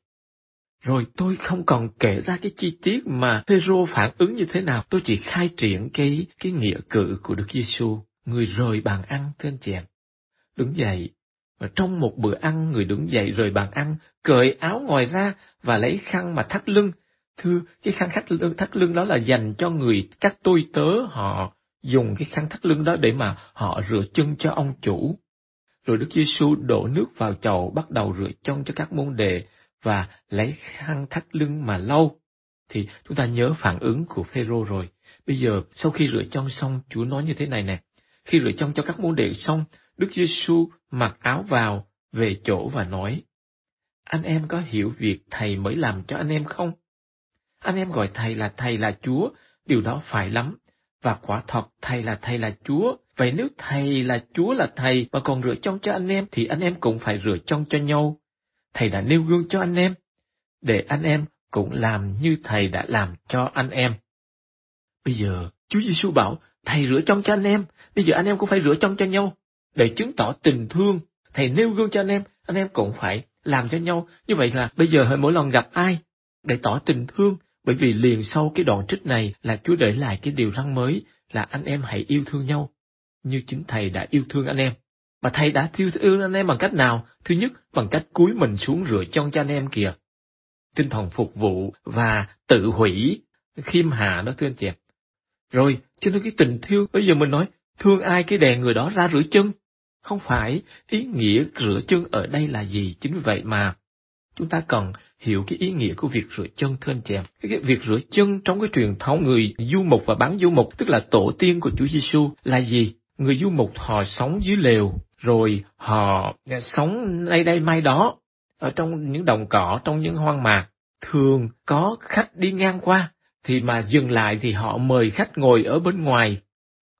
Speaker 23: Rồi tôi không còn kể ra cái chi tiết mà Phêrô phản ứng như thế nào, tôi chỉ khai triển cái cái nghĩa cử của Đức Giêsu, người rời bàn ăn thưa anh chị em. Đứng dậy, và trong một bữa ăn người đứng dậy rời bàn ăn, cởi áo ngoài ra và lấy khăn mà thắt lưng. Thưa, cái khăn thắt lưng, thắt lưng đó là dành cho người các tôi tớ họ dùng cái khăn thắt lưng đó để mà họ rửa chân cho ông chủ. Rồi Đức Giêsu đổ nước vào chậu bắt đầu rửa chân cho các môn đệ và lấy khăn thắt lưng mà lau. Thì chúng ta nhớ phản ứng của Phêrô rồi. Bây giờ sau khi rửa chân xong, Chúa nói như thế này nè. Khi rửa chân cho các môn đệ xong, Đức Giêsu mặc áo vào về chỗ và nói: Anh em có hiểu việc thầy mới làm cho anh em không? Anh em gọi thầy là thầy là Chúa, điều đó phải lắm. Và quả thật thầy là thầy là Chúa. Vậy nếu thầy là Chúa là thầy mà còn rửa chân cho anh em thì anh em cũng phải rửa chân cho nhau. Thầy đã nêu gương cho anh em, để anh em cũng làm như thầy đã làm cho anh em. Bây giờ, Chúa Giêsu bảo, thầy rửa chân cho anh em, bây giờ anh em cũng phải rửa chân cho nhau, để chứng tỏ tình thương. Thầy nêu gương cho anh em, anh em cũng phải làm cho nhau. Như vậy là bây giờ mỗi lần gặp ai, để tỏ tình thương, bởi vì liền sau cái đoạn trích này là Chúa để lại cái điều răn mới là anh em hãy yêu thương nhau, như chính Thầy đã yêu thương anh em. Mà Thầy đã yêu thương anh em bằng cách nào? Thứ nhất, bằng cách cúi mình xuống rửa chân cho anh em kìa. Tinh thần phục vụ và tự hủy, khiêm hạ đó thưa anh chị em. Rồi, cho nên cái tình thương, bây giờ mình nói, thương ai cái đèn người đó ra rửa chân. Không phải, ý nghĩa rửa chân ở đây là gì? Chính vì vậy mà chúng ta cần hiểu cái ý nghĩa của việc rửa chân thưa anh chị em. Cái việc rửa chân trong cái truyền thống người du mục và bán du mục, tức là tổ tiên của Chúa Giêsu là gì? Người du mục họ sống dưới lều, rồi họ sống đây đây mai đó, ở trong những đồng cỏ, trong những hoang mạc. Thường có khách đi ngang qua, thì mà dừng lại thì họ mời khách ngồi ở bên ngoài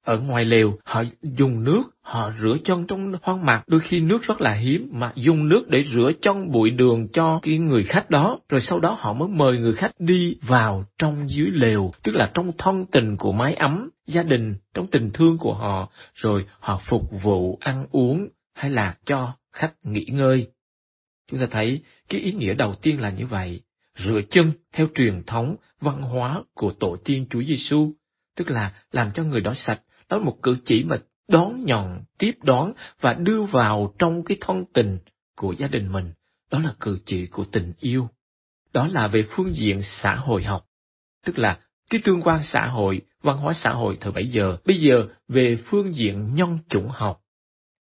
Speaker 23: ở ngoài lều, họ dùng nước, họ rửa chân trong hoang mạc, đôi khi nước rất là hiếm, mà dùng nước để rửa chân bụi đường cho cái người khách đó, rồi sau đó họ mới mời người khách đi vào trong dưới lều, tức là trong thân tình của mái ấm, gia đình, trong tình thương của họ, rồi họ phục vụ ăn uống hay là cho khách nghỉ ngơi. Chúng ta thấy cái ý nghĩa đầu tiên là như vậy, rửa chân theo truyền thống văn hóa của tổ tiên Chúa Giêsu, tức là làm cho người đó sạch, đó là một cử chỉ mà đón nhận, tiếp đón và đưa vào trong cái thân tình của gia đình mình. Đó là cử chỉ của tình yêu. Đó là về phương diện xã hội học. Tức là cái tương quan xã hội, văn hóa xã hội thời bấy giờ. Bây giờ về phương diện nhân chủng học.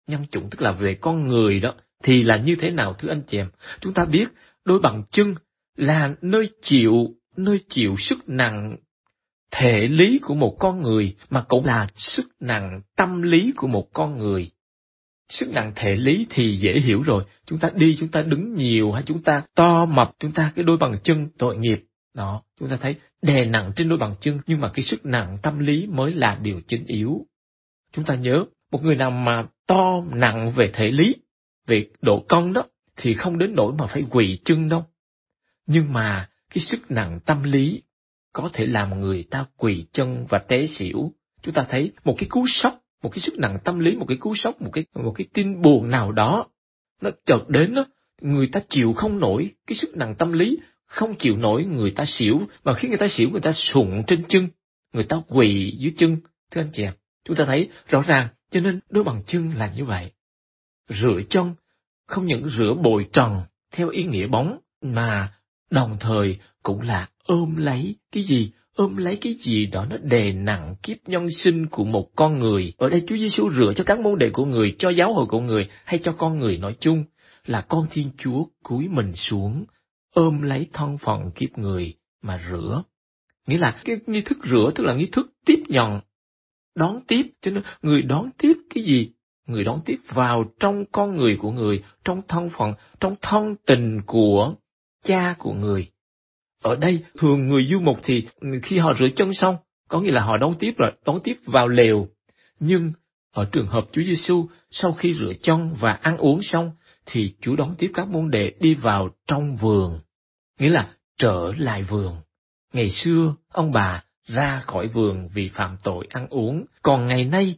Speaker 23: Nhân chủng tức là về con người đó. Thì là như thế nào thưa anh chị em? Chúng ta biết đôi bằng chân là nơi chịu, nơi chịu sức nặng thể lý của một con người mà cũng là sức nặng tâm lý của một con người. Sức nặng thể lý thì dễ hiểu rồi, chúng ta đi chúng ta đứng nhiều hay chúng ta to mập, chúng ta cái đôi bằng chân tội nghiệp. Đó, chúng ta thấy đè nặng trên đôi bằng chân nhưng mà cái sức nặng tâm lý mới là điều chính yếu. Chúng ta nhớ, một người nào mà to nặng về thể lý, về độ cong đó, thì không đến nỗi mà phải quỳ chân đâu. Nhưng mà cái sức nặng tâm lý có thể làm người ta quỳ chân và té xỉu. Chúng ta thấy một cái cú sốc, một cái sức nặng tâm lý, một cái cú sốc, một cái một cái tin buồn nào đó, nó chợt đến đó, người ta chịu không nổi cái sức nặng tâm lý, không chịu nổi người ta xỉu, mà khi người ta xỉu người ta sụn trên chân, người ta quỳ dưới chân. Thưa anh chị em, chúng ta thấy rõ ràng, cho nên đối bằng chân là như vậy. Rửa chân, không những rửa bồi trần theo ý nghĩa bóng, mà đồng thời cũng là ôm lấy cái gì? ôm lấy cái gì đó nó đè nặng kiếp nhân sinh của một con người. Ở đây Chúa Giêsu rửa cho các môn đệ của người, cho giáo hội của người hay cho con người nói chung là con Thiên Chúa cúi mình xuống, ôm lấy thân phận kiếp người mà rửa. Nghĩa là cái nghi thức rửa tức là nghi thức tiếp nhận, đón tiếp, cho nên người đón tiếp cái gì? Người đón tiếp vào trong con người của người, trong thân phận, trong thân tình của cha của người. Ở đây, thường người du mục thì khi họ rửa chân xong, có nghĩa là họ đón tiếp rồi, đón tiếp vào lều. Nhưng ở trường hợp Chúa Giêsu sau khi rửa chân và ăn uống xong, thì Chúa đón tiếp các môn đệ đi vào trong vườn. Nghĩa là trở lại vườn. Ngày xưa, ông bà ra khỏi vườn vì phạm tội ăn uống, còn ngày nay,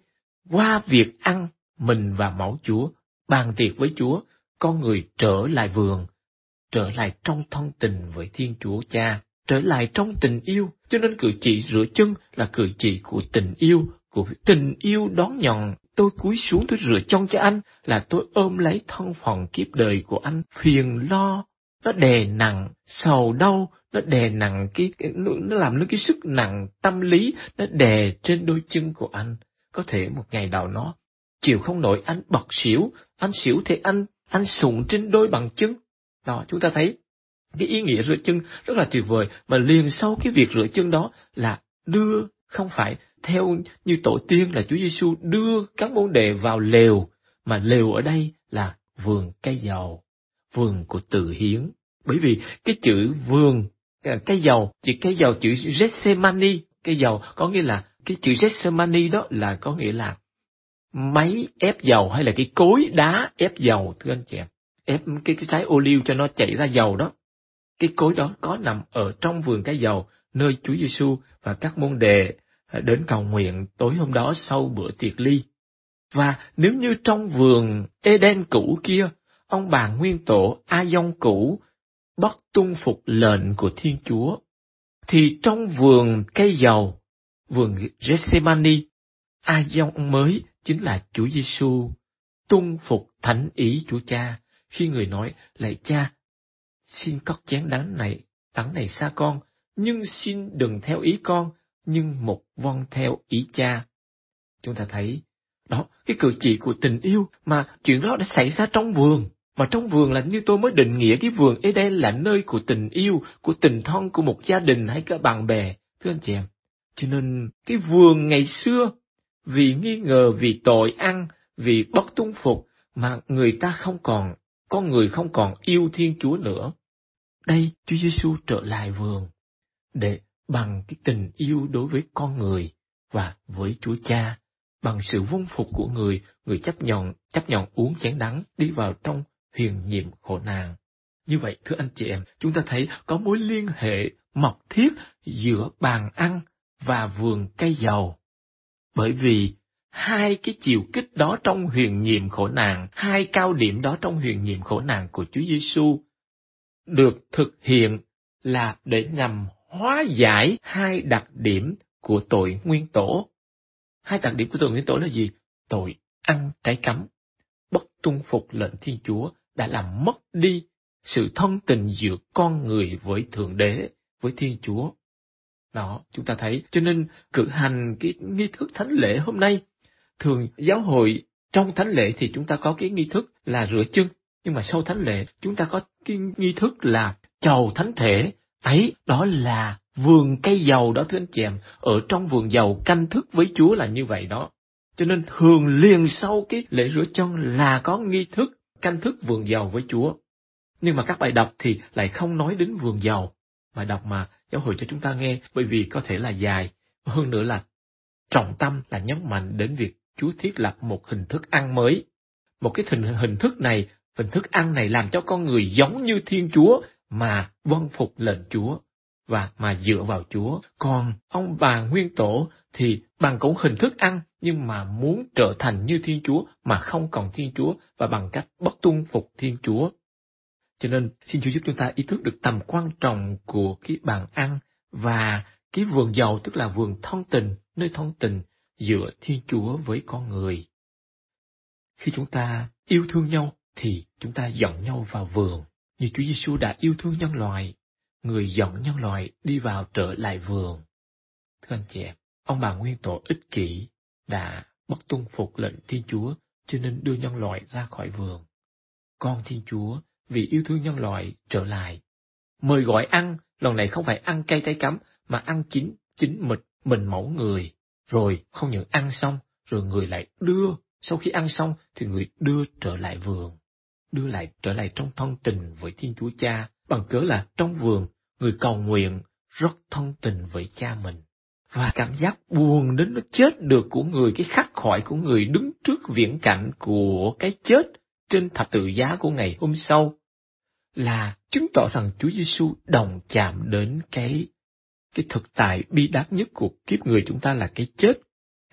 Speaker 23: qua việc ăn, mình và máu Chúa, bàn tiệc với Chúa, con người trở lại vườn, trở lại trong thân tình với Thiên Chúa Cha, trở lại trong tình yêu, cho nên cử chỉ rửa chân là cử chỉ của tình yêu, của tình yêu đón nhận. Tôi cúi xuống tôi rửa chân cho anh, là tôi ôm lấy thân phận kiếp đời của anh, phiền lo, nó đè nặng, sầu đau, nó đè nặng cái, nó làm nó cái sức nặng tâm lý, nó đè trên đôi chân của anh. Có thể một ngày nào nó chịu không nổi anh bật xỉu, anh xỉu thì anh, anh sụn trên đôi bằng chân. Đó, chúng ta thấy cái ý nghĩa rửa chân rất là tuyệt vời, mà liền sau cái việc rửa chân đó là đưa, không phải theo như tổ tiên là Chúa Giêsu đưa các môn đề vào lều, mà lều ở đây là vườn cây dầu, vườn của từ hiến. Bởi vì cái chữ vườn, à, cây dầu, chỉ cây dầu chữ Gethsemane, cây dầu có nghĩa là cái chữ Gethsemane đó là có nghĩa là máy ép dầu hay là cái cối đá ép dầu thưa anh chị em ép cái, cái trái ô liu cho nó chảy ra dầu đó. Cái cối đó có nằm ở trong vườn cái dầu, nơi Chúa Giêsu và các môn đệ à, đến cầu nguyện tối hôm đó sau bữa tiệc ly. Và nếu như trong vườn Eden cũ kia, ông bà nguyên tổ A Dông cũ bất tuân phục lệnh của Thiên Chúa, thì trong vườn cây dầu, vườn Gethsemane, A Dông mới chính là Chúa Giêsu tuân phục thánh ý Chúa Cha khi người nói, lạy cha, xin cất chén đắng này, đắng này xa con, nhưng xin đừng theo ý con, nhưng một vong theo ý cha. Chúng ta thấy, đó, cái cử chỉ của tình yêu mà chuyện đó đã xảy ra trong vườn. Mà trong vườn là như tôi mới định nghĩa cái vườn ấy đây là nơi của tình yêu, của tình thân của một gia đình hay cả bạn bè, thưa anh chị em. Cho nên cái vườn ngày xưa, vì nghi ngờ, vì tội ăn, vì bất tuân phục, mà người ta không còn con người không còn yêu Thiên Chúa nữa. Đây, Chúa Giêsu trở lại vườn để bằng cái tình yêu đối với con người và với Chúa Cha, bằng sự vâng phục của người, người chấp nhận chấp nhận uống chén đắng đi vào trong huyền nhiệm khổ nạn. Như vậy, thưa anh chị em, chúng ta thấy có mối liên hệ mật thiết giữa bàn ăn và vườn cây dầu. Bởi vì hai cái chiều kích đó trong huyền nhiệm khổ nạn, hai cao điểm đó trong huyền nhiệm khổ nạn của Chúa Giêsu được thực hiện là để nhằm hóa giải hai đặc điểm của tội nguyên tổ. Hai đặc điểm của tội nguyên tổ là gì? Tội ăn trái cấm, bất tuân phục lệnh Thiên Chúa đã làm mất đi sự thân tình giữa con người với Thượng Đế, với Thiên Chúa. Đó, chúng ta thấy, cho nên cử hành cái nghi thức thánh lễ hôm nay Thường giáo hội trong thánh lễ thì chúng ta có cái nghi thức là rửa chân, nhưng mà sau thánh lễ chúng ta có cái nghi thức là chầu thánh thể. Ấy, đó là vườn cây dầu đó thưa anh chị em, ở trong vườn dầu canh thức với Chúa là như vậy đó. Cho nên thường liền sau cái lễ rửa chân là có nghi thức canh thức vườn dầu với Chúa. Nhưng mà các bài đọc thì lại không nói đến vườn dầu. Bài đọc mà giáo hội cho chúng ta nghe bởi vì có thể là dài. Hơn nữa là trọng tâm là nhấn mạnh đến việc Chúa thiết lập một hình thức ăn mới. Một cái hình, hình thức này, hình thức ăn này làm cho con người giống như Thiên Chúa mà vâng phục lệnh Chúa và mà dựa vào Chúa. Còn ông bà nguyên tổ thì bằng cũng hình thức ăn nhưng mà muốn trở thành như Thiên Chúa mà không còn Thiên Chúa và bằng cách bất tuân phục Thiên Chúa. Cho nên xin Chúa giúp chúng ta ý thức được tầm quan trọng của cái bàn ăn và cái vườn dầu tức là vườn thân tình, nơi thân tình giữa Thiên Chúa với con người. Khi chúng ta yêu thương nhau thì chúng ta dẫn nhau vào vườn, như Chúa Giêsu đã yêu thương nhân loại, người dẫn nhân loại đi vào trở lại vườn. Thưa anh chị em, ông bà nguyên tổ ích kỷ đã bất tuân phục lệnh Thiên Chúa cho nên đưa nhân loại ra khỏi vườn. Con Thiên Chúa vì yêu thương nhân loại trở lại. Mời gọi ăn, lần này không phải ăn cây trái cắm mà ăn chín, chín mịch, mình mẫu người. Rồi không những ăn xong, rồi người lại đưa, sau khi ăn xong thì người đưa trở lại vườn. Đưa lại trở lại trong thân tình với Thiên Chúa Cha, bằng cớ là trong vườn, người cầu nguyện rất thân tình với cha mình. Và cảm giác buồn đến nó chết được của người, cái khắc khoải của người đứng trước viễn cảnh của cái chết trên thập tự giá của ngày hôm sau là chứng tỏ rằng Chúa Giêsu đồng chạm đến cái cái thực tại bi đát nhất của kiếp người chúng ta là cái chết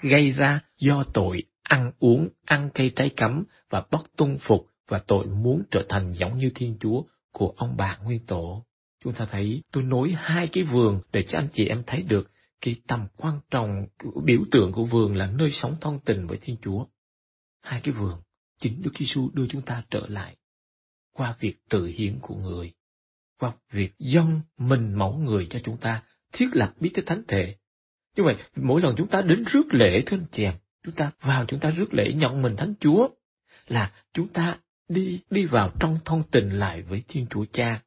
Speaker 23: gây ra do tội ăn uống, ăn cây trái cấm và bất tuân phục và tội muốn trở thành giống như Thiên Chúa của ông bà Nguyên Tổ. Chúng ta thấy tôi nối hai cái vườn để cho anh chị em thấy được cái tầm quan trọng biểu tượng của vườn là nơi sống thân tình với Thiên Chúa. Hai cái vườn, chính Đức Giêsu đưa chúng ta trở lại qua việc tự hiến của người, qua việc dâng mình mẫu người cho chúng ta thiết lập bí tích thánh thể. Như vậy, mỗi lần chúng ta đến rước lễ thưa anh chị em, chúng ta vào chúng ta rước lễ nhận mình thánh Chúa là chúng ta đi đi vào trong thông tình lại với Thiên Chúa Cha.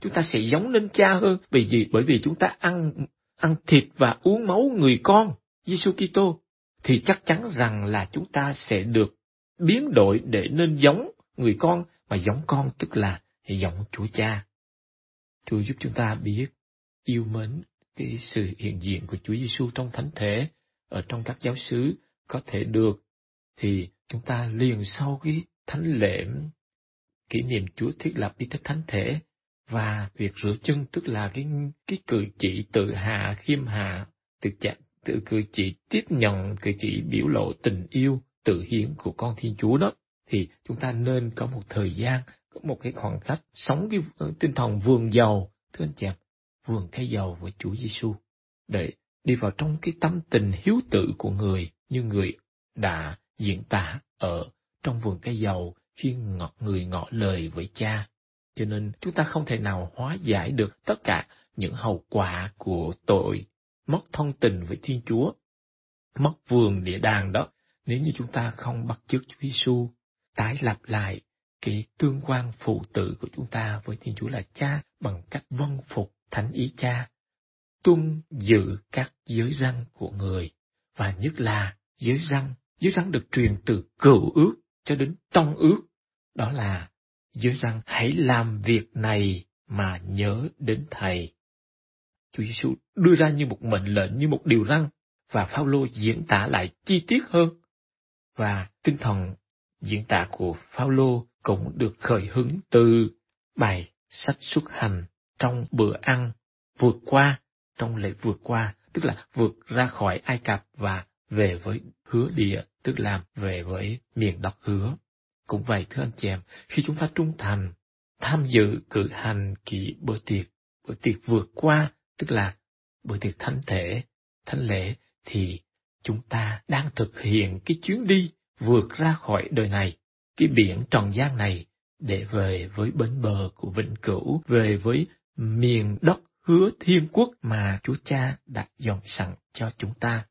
Speaker 23: Chúng ta sẽ giống lên Cha hơn, vì gì? Bởi vì chúng ta ăn ăn thịt và uống máu người con Giêsu Kitô thì chắc chắn rằng là chúng ta sẽ được biến đổi để nên giống người con mà giống con tức là giống Chúa Cha. Chúa giúp chúng ta biết yêu mến cái sự hiện diện của Chúa Giêsu trong thánh thể, ở trong các giáo xứ có thể được, thì chúng ta liền sau cái thánh lễ, kỷ niệm Chúa thiết lập đi thức thánh thể và việc rửa chân, tức là cái cái cử chỉ tự hạ, khiêm hạ, tự chặt, tự cử chỉ tiếp nhận, cử chỉ biểu lộ tình yêu, tự hiến của con Thiên Chúa đó, thì chúng ta nên có một thời gian, có một cái khoảng cách sống cái tinh thần vườn giàu, thưa anh chị vườn cây dầu với Chúa Giêsu để đi vào trong cái tâm tình hiếu tử của người như người đã diễn tả ở trong vườn cây dầu khi ngọt người ngỏ lời với cha. Cho nên chúng ta không thể nào hóa giải được tất cả những hậu quả của tội mất thông tình với Thiên Chúa, mất vườn địa đàng đó nếu như chúng ta không bắt chước Chúa Giêsu tái lập lại cái tương quan phụ tử của chúng ta với Thiên Chúa là Cha bằng cách vâng phục thánh ý cha, tuân giữ các giới răng của người, và nhất là giới răng, giới răng được truyền từ cựu ước cho đến trong ước, đó là giới răng hãy làm việc này mà nhớ đến Thầy. Chúa Giêsu đưa ra như một mệnh lệnh, như một điều răng, và Phaolô diễn tả lại chi tiết hơn. Và tinh thần diễn tả của Phaolô cũng được khởi hứng từ bài sách xuất hành trong bữa ăn vượt qua, trong lễ vượt qua, tức là vượt ra khỏi Ai Cập và về với hứa địa, tức là về với miền đất hứa. Cũng vậy thưa anh chị em, khi chúng ta trung thành, tham dự cử hành kỳ bữa tiệc, bữa tiệc vượt qua, tức là bữa tiệc thánh thể, thánh lễ, thì chúng ta đang thực hiện cái chuyến đi vượt ra khỏi đời này, cái biển trần gian này, để về với bến bờ của vĩnh cửu, về với miền đất hứa thiên quốc mà Chúa Cha đã dọn sẵn cho chúng ta.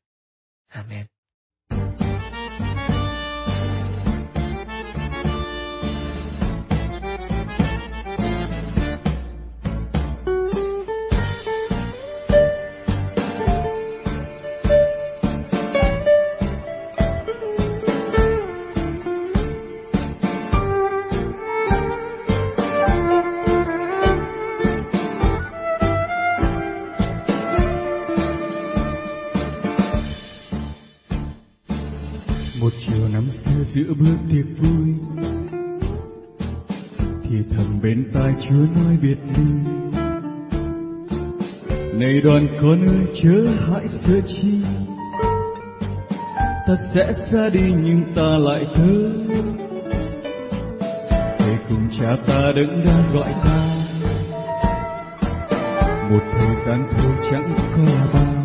Speaker 23: Amen.
Speaker 24: Giữa bữa tiệc vui. Thì thầm bên tai chúa nói biệt ly. Này đoàn con ơi, chớ hãi sợ chi. Ta sẽ xa đi nhưng ta lại thơ thầy cùng cha ta đứng đang gọi ta. Một thời gian thôi chẳng có là bao.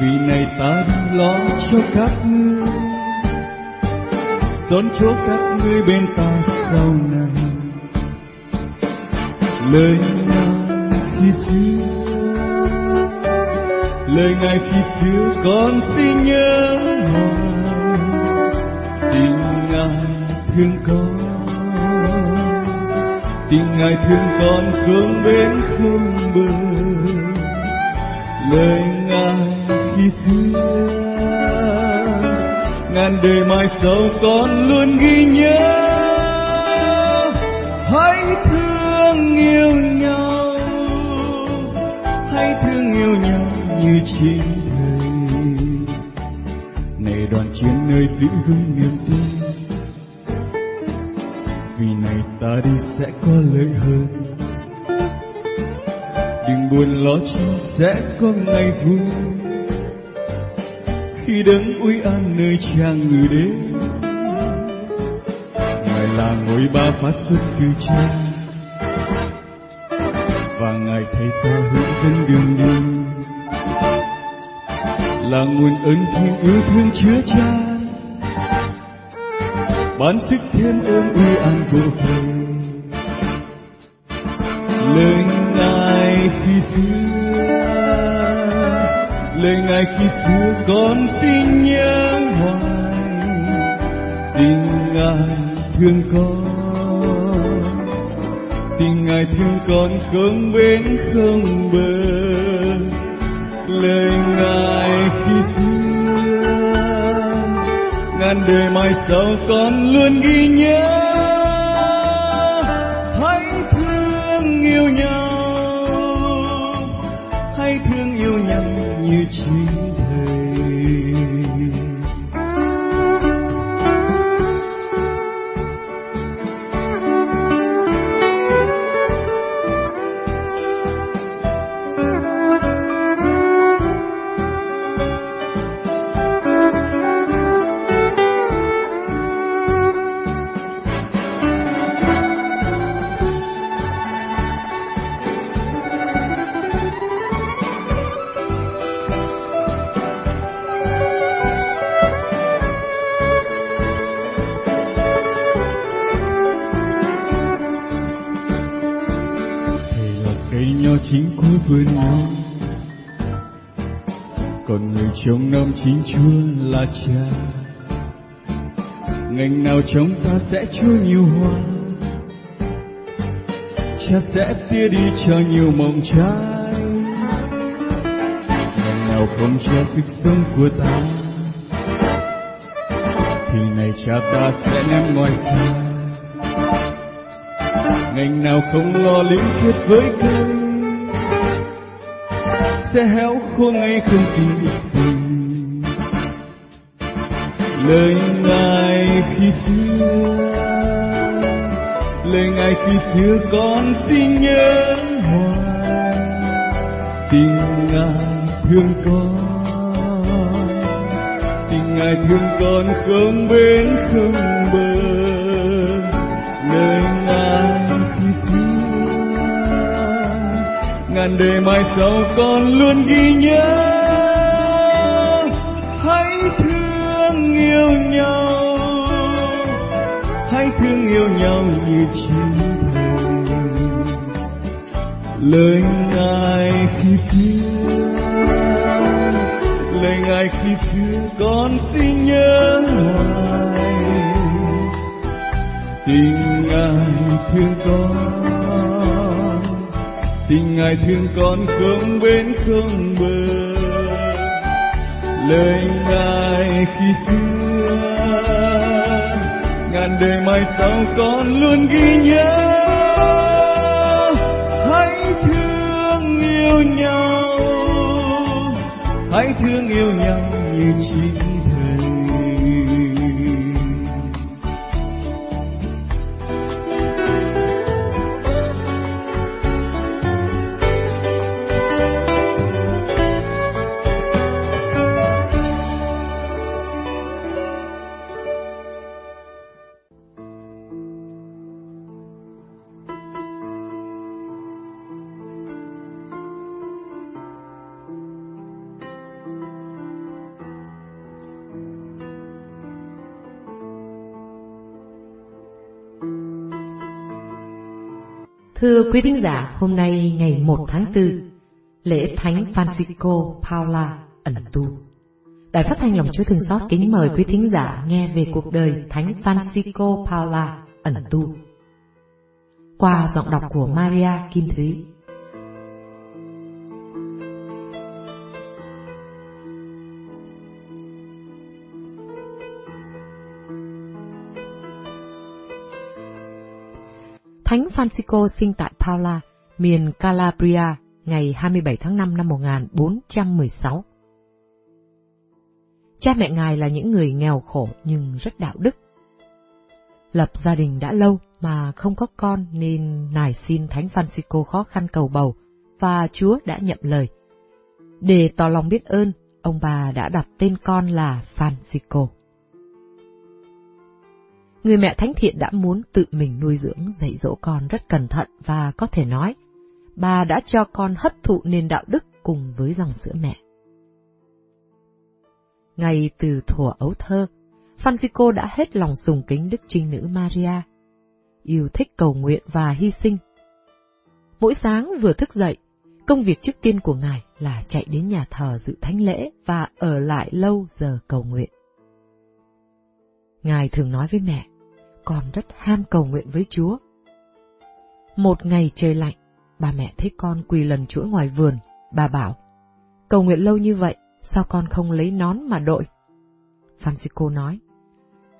Speaker 24: Vì này ta đi lo cho các ngươi đón chỗ các ngươi bên ta sau này. Lời ngài khi xưa, lời ngài khi xưa con xin nhớ hoài tình ngài thương con tình ngài thương con không bên không bờ. Lời ngài khi xưa ngàn đời mai sau con luôn ghi nhớ. Hãy thương yêu nhau, hãy thương yêu nhau như chính thầy này đoàn chiến nơi giữ vững niềm tin, vì này ta đi sẽ có lợi hơn đừng buồn lo, chi sẽ có ngày vui uy đấng uy an nơi trang ngự đến ngài là ngôi ba phát xuất từ trên và ngài thầy ta hướng dẫn đường đi là nguồn ơn thiêng yêu thương chứa chan ban sức thêm ơn uy an vô cùng. Lời ngày khi xưa con xin nhớ hoài tình ngài thương con. Tình ngài thương con không bên không bờ. Lời ngài khi xưa, ngàn đời mai sau con luôn ghi nhớ. Chính chúa là cha. Ngành nào trong ta sẽ chúa nhiều hoa. Cha sẽ tia đi cho nhiều mộng trái. Ngành nào không cho sức sống của ta, thì này cha ta sẽ ném ngoài xa ngành nào không lo liên kết với cây, sẽ héo khô ngay không gì lời ngài khi xưa. Lời ngài khi xưa con xin nhớ hoài. Tình ngài thương con. Tình ngài thương con không bên không bờ. Lời ngài khi xưa. Ngàn đời mai sau con luôn ghi nhớ. Hãy thương yêu nhau như chính thầy lời ngài khi xưa, lời ngài khi xưa con xin nhớ hoài tình ngài thương con, tình ngài thương con không bên không bờ lời ngài khi xưa để mai sau con luôn ghi nhớ. Hãy thương yêu nhau. Hãy thương yêu nhau như chính
Speaker 25: Thưa quý thính giả, hôm nay ngày 1 tháng 4
Speaker 26: lễ Thánh Francisco Paula ẩn tu. Đài phát thanh lòng Chúa Thương Xót kính mời quý thính giả nghe về cuộc đời Thánh Francisco Paula ẩn tu. Qua giọng đọc của Maria Kim Thúy. Thánh Francisco sinh tại Paula, miền Calabria, ngày 27 tháng 5 năm 1416. Cha mẹ ngài là những người nghèo khổ nhưng rất đạo đức. Lập gia đình đã lâu mà không có con nên nài xin Thánh Francisco khó khăn cầu bầu và Chúa đã nhậm lời. Để tỏ lòng biết ơn, ông bà đã đặt tên con là Francisco. Người mẹ thánh thiện đã muốn tự mình nuôi dưỡng dạy dỗ con rất cẩn thận và có thể nói, bà đã cho con hấp thụ nền đạo đức cùng với dòng sữa mẹ. Ngay từ thuở ấu thơ, Francisco đã hết lòng sùng kính Đức Trinh Nữ Maria, yêu thích cầu nguyện và hy sinh. Mỗi sáng vừa thức dậy, công việc trước tiên của Ngài là chạy đến nhà thờ dự thánh lễ và ở lại lâu giờ cầu nguyện. Ngài thường nói với mẹ, con rất ham cầu nguyện với Chúa. Một ngày trời lạnh, bà mẹ thấy con quỳ lần chuỗi ngoài vườn, bà bảo, cầu nguyện lâu như vậy, sao con không lấy nón mà đội? Francisco nói,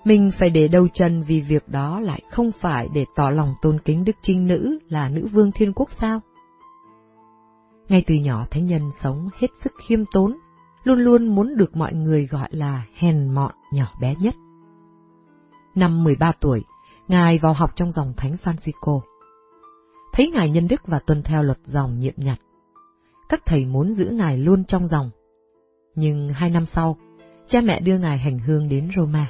Speaker 26: mình phải để đầu chân vì việc đó lại không phải để tỏ lòng tôn kính Đức Trinh Nữ là nữ vương thiên quốc sao? Ngay từ nhỏ thánh nhân sống hết sức khiêm tốn, luôn luôn muốn được mọi người gọi là hèn mọn nhỏ bé nhất. Năm 13 tuổi, Ngài vào học trong dòng Thánh Francisco. Thấy Ngài nhân đức và tuân theo luật dòng nhiệm nhặt. Các thầy muốn giữ Ngài luôn trong dòng. Nhưng hai năm sau, cha mẹ đưa Ngài hành hương đến Roma.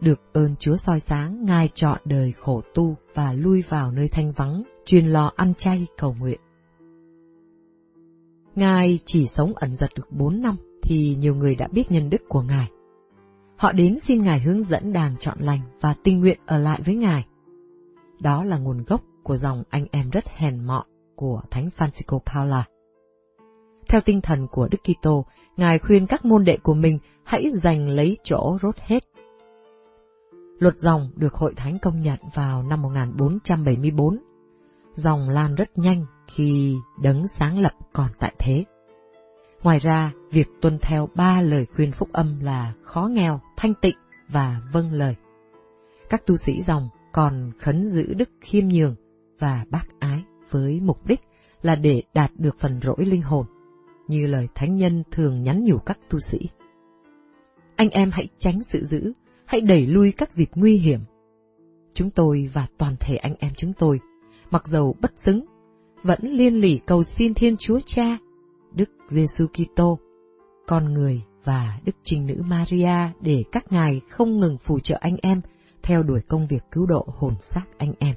Speaker 26: Được ơn Chúa soi sáng, Ngài chọn đời khổ tu và lui vào nơi thanh vắng, truyền lò ăn chay cầu nguyện. Ngài chỉ sống ẩn giật được bốn năm thì nhiều người đã biết nhân đức của Ngài. Họ đến xin Ngài hướng dẫn đàn chọn lành và tình nguyện ở lại với Ngài. Đó là nguồn gốc của dòng anh em rất hèn mọn của Thánh Francisco Paula. Theo tinh thần của Đức Kitô, Ngài khuyên các môn đệ của mình hãy giành lấy chỗ rốt hết. Luật dòng được hội thánh công nhận vào năm 1474. Dòng lan rất nhanh khi đấng sáng lập còn tại thế. Ngoài ra, việc tuân theo ba lời khuyên phúc âm là khó nghèo, thanh tịnh và vâng lời. Các tu sĩ dòng còn khấn giữ đức khiêm nhường và bác ái với mục đích là để đạt được phần rỗi linh hồn, như lời thánh nhân thường nhắn nhủ các tu sĩ. Anh em hãy tránh sự dữ, hãy đẩy lui các dịp nguy hiểm. Chúng tôi và toàn thể anh em chúng tôi, mặc dầu bất xứng, vẫn liên lỉ cầu xin Thiên Chúa Cha Đức Giêsu Kitô, con người và Đức Trinh Nữ Maria để các ngài không ngừng phù trợ anh em theo đuổi công việc cứu độ hồn xác anh em.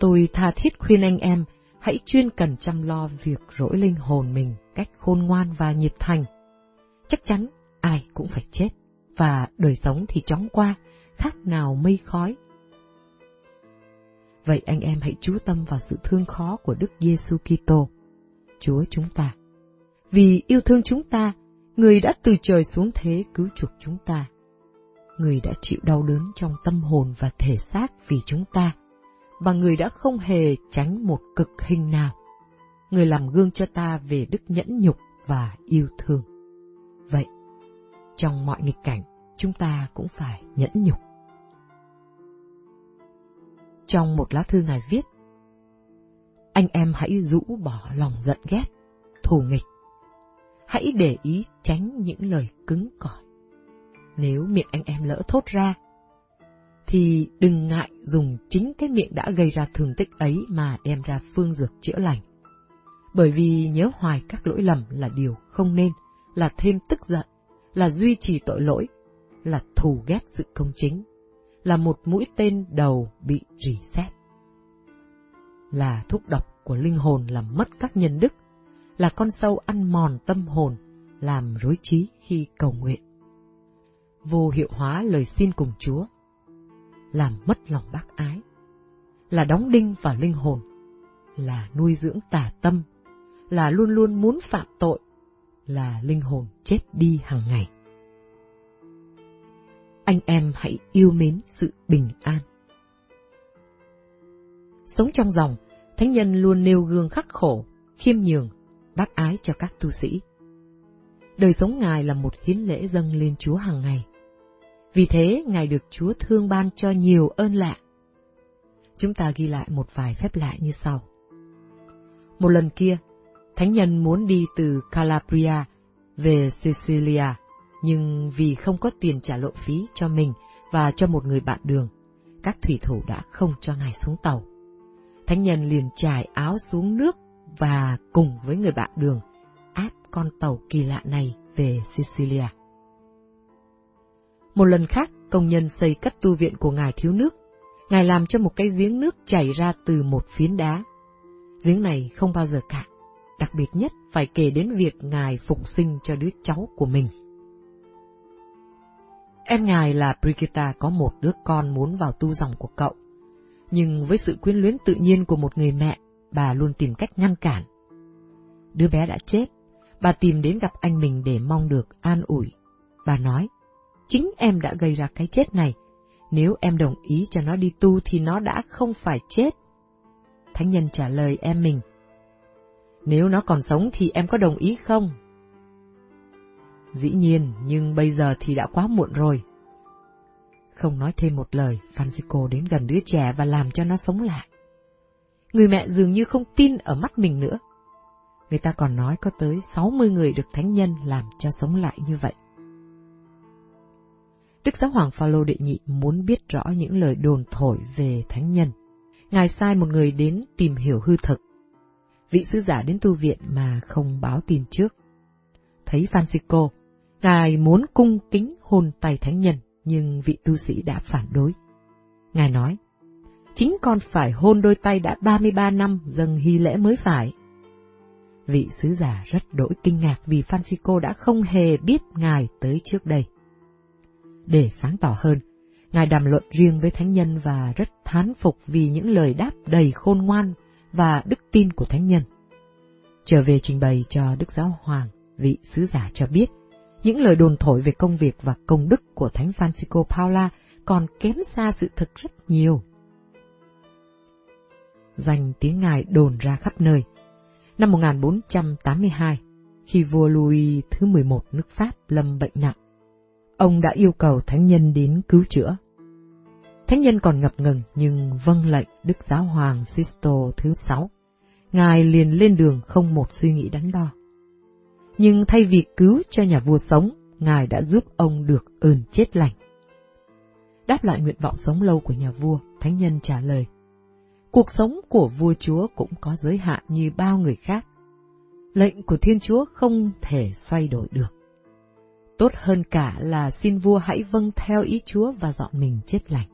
Speaker 26: Tôi tha thiết khuyên anh em hãy chuyên cần chăm lo việc rỗi linh hồn mình cách khôn ngoan và nhiệt thành. Chắc chắn ai cũng phải chết, và đời sống thì chóng qua, khác nào mây khói. Vậy anh em hãy chú tâm vào sự thương khó của Đức Giêsu Kitô Chúa chúng ta. Vì yêu thương chúng ta, người đã từ trời xuống thế cứu chuộc chúng ta. Người đã chịu đau đớn trong tâm hồn và thể xác vì chúng ta, và người đã không hề tránh một cực hình nào. Người làm gương cho ta về đức nhẫn nhục và yêu thương. Vậy, trong mọi nghịch cảnh, chúng ta cũng phải nhẫn nhục. Trong một lá thư ngài viết, anh em hãy rũ bỏ lòng giận ghét, thù nghịch. Hãy để ý tránh những lời cứng cỏi. Nếu miệng anh em lỡ thốt ra, thì đừng ngại dùng chính cái miệng đã gây ra thương tích ấy mà đem ra phương dược chữa lành. Bởi vì nhớ hoài các lỗi lầm là điều không nên, là thêm tức giận, là duy trì tội lỗi, là thù ghét sự công chính, là một mũi tên đầu bị rỉ sét là thuốc độc của linh hồn làm mất các nhân đức, là con sâu ăn mòn tâm hồn, làm rối trí khi cầu nguyện. Vô hiệu hóa lời xin cùng Chúa, làm mất lòng bác ái, là đóng đinh vào linh hồn, là nuôi dưỡng tà tâm là luôn luôn muốn phạm tội, là linh hồn chết đi hàng ngày. Anh em hãy yêu mến sự bình an. Sống trong dòng, Thánh nhân luôn nêu gương khắc khổ, khiêm nhường, bác ái cho các tu sĩ. Đời sống Ngài là một hiến lễ dâng lên Chúa hàng ngày. Vì thế, Ngài được Chúa thương ban cho nhiều ơn lạ. Chúng ta ghi lại một vài phép lạ như sau. Một lần kia, Thánh nhân muốn đi từ Calabria về Sicilia, nhưng vì không có tiền trả lộ phí cho mình và cho một người bạn đường, các thủy thủ đã không cho Ngài xuống tàu. Thánh nhân liền trải áo xuống nước và cùng với người bạn đường áp con tàu kỳ lạ này về Sicilia. Một lần khác, công nhân xây cất tu viện của Ngài thiếu nước. Ngài làm cho một cái giếng nước chảy ra từ một phiến đá. Giếng này không bao giờ cạn, đặc biệt nhất phải kể đến việc Ngài phục sinh cho đứa cháu của mình. Em Ngài là Brigitta có một đứa con muốn vào tu dòng của cậu nhưng với sự quyến luyến tự nhiên của một người mẹ, bà luôn tìm cách ngăn cản. Đứa bé đã chết, bà tìm đến gặp anh mình để mong được an ủi. Bà nói, chính em đã gây ra cái chết này, nếu em đồng ý cho nó đi tu thì nó đã không phải chết. Thánh nhân trả lời em mình, nếu nó còn sống thì em có đồng ý không? Dĩ nhiên, nhưng bây giờ thì đã quá muộn rồi. Không nói thêm một lời, Francisco đến gần đứa trẻ và làm cho nó sống lại. Người mẹ dường như không tin ở mắt mình nữa. Người ta còn nói có tới 60 người được thánh nhân làm cho sống lại như vậy. Đức Giáo Hoàng Phaolô đệ nhị muốn biết rõ những lời đồn thổi về thánh nhân. Ngài sai một người đến tìm hiểu hư thực. Vị sứ giả đến tu viện mà không báo tin trước. Thấy Francisco, Ngài muốn cung kính hôn tay thánh nhân nhưng vị tu sĩ đã phản đối. Ngài nói, chính con phải hôn đôi tay đã 33 năm dâng hy lễ mới phải. Vị sứ giả rất đổi kinh ngạc vì Francisco đã không hề biết Ngài tới trước đây. Để sáng tỏ hơn, Ngài đàm luận riêng với Thánh Nhân và rất thán phục vì những lời đáp đầy khôn ngoan và đức tin của Thánh Nhân. Trở về trình bày cho Đức Giáo Hoàng, vị sứ giả cho biết, những lời đồn thổi về công việc và công đức của Thánh Francisco Paula còn kém xa sự thực rất nhiều. Danh tiếng Ngài đồn ra khắp nơi. Năm 1482, khi vua Louis thứ 11 nước Pháp lâm bệnh nặng, ông đã yêu cầu thánh nhân đến cứu chữa. Thánh nhân còn ngập ngừng nhưng vâng lệnh Đức Giáo Hoàng Sisto thứ sáu. Ngài liền lên đường không một suy nghĩ đắn đo nhưng thay vì cứu cho nhà vua sống, Ngài đã giúp ông được ơn chết lành. Đáp lại nguyện vọng sống lâu của nhà vua, Thánh Nhân trả lời, Cuộc sống của vua chúa cũng có giới hạn như bao người khác. Lệnh của Thiên Chúa không thể xoay đổi được. Tốt hơn cả là xin vua hãy vâng theo ý Chúa và dọn mình chết lành.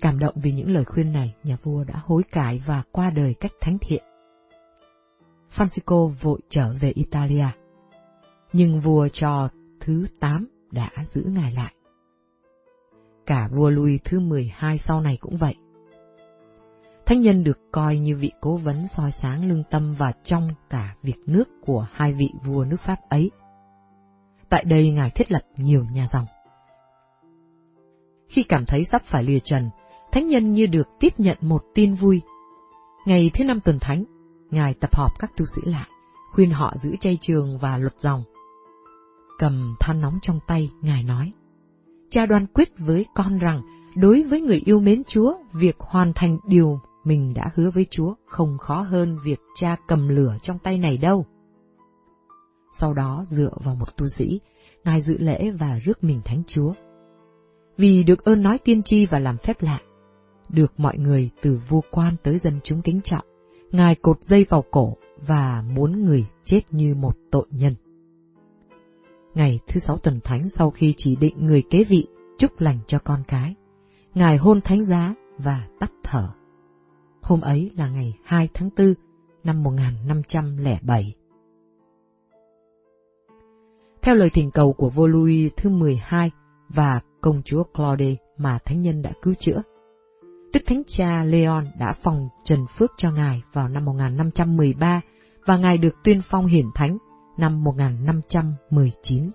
Speaker 26: Cảm động vì những lời khuyên này, nhà vua đã hối cải và qua đời cách thánh thiện. Francisco vội trở về Italia. Nhưng vua cho thứ 8 đã giữ ngài lại. Cả vua Louis thứ 12 sau này cũng vậy. Thánh nhân được coi như vị cố vấn soi sáng lương tâm và trong cả việc nước của hai vị vua nước Pháp ấy. Tại đây ngài thiết lập nhiều nhà dòng. Khi cảm thấy sắp phải lìa trần, thánh nhân như được tiếp nhận một tin vui. Ngày thứ năm tuần thánh, Ngài tập họp các tu sĩ lại, khuyên họ giữ chay trường và luật dòng. Cầm than nóng trong tay, Ngài nói, Cha đoan quyết với con rằng, đối với người yêu mến Chúa, việc hoàn thành điều mình đã hứa với Chúa không khó hơn việc cha cầm lửa trong tay này đâu. Sau đó dựa vào một tu sĩ, Ngài dự lễ và rước mình thánh Chúa. Vì được ơn nói tiên tri và làm phép lạ, được mọi người từ vua quan tới dân chúng kính trọng, Ngài cột dây vào cổ và muốn người chết như một tội nhân. Ngày thứ sáu tuần thánh sau khi chỉ định người kế vị chúc lành cho con cái, Ngài hôn thánh giá và tắt thở. Hôm ấy là ngày 2 tháng 4 năm 1507. Theo lời thỉnh cầu của vua Louis thứ 12 và công chúa Claude mà thánh nhân đã cứu chữa, Đức Thánh Cha Leon đã phòng trần phước cho Ngài vào năm 1513
Speaker 27: và Ngài được tuyên phong hiển thánh năm 1519.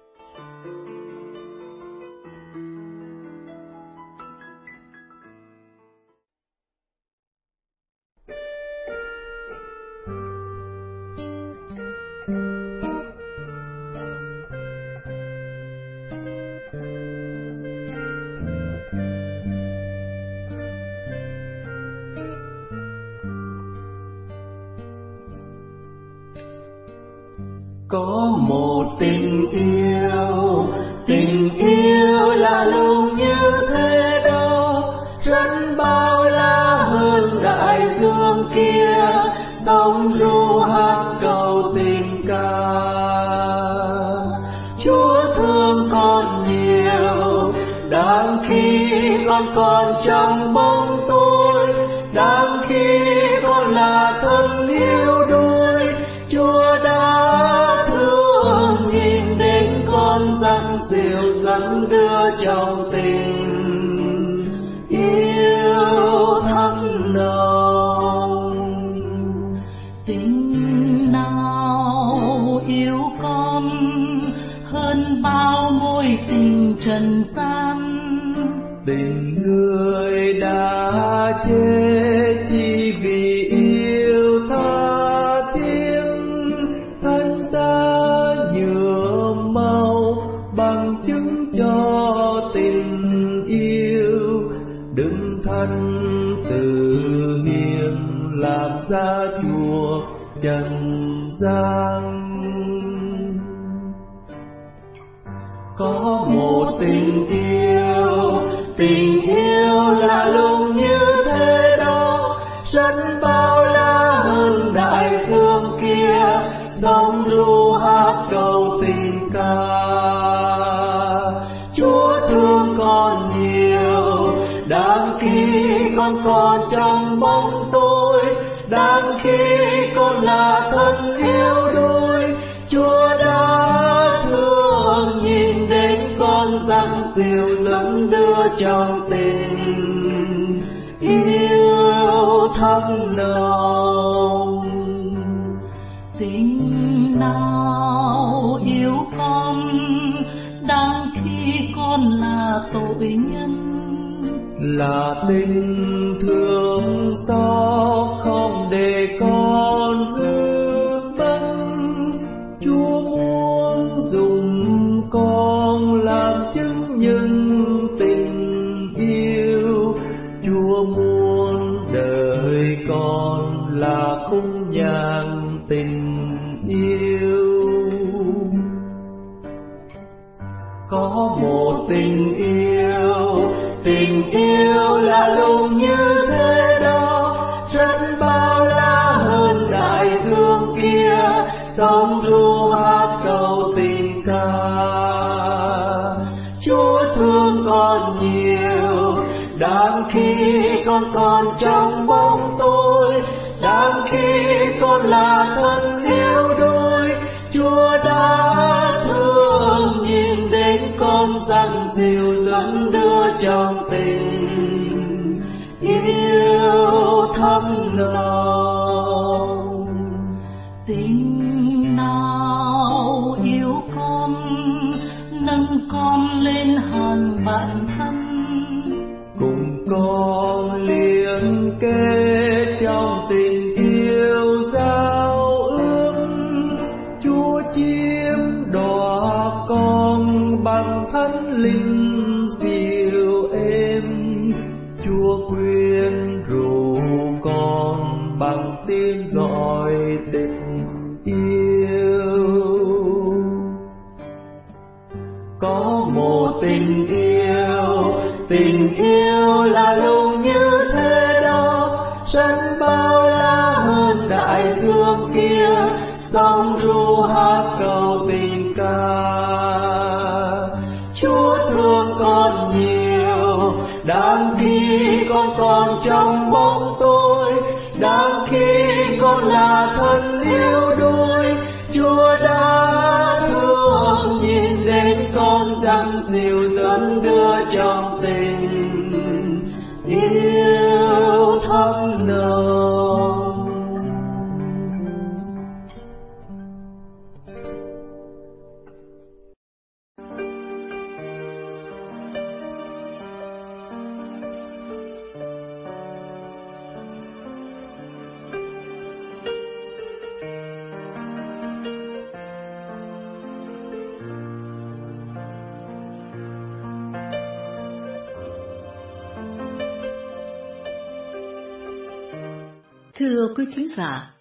Speaker 26: Thưa quý thính giả,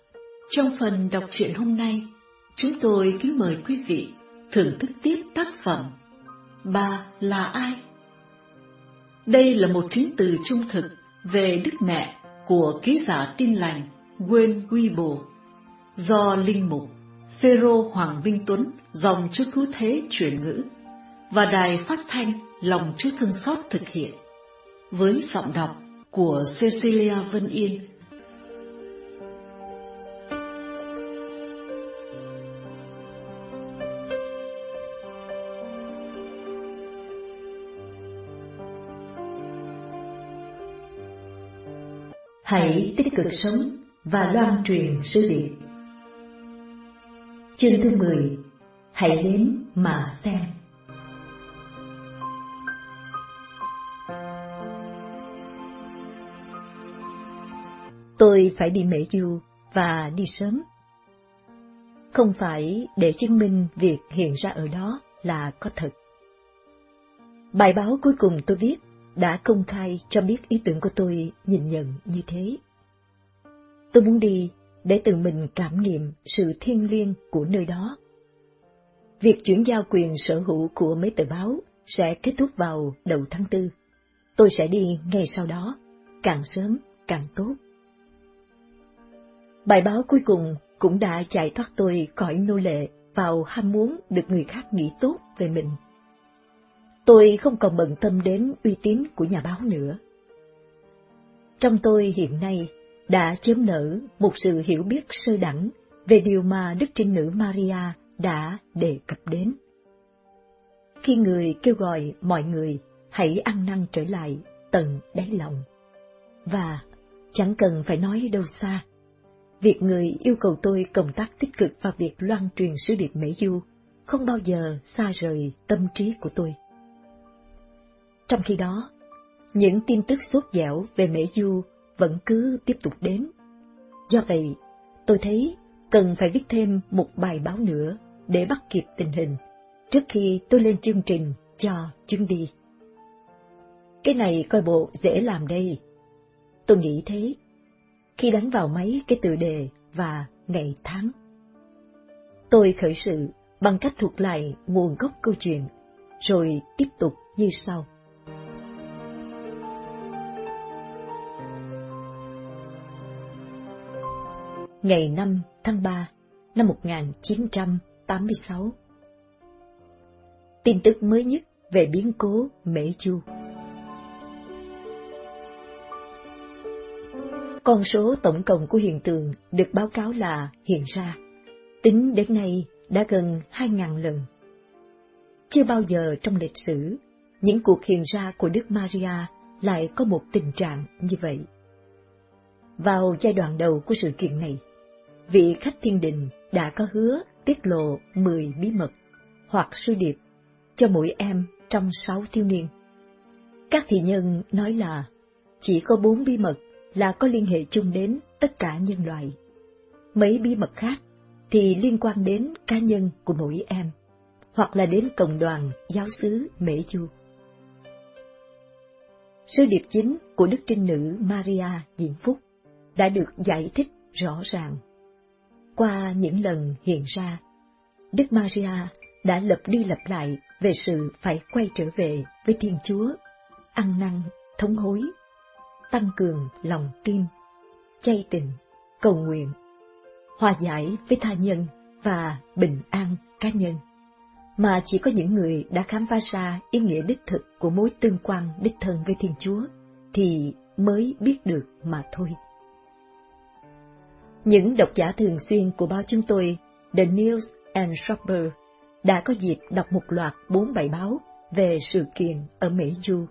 Speaker 26: trong phần đọc truyện hôm nay, chúng tôi kính mời quý vị thưởng thức tiếp tác phẩm Bà là ai? Đây là một chứng từ trung thực về Đức Mẹ của ký giả tin lành Gwen Weibo do Linh Mục Phêrô Hoàng Vinh Tuấn dòng Chúa Cứu Thế chuyển ngữ và đài phát thanh Lòng Chúa Thương Xót thực hiện với giọng đọc của Cecilia Vân Yên
Speaker 25: Hãy tích cực sống và loan truyền sứ điệp. Chương thứ 10 Hãy đến mà xem Tôi phải đi mễ du và đi sớm. Không phải để chứng minh việc hiện ra ở đó là có thật. Bài báo cuối cùng tôi viết đã công khai cho biết ý tưởng của tôi nhìn nhận như thế. Tôi muốn đi để tự mình cảm nghiệm sự thiêng liêng của nơi đó. Việc chuyển giao quyền sở hữu của mấy tờ báo sẽ kết thúc vào đầu tháng tư. Tôi sẽ đi ngay sau đó, càng sớm càng tốt. Bài báo cuối cùng cũng đã giải thoát tôi khỏi nô lệ vào ham muốn được người khác nghĩ tốt về mình. Tôi không còn bận tâm đến uy tín của nhà báo nữa. Trong tôi hiện nay đã chớm nở một sự hiểu biết sơ đẳng về điều mà Đức Trinh Nữ Maria đã đề cập đến. Khi người kêu gọi mọi người hãy ăn năn trở lại tận đáy lòng. Và chẳng cần phải nói đâu xa, việc người yêu cầu tôi công tác tích cực vào việc loan truyền sứ điệp Mỹ Du không bao giờ xa rời tâm trí của tôi. Trong khi đó, những tin tức sốt dẻo về Mễ Du vẫn cứ tiếp tục đến. Do vậy, tôi thấy cần phải viết thêm một bài báo nữa để bắt kịp tình hình trước khi tôi lên chương trình cho chuyến đi. Cái này coi bộ dễ làm đây. Tôi nghĩ thế. Khi đánh vào máy cái tựa đề và ngày tháng. Tôi khởi sự bằng cách thuộc lại nguồn gốc câu chuyện, rồi tiếp tục như sau. Ngày 5 tháng 3 năm 1986. Tin tức mới nhất về biến cố Mễ Chu. Con số tổng cộng của hiện tượng được báo cáo là hiện ra. Tính đến nay đã gần 2.000 lần. Chưa bao giờ trong lịch sử, những cuộc hiện ra của Đức Maria lại có một tình trạng như vậy. Vào giai đoạn đầu của sự kiện này, vị khách thiên đình đã có hứa tiết lộ 10 bí mật hoặc sư điệp cho mỗi em trong sáu thiếu niên. Các thị nhân nói là chỉ có bốn bí mật là có liên hệ chung đến tất cả nhân loại. Mấy bí mật khác thì liên quan đến cá nhân của mỗi em, hoặc là đến cộng đoàn giáo xứ Mễ Du. Sư điệp chính của Đức Trinh Nữ Maria Diễm Phúc đã được giải thích rõ ràng qua những lần hiện ra, Đức Maria đã lập đi lập lại về sự phải quay trở về với Thiên Chúa, ăn năn, thống hối, tăng cường lòng tin, chay tình, cầu nguyện, hòa giải với tha nhân và bình an cá nhân, mà chỉ có những người đã khám phá ra ý nghĩa đích thực của mối tương quan đích thân với Thiên Chúa thì mới biết được mà thôi. Những độc giả thường xuyên của báo chúng tôi, The News and Shopper, đã có dịp đọc một loạt bốn bài báo về sự kiện ở Mỹ Du,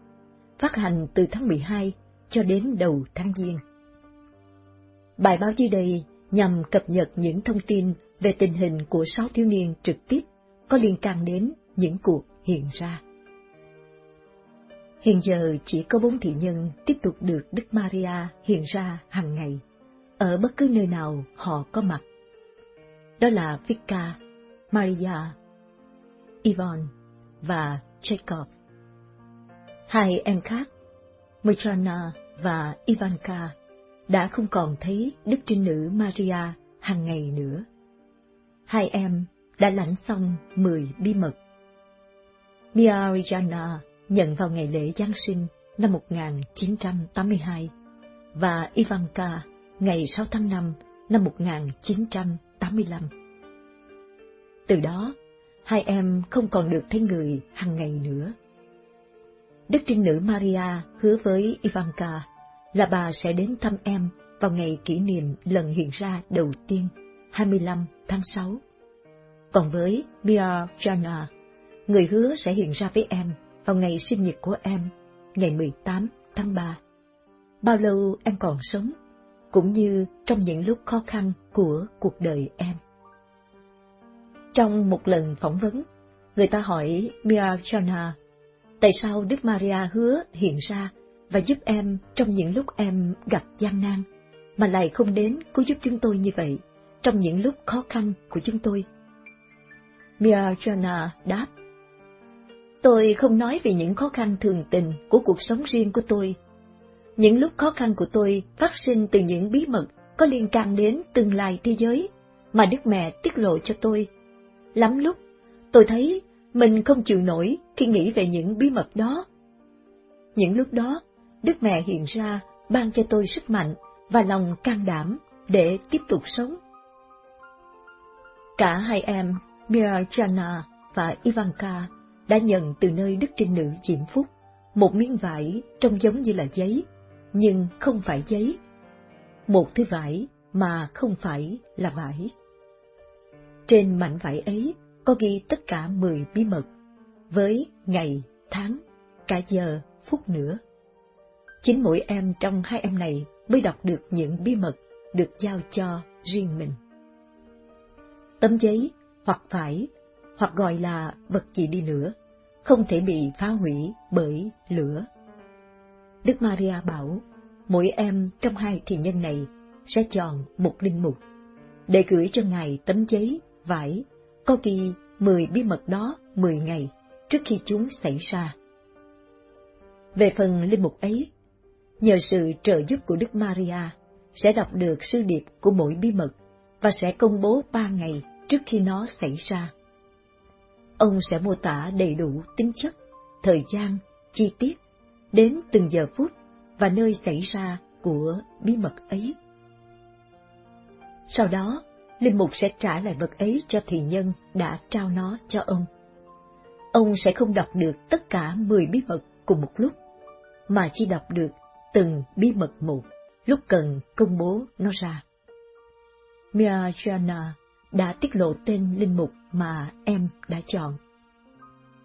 Speaker 25: phát hành từ tháng 12 cho đến đầu tháng Giêng. Bài báo dưới đây nhằm cập nhật những thông tin về tình hình của sáu thiếu niên trực tiếp có liên can đến những cuộc hiện ra. Hiện giờ chỉ có bốn thị nhân tiếp tục được Đức Maria hiện ra hàng ngày ở bất cứ nơi nào họ có mặt. Đó là Vika, Maria, Ivan và Jacob. Hai em khác, Mitrana và Ivanka, đã không còn thấy Đức Trinh Nữ Maria hàng ngày nữa. Hai em đã lãnh xong 10 bí mật. Mariana nhận vào ngày lễ Giáng sinh năm 1982 và Ivanka ngày 6 tháng 5 năm 1985. Từ đó, hai em không còn được thấy người hàng ngày nữa. Đức Trinh Nữ Maria hứa với Ivanka là bà sẽ đến thăm em vào ngày kỷ niệm lần hiện ra đầu tiên, 25 tháng 6. Còn với Mia Jana, người hứa sẽ hiện ra với em vào ngày sinh nhật của em, ngày 18 tháng 3. Bao lâu em còn sống, cũng như trong những lúc khó khăn của cuộc đời em. Trong một lần phỏng vấn, người ta hỏi Mia Jana, tại sao Đức Maria hứa hiện ra và giúp em trong những lúc em gặp gian nan, mà lại không đến cứu giúp chúng tôi như vậy trong những lúc khó khăn của chúng tôi. Mia Jana đáp, Tôi không nói về những khó khăn thường tình của cuộc sống riêng của tôi. Những lúc khó khăn của tôi phát sinh từ những bí mật có liên can đến tương lai thế giới mà Đức Mẹ tiết lộ cho tôi. Lắm lúc, tôi thấy mình không chịu nổi khi nghĩ về những bí mật đó. Những lúc đó, Đức Mẹ hiện ra ban cho tôi sức mạnh và lòng can đảm để tiếp tục sống. Cả hai em, Mirjana và Ivanka, đã nhận từ nơi Đức Trinh Nữ Diễm Phúc một miếng vải trông giống như là giấy, nhưng không phải giấy. Một thứ vải mà không phải là vải. Trên mảnh vải ấy có ghi tất cả mười bí mật, với ngày, tháng, cả giờ, phút nữa. Chính mỗi em trong hai em này mới đọc được những bí mật được giao cho riêng mình. Tấm giấy, hoặc vải, hoặc gọi là vật gì đi nữa, không thể bị phá hủy bởi lửa. Đức Maria bảo, mỗi em trong hai thiền nhân này sẽ chọn một linh mục, để gửi cho Ngài tấm giấy, vải, có ghi mười bí mật đó mười ngày trước khi chúng xảy ra. Về phần linh mục ấy, nhờ sự trợ giúp của Đức Maria, sẽ đọc được sư điệp của mỗi bí mật và sẽ công bố ba ngày trước khi nó xảy ra. Ông sẽ mô tả đầy đủ tính chất, thời gian, chi tiết, đến từng giờ phút và nơi xảy ra của bí mật ấy. Sau đó, Linh Mục sẽ trả lại vật ấy cho thị nhân đã trao nó cho ông. Ông sẽ không đọc được tất cả 10 bí mật cùng một lúc, mà chỉ đọc được từng bí mật một lúc cần công bố nó ra. Mia Jana đã tiết lộ tên linh mục mà em đã chọn.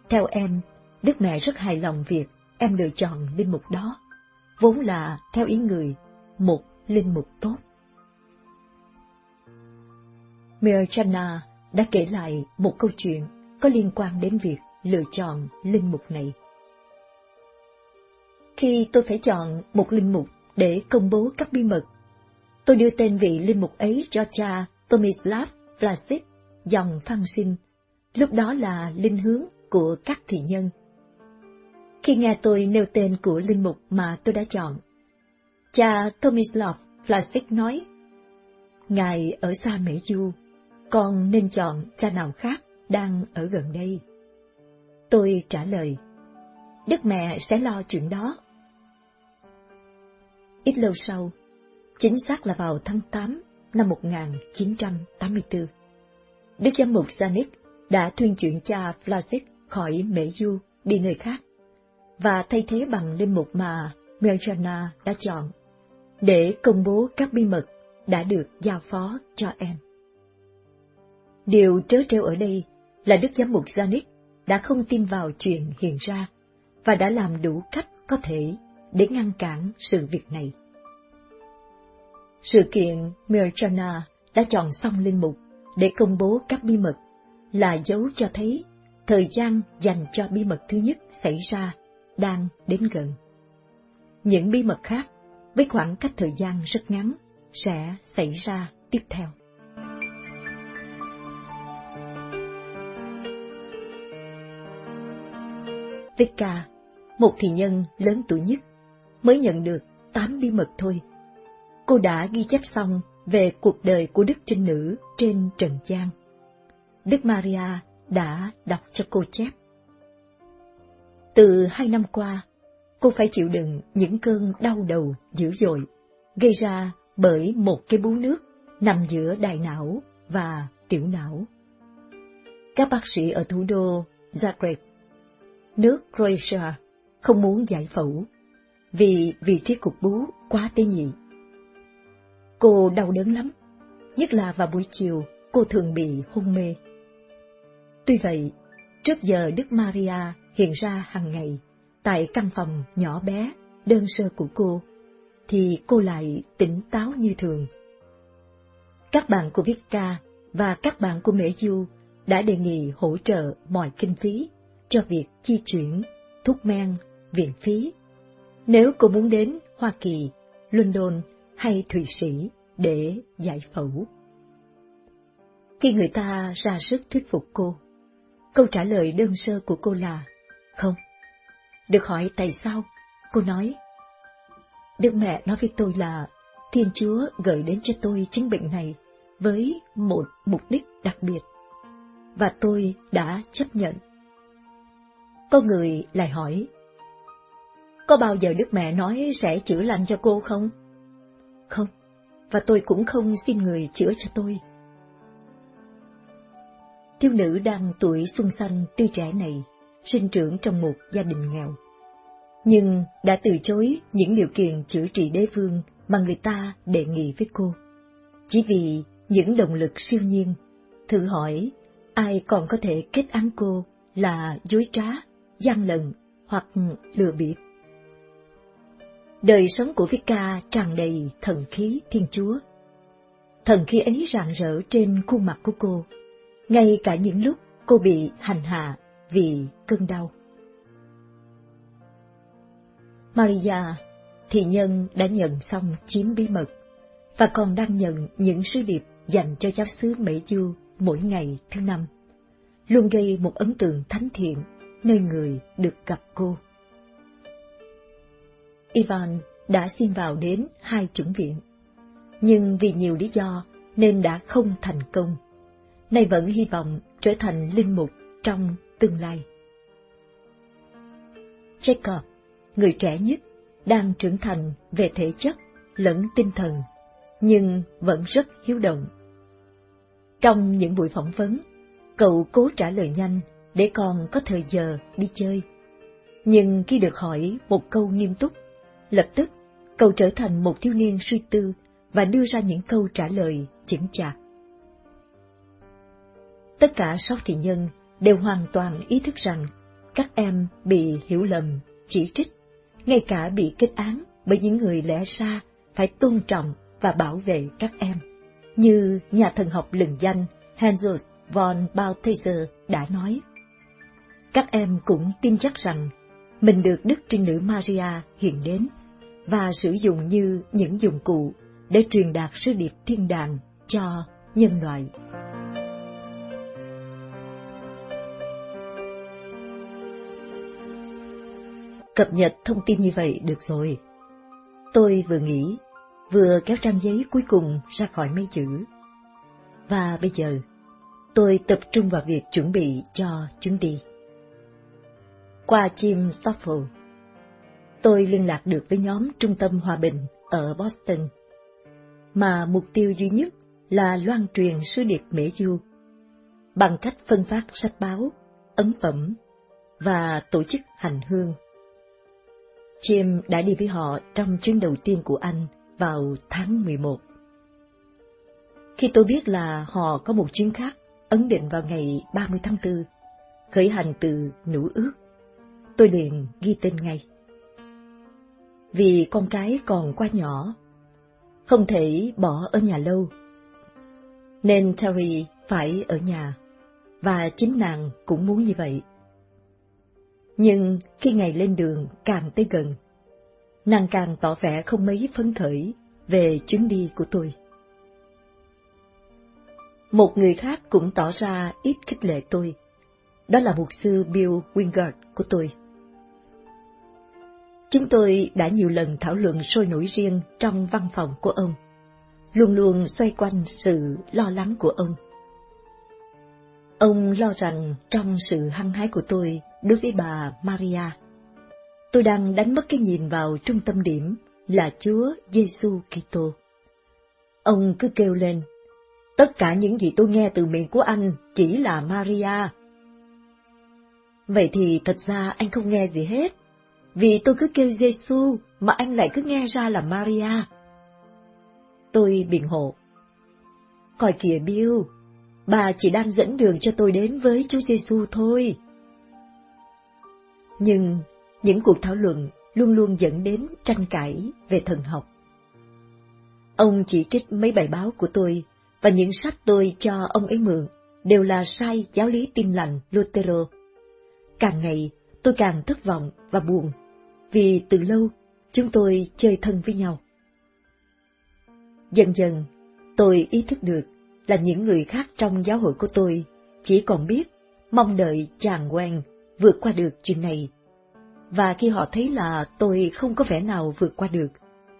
Speaker 25: Theo em, Đức Mẹ rất hài lòng việc em lựa chọn linh mục đó, vốn là theo ý người, một linh mục tốt. Mirjana đã kể lại một câu chuyện có liên quan đến việc lựa chọn linh mục này. Khi tôi phải chọn một linh mục để công bố các bí mật, tôi đưa tên vị linh mục ấy cho cha Tomislav Vlasic, dòng phan sinh, lúc đó là linh hướng của các thị nhân. Khi nghe tôi nêu tên của linh mục mà tôi đã chọn, cha Tomislav Vlasic nói, Ngài ở xa Mỹ Du, con nên chọn cha nào khác đang ở gần đây. Tôi trả lời, Đức mẹ sẽ lo chuyện đó. Ít lâu sau, chính xác là vào tháng 8 năm 1984, Đức giám mục Sanic đã thuyên chuyển cha Vlasic khỏi Mễ Du đi nơi khác, và thay thế bằng linh mục mà Melchana đã chọn, để công bố các bí mật đã được giao phó cho em. Điều trớ trêu ở đây là Đức Giám mục Janik đã không tin vào chuyện hiện ra và đã làm đủ cách có thể để ngăn cản sự việc này. Sự kiện Mirjana đã chọn xong linh mục để công bố các bí mật là dấu cho thấy thời gian dành cho bí mật thứ nhất xảy ra đang đến gần. Những bí mật khác với khoảng cách thời gian rất ngắn sẽ xảy ra tiếp theo. Vika, một thị nhân lớn tuổi nhất, mới nhận được tám bí mật thôi. cô đã ghi chép xong về cuộc đời của Đức Trinh Nữ trên Trần gian. Đức Maria đã đọc cho cô chép. Từ hai năm qua, cô phải chịu đựng những cơn đau đầu dữ dội, gây ra bởi một cái bú nước nằm giữa đại não và tiểu não. Các bác sĩ ở thủ đô Zagreb, nước Croatia, không muốn giải phẫu vì vị trí cục bú quá tế nhị. Cô đau đớn lắm, nhất là vào buổi chiều cô thường bị hôn mê. Tuy vậy, trước giờ Đức Maria hiện ra hàng ngày tại căn phòng nhỏ bé, đơn sơ của cô, thì cô lại tỉnh táo như thường. Các bạn của Vicca và các bạn của Mễ Du đã đề nghị hỗ trợ mọi kinh phí cho việc chi chuyển, thuốc men, viện phí. Nếu cô muốn đến Hoa Kỳ, London hay Thụy Sĩ để giải phẫu. Khi người ta ra sức thuyết phục cô, câu trả lời đơn sơ của cô là không. Được hỏi tại sao, cô nói, Đức mẹ nói với tôi là Thiên Chúa gửi đến cho tôi chứng bệnh này với một mục đích đặc biệt, và tôi đã chấp nhận. Có người lại hỏi, có bao giờ Đức Mẹ nói sẽ chữa lành cho cô không? Không, và tôi cũng không xin người chữa cho tôi. Thiếu nữ đang tuổi xuân xanh tươi trẻ này, sinh trưởng trong một gia đình nghèo. Nhưng đã từ chối những điều kiện chữa trị đế vương mà người ta đề nghị với cô. Chỉ vì những động lực siêu nhiên, thử hỏi ai còn có thể kết án cô là dối trá, gian lận hoặc lừa bịp. Đời sống của Vika tràn đầy thần khí Thiên Chúa. Thần khí ấy rạng rỡ trên khuôn mặt của cô, ngay cả những lúc cô bị hành hạ vì cơn đau. Maria, thị nhân đã nhận xong chiếm bí mật, và còn đang nhận những sứ điệp dành cho giáo sứ Mỹ Du mỗi ngày thứ năm, luôn gây một ấn tượng thánh thiện nơi người được gặp cô. Ivan đã xin vào đến hai chủng viện, nhưng vì nhiều lý do nên đã không thành công. Nay vẫn hy vọng trở thành linh mục trong tương lai. Jacob, người trẻ nhất, đang trưởng thành về thể chất lẫn tinh thần, nhưng vẫn rất hiếu động. Trong những buổi phỏng vấn, cậu cố trả lời nhanh để còn có thời giờ đi chơi. Nhưng khi được hỏi một câu nghiêm túc Lập tức, cậu trở thành một thiếu niên suy tư và đưa ra những câu trả lời chững chạc. Tất cả sáu thị nhân đều hoàn toàn ý thức rằng các em bị hiểu lầm, chỉ trích, ngay cả bị kết án bởi những người lẽ ra phải tôn trọng và bảo vệ các em. Như nhà thần học lừng danh Hans von Balthasar đã nói. Các em cũng tin chắc rằng mình được Đức Trinh Nữ Maria hiện đến và sử dụng như những dụng cụ để truyền đạt sứ điệp thiên đàng cho nhân loại. Cập nhật thông tin như vậy được rồi. Tôi vừa nghĩ, vừa kéo trang giấy cuối cùng ra khỏi mấy chữ. Và bây giờ, tôi tập trung vào việc chuẩn bị cho chuyến đi. Qua chim Stoffel, tôi liên lạc được với nhóm Trung tâm Hòa Bình ở Boston, mà mục tiêu duy nhất là loan truyền sứ điệp Mễ Du bằng cách phân phát sách báo, ấn phẩm và tổ chức hành hương. Jim đã đi với họ trong chuyến đầu tiên của anh vào tháng 11. Khi tôi biết là họ có một chuyến khác ấn định vào ngày 30 tháng 4, khởi hành từ Nữ Ước, tôi liền ghi tên ngay vì con cái còn quá nhỏ, không thể bỏ ở nhà lâu. Nên Terry phải ở nhà, và chính nàng cũng muốn như vậy. Nhưng khi ngày lên đường càng tới gần, nàng càng tỏ vẻ không mấy phấn khởi về chuyến đi của tôi. Một người khác cũng tỏ ra ít khích lệ tôi, đó là mục sư Bill Wingard của tôi. Chúng tôi đã nhiều lần thảo luận sôi nổi riêng trong văn phòng của ông, luôn luôn xoay quanh sự lo lắng của ông. Ông lo rằng trong sự hăng hái của tôi đối với bà Maria, tôi đang đánh mất cái nhìn vào trung tâm điểm là Chúa Giêsu Kitô. Ông cứ kêu lên, tất cả những gì tôi nghe từ miệng của anh chỉ là Maria. Vậy thì thật ra anh không nghe gì hết, vì tôi cứ kêu Giêsu mà anh lại cứ nghe ra là Maria. Tôi biện hộ. Coi kìa Bill, bà chỉ đang dẫn đường cho tôi đến với Chúa Giêsu thôi. Nhưng những cuộc thảo luận luôn luôn dẫn đến tranh cãi về thần học. Ông chỉ trích mấy bài báo của tôi và những sách tôi cho ông ấy mượn đều là sai giáo lý tin lành Lutero. Càng ngày tôi càng thất vọng và buồn vì từ lâu chúng tôi chơi thân với nhau. Dần dần, tôi ý thức được là những người khác trong giáo hội của tôi chỉ còn biết mong đợi chàng quen vượt qua được chuyện này. Và khi họ thấy là tôi không có vẻ nào vượt qua được,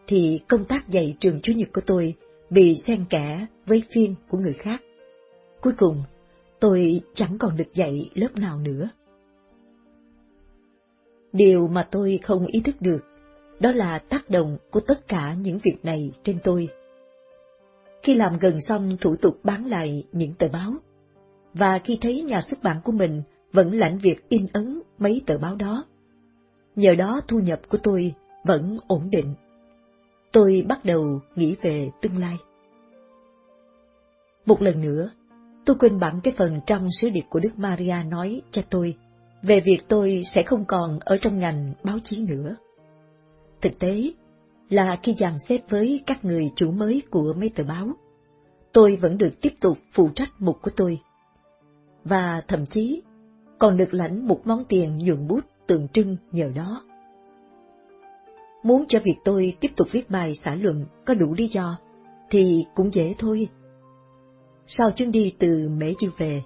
Speaker 25: thì công tác dạy trường Chủ nhật của tôi bị xen kẽ với phiên của người khác. Cuối cùng, tôi chẳng còn được dạy lớp nào nữa. Điều mà tôi không ý thức được, đó là tác động của tất cả những việc này trên tôi. Khi làm gần xong thủ tục bán lại những tờ báo, và khi thấy nhà xuất bản của mình vẫn lãnh việc in ấn mấy tờ báo đó, nhờ đó thu nhập của tôi vẫn ổn định. Tôi bắt đầu nghĩ về tương lai. Một lần nữa, tôi quên bẵng cái phần trong sứ điệp của Đức Maria nói cho tôi về việc tôi sẽ không còn ở trong ngành báo chí nữa. Thực tế là khi dàn xếp với các người chủ mới của mấy tờ báo, tôi vẫn được tiếp tục phụ trách mục của tôi. Và thậm chí còn được lãnh một món tiền nhuận bút tượng trưng nhờ đó. Muốn cho việc tôi tiếp tục viết bài xã luận có đủ lý do, thì cũng dễ thôi. Sau chuyến đi từ Mễ Du về,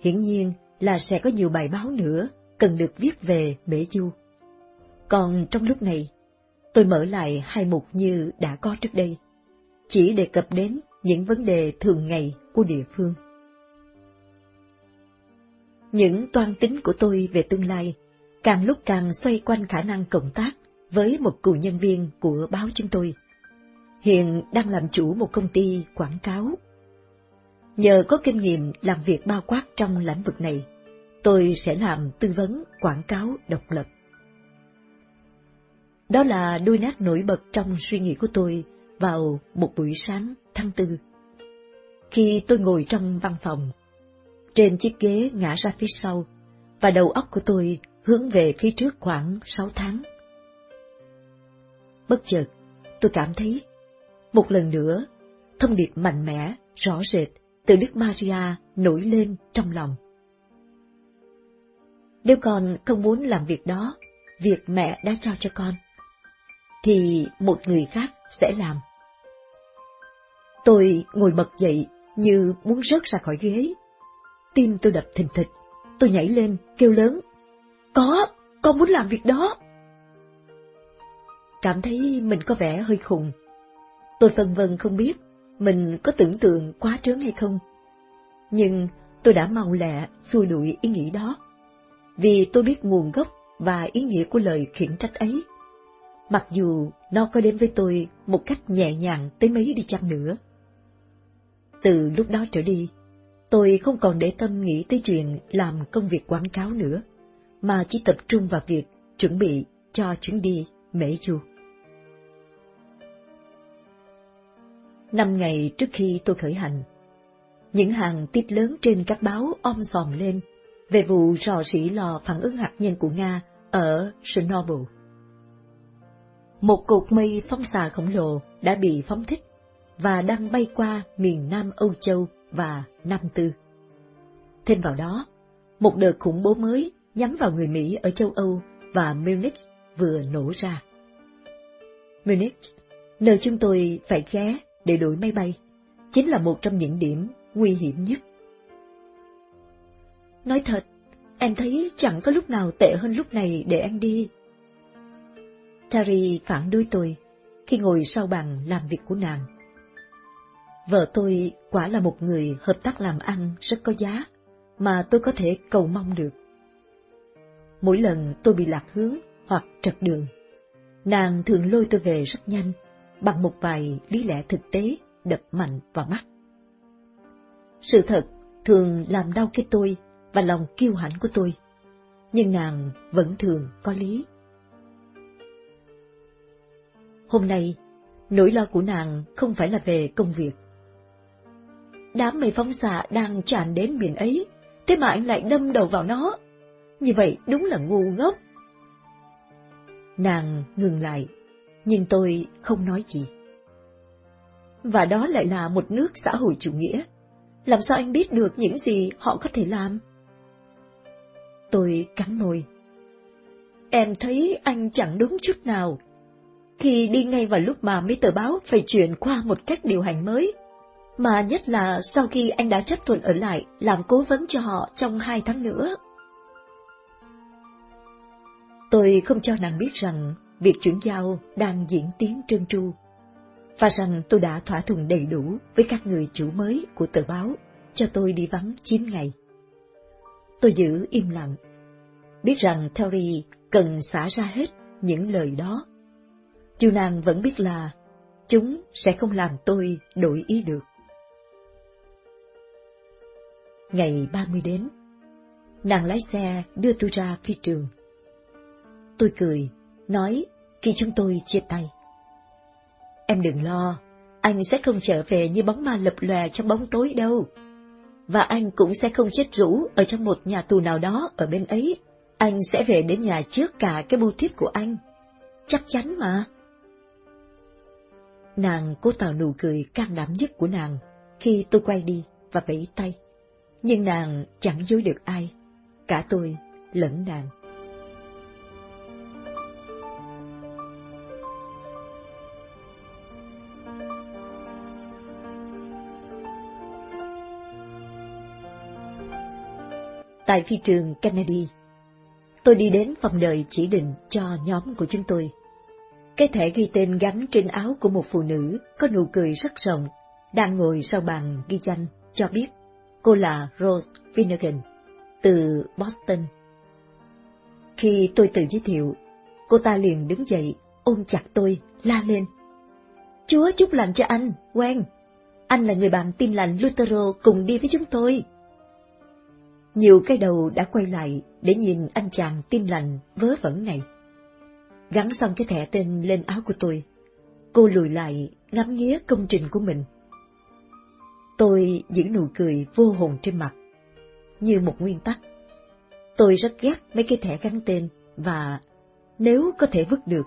Speaker 25: hiển nhiên là sẽ có nhiều bài báo nữa cần được viết về Mễ Du. Còn trong lúc này, tôi mở lại hai mục như đã có trước đây, chỉ đề cập đến những vấn đề thường ngày của địa phương. Những toan tính của tôi về tương lai càng lúc càng xoay quanh khả năng cộng tác với một cựu nhân viên của báo chúng tôi. Hiện đang làm chủ một công ty quảng cáo. Nhờ có kinh nghiệm làm việc bao quát trong lĩnh vực này, tôi sẽ làm tư vấn quảng cáo độc lập. Đó là đôi nét nổi bật trong suy nghĩ của tôi vào một buổi sáng tháng tư. Khi tôi ngồi trong văn phòng, trên chiếc ghế ngã ra phía sau, và đầu óc của tôi hướng về phía trước khoảng sáu tháng. Bất chợt, tôi cảm thấy, một lần nữa, thông điệp mạnh mẽ, rõ rệt từ Đức Maria nổi lên trong lòng. Nếu con không muốn làm việc đó, việc mẹ đã trao cho con, thì một người khác sẽ làm. Tôi ngồi bật dậy như muốn rớt ra khỏi ghế. Tim tôi đập thình thịch, tôi nhảy lên, kêu lớn. Có, con muốn làm việc đó. Cảm thấy mình có vẻ hơi khùng. Tôi phân vân không biết mình có tưởng tượng quá trớn hay không. Nhưng tôi đã mau lẹ xua đuổi ý nghĩ đó vì tôi biết nguồn gốc và ý nghĩa của lời khiển trách ấy. Mặc dù nó có đến với tôi một cách nhẹ nhàng tới mấy đi chăng nữa. Từ lúc đó trở đi, tôi không còn để tâm nghĩ tới chuyện làm công việc quảng cáo nữa, mà chỉ tập trung vào việc chuẩn bị cho chuyến đi Mễ Du. Năm ngày trước khi tôi khởi hành, những hàng tiết lớn trên các báo om sòm lên về vụ rò rỉ lò phản ứng hạt nhân của Nga ở Chernobyl. Một cột mây phóng xạ khổng lồ đã bị phóng thích và đang bay qua miền Nam Âu Châu và Nam Tư. Thêm vào đó, một đợt khủng bố mới nhắm vào người Mỹ ở châu Âu và Munich vừa nổ ra. Munich, nơi chúng tôi phải ghé để đổi máy bay, chính là một trong những điểm nguy hiểm nhất Nói thật, em thấy chẳng có lúc nào tệ hơn lúc này để anh đi. Tari phản đối tôi khi ngồi sau bàn làm việc của nàng. Vợ tôi quả là một người hợp tác làm ăn rất có giá, mà tôi có thể cầu mong được. Mỗi lần tôi bị lạc hướng hoặc trật đường, nàng thường lôi tôi về rất nhanh, bằng một vài lý lẽ thực tế đập mạnh vào mắt. Sự thật thường làm đau cái tôi và lòng kiêu hãnh của tôi, nhưng nàng vẫn thường có lý. Hôm nay, nỗi lo của nàng không phải là về công việc. Đám mây phóng xạ đang tràn đến biển ấy, thế mà anh lại đâm đầu vào nó. Như vậy đúng là ngu ngốc. Nàng ngừng lại, nhưng tôi không nói gì. Và đó lại là một nước xã hội chủ nghĩa. Làm sao anh biết được những gì họ có thể làm? Tôi cắn môi. Em thấy anh chẳng đúng chút nào. Khi đi ngay vào lúc mà mấy tờ báo phải chuyển qua một cách điều hành mới, mà nhất là sau khi anh đã chấp thuận ở lại làm cố vấn cho họ trong hai tháng nữa. Tôi không cho nàng biết rằng việc chuyển giao đang diễn tiến trơn tru, và rằng tôi đã thỏa thuận đầy đủ với các người chủ mới của tờ báo cho tôi đi vắng 9 ngày. Tôi giữ im lặng, biết rằng Terry cần xả ra hết những lời đó. Dù nàng vẫn biết là chúng sẽ không làm tôi đổi ý được. Ngày 30 đến, nàng lái xe đưa tôi ra phi trường. Tôi cười, nói khi chúng tôi chia tay. Em đừng lo, anh sẽ không trở về như bóng ma lập lòe trong bóng tối đâu. Và anh cũng sẽ không chết rũ ở trong một nhà tù nào đó ở bên ấy. Anh sẽ về đến nhà trước cả cái bưu thiếp của anh. Chắc chắn mà. Nàng cố tạo nụ cười can đảm nhất của nàng khi tôi quay đi và vẫy tay. Nhưng nàng chẳng dối được ai, cả tôi lẫn nàng. Tại phi trường Kennedy, tôi đi đến phòng đợi chỉ định cho nhóm của chúng tôi. Cái thẻ ghi tên gắn trên áo của một phụ nữ có nụ cười rất rộng, đang ngồi sau bàn ghi danh, cho biết cô là Rose Finnegan, từ Boston. Khi tôi tự giới thiệu, cô ta liền đứng dậy, ôm chặt tôi, la lên. Chúa chúc lành cho anh, quen. Anh là người bạn tin lành Lutero cùng đi với chúng tôi. Nhiều cái đầu đã quay lại để nhìn anh chàng tin lành vớ vẩn này. Gắn xong cái thẻ tên lên áo của tôi, cô lùi lại ngắm nghía công trình của mình. Tôi giữ nụ cười vô hồn trên mặt, như một nguyên tắc. Tôi rất ghét mấy cái thẻ gắn tên và nếu có thể vứt được,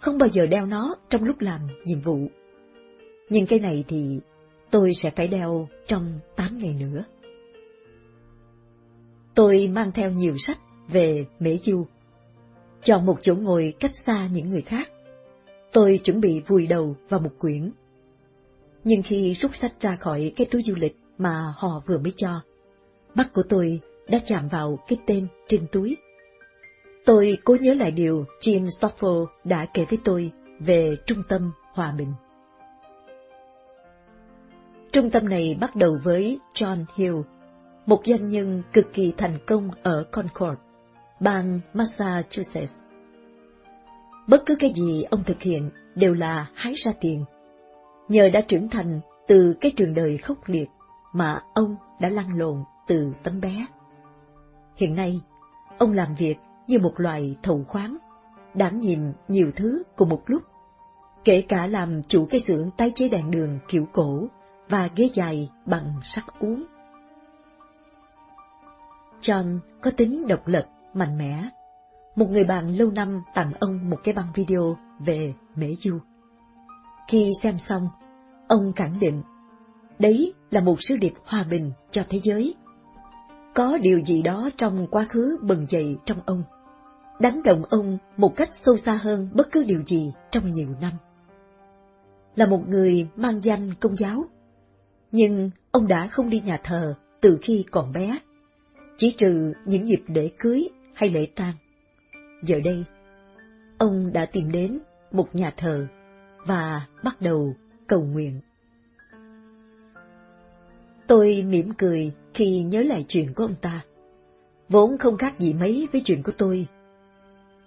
Speaker 25: không bao giờ đeo nó trong lúc làm nhiệm vụ. Nhưng cái này thì tôi sẽ phải đeo trong 8 ngày nữa. Tôi mang theo nhiều sách về Mễ Du. Chọn một chỗ ngồi cách xa những người khác. Tôi chuẩn bị vùi đầu vào một quyển. Nhưng khi rút sách ra khỏi cái túi du lịch mà họ vừa mới cho, mắt của tôi đã chạm vào cái tên trên túi. Tôi cố nhớ lại điều Jim Stoffel đã kể với tôi về trung tâm hòa bình. Trung tâm này bắt đầu với John Hill, một doanh nhân cực kỳ thành công ở Concord, bang Massachusetts. Bất cứ cái gì ông thực hiện đều là hái ra tiền. Nhờ đã trưởng thành từ cái trường đời khốc liệt mà ông đã lăn lộn từ tấm bé. Hiện nay, ông làm việc như một loài thầu khoáng, đảm nhiệm nhiều thứ cùng một lúc, kể cả làm chủ cái xưởng tái chế đèn đường kiểu cổ và ghế dài bằng sắt uống. John có tính độc lập, mạnh mẽ. Một người bạn lâu năm tặng ông một cái băng video về Mễ Du. Khi xem xong, ông khẳng định, đấy là một sứ điệp hòa bình cho thế giới. Có điều gì đó trong quá khứ bừng dậy trong ông, đánh động ông một cách sâu xa hơn bất cứ điều gì trong nhiều năm. Là một người mang danh công giáo, nhưng ông đã không đi nhà thờ từ khi còn bé chỉ trừ những dịp để cưới hay lễ tang. Giờ đây, ông đã tìm đến một nhà thờ và bắt đầu cầu nguyện. Tôi mỉm cười khi nhớ lại chuyện của ông ta. Vốn không khác gì mấy với chuyện của tôi.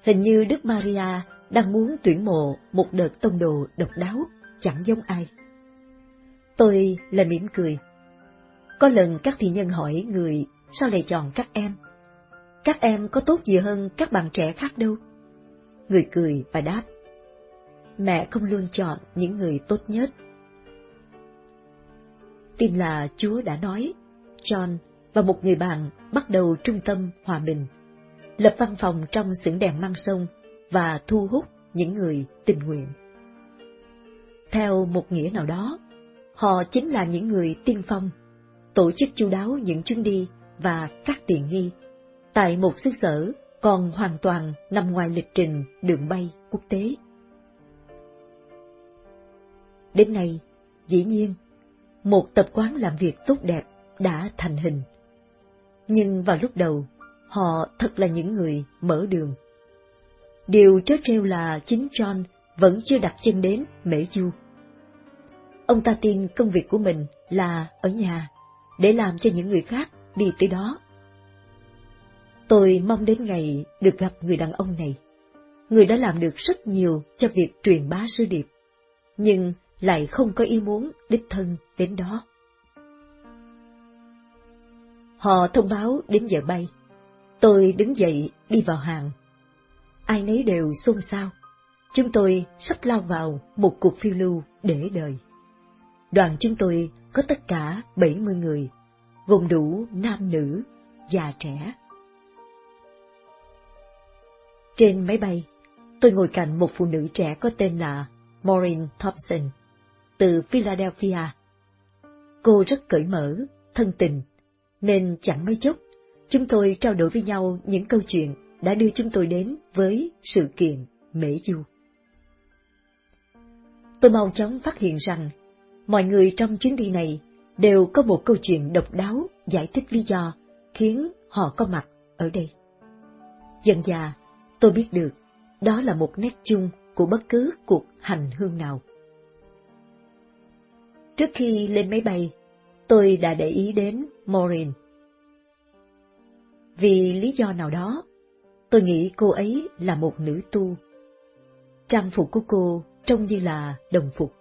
Speaker 25: Hình như Đức Maria đang muốn tuyển mộ một đợt tông đồ độc đáo, chẳng giống ai. Tôi là mỉm cười. Có lần các thị nhân hỏi người sao lại chọn các em? Các em có tốt gì hơn các bạn trẻ khác đâu. Người cười và đáp. Mẹ không luôn chọn những người tốt nhất. Tin là Chúa đã nói, John và một người bạn bắt đầu trung tâm hòa bình, lập văn phòng trong xưởng đèn mang sông và thu hút những người tình nguyện. Theo một nghĩa nào đó, họ chính là những người tiên phong, tổ chức chu đáo những chuyến đi và các tiện nghi tại một xứ sở còn hoàn toàn nằm ngoài lịch trình đường bay quốc tế. Đến nay, dĩ nhiên, một tập quán làm việc tốt đẹp đã thành hình. Nhưng vào lúc đầu, họ thật là những người mở đường. Điều trớ trêu là chính John vẫn chưa đặt chân đến Mễ Du. Ông ta tin công việc của mình là ở nhà, để làm cho những người khác đi tới đó. Tôi mong đến ngày được gặp người đàn ông này. Người đã làm được rất nhiều cho việc truyền bá sứ điệp, nhưng lại không có ý muốn đích thân đến đó. Họ thông báo đến giờ bay. Tôi đứng dậy đi vào hàng. Ai nấy đều xôn xao. Chúng tôi sắp lao vào một cuộc phiêu lưu để đời. Đoàn chúng tôi có tất cả 70 người, gồm đủ nam nữ, già trẻ. Trên máy bay, tôi ngồi cạnh một phụ nữ trẻ có tên là Maureen Thompson, từ Philadelphia. Cô rất cởi mở, thân tình, nên chẳng mấy chốc, chúng tôi trao đổi với nhau những câu chuyện đã đưa chúng tôi đến với sự kiện Mễ Du. Tôi mau chóng phát hiện rằng, mọi người trong chuyến đi này đều có một câu chuyện độc đáo giải thích lý do khiến họ có mặt ở đây. Dần già, tôi biết được đó là một nét chung của bất cứ cuộc hành hương nào. Trước khi lên máy bay, tôi đã để ý đến Maureen. Vì lý do nào đó, tôi nghĩ cô ấy là một nữ tu. Trang phục của cô trông như là đồng phục.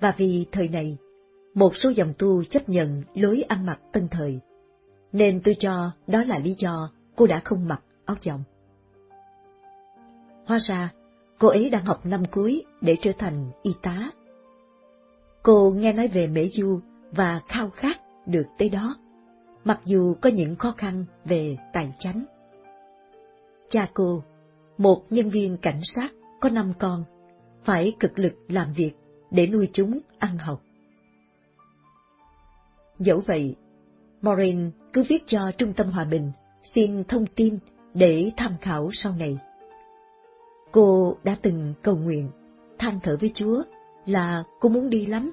Speaker 25: Và vì thời này, một số dòng tu chấp nhận lối ăn mặc tân thời, nên tôi cho đó là lý do cô đã không mặc áo dòng. Hóa ra, cô ấy đang học năm cuối để trở thành y tá. Cô nghe nói về Mễ Du và khao khát được tới đó, mặc dù có những khó khăn về tài chánh. Cha cô, một nhân viên cảnh sát có năm con, phải cực lực làm việc để nuôi chúng ăn học. Dẫu vậy, Maureen cứ viết cho Trung tâm Hòa Bình xin thông tin để tham khảo sau này. Cô đã từng cầu nguyện, than thở với Chúa là cô muốn đi lắm.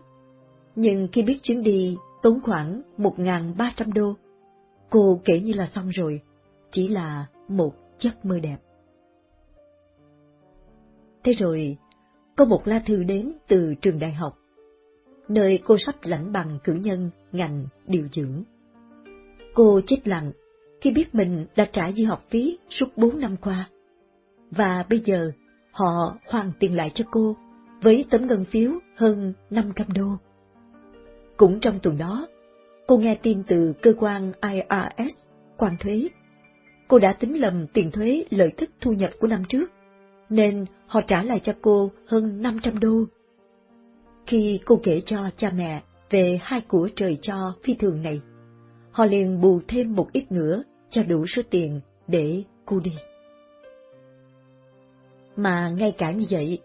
Speaker 25: Nhưng khi biết chuyến đi tốn khoảng 1.300 đô, cô kể như là xong rồi, chỉ là một giấc mơ đẹp. Thế rồi, có một lá thư đến từ trường đại học, nơi cô sắp lãnh bằng cử nhân ngành điều dưỡng. Cô chết lặng khi biết mình đã trả dư học phí suốt bốn năm qua và bây giờ họ hoàn tiền lại cho cô với tấm ngân phiếu hơn 500 đô. Cũng trong tuần đó, cô nghe tin từ cơ quan IRS, quan thuế. Cô đã tính lầm tiền thuế lợi tức thu nhập của năm trước, nên họ trả lại cho cô hơn 500 đô. Khi cô kể cho cha mẹ về hai của trời cho phi thường này, họ liền bù thêm một ít nữa cho đủ số tiền để cô đi. Mà ngay cả như vậy,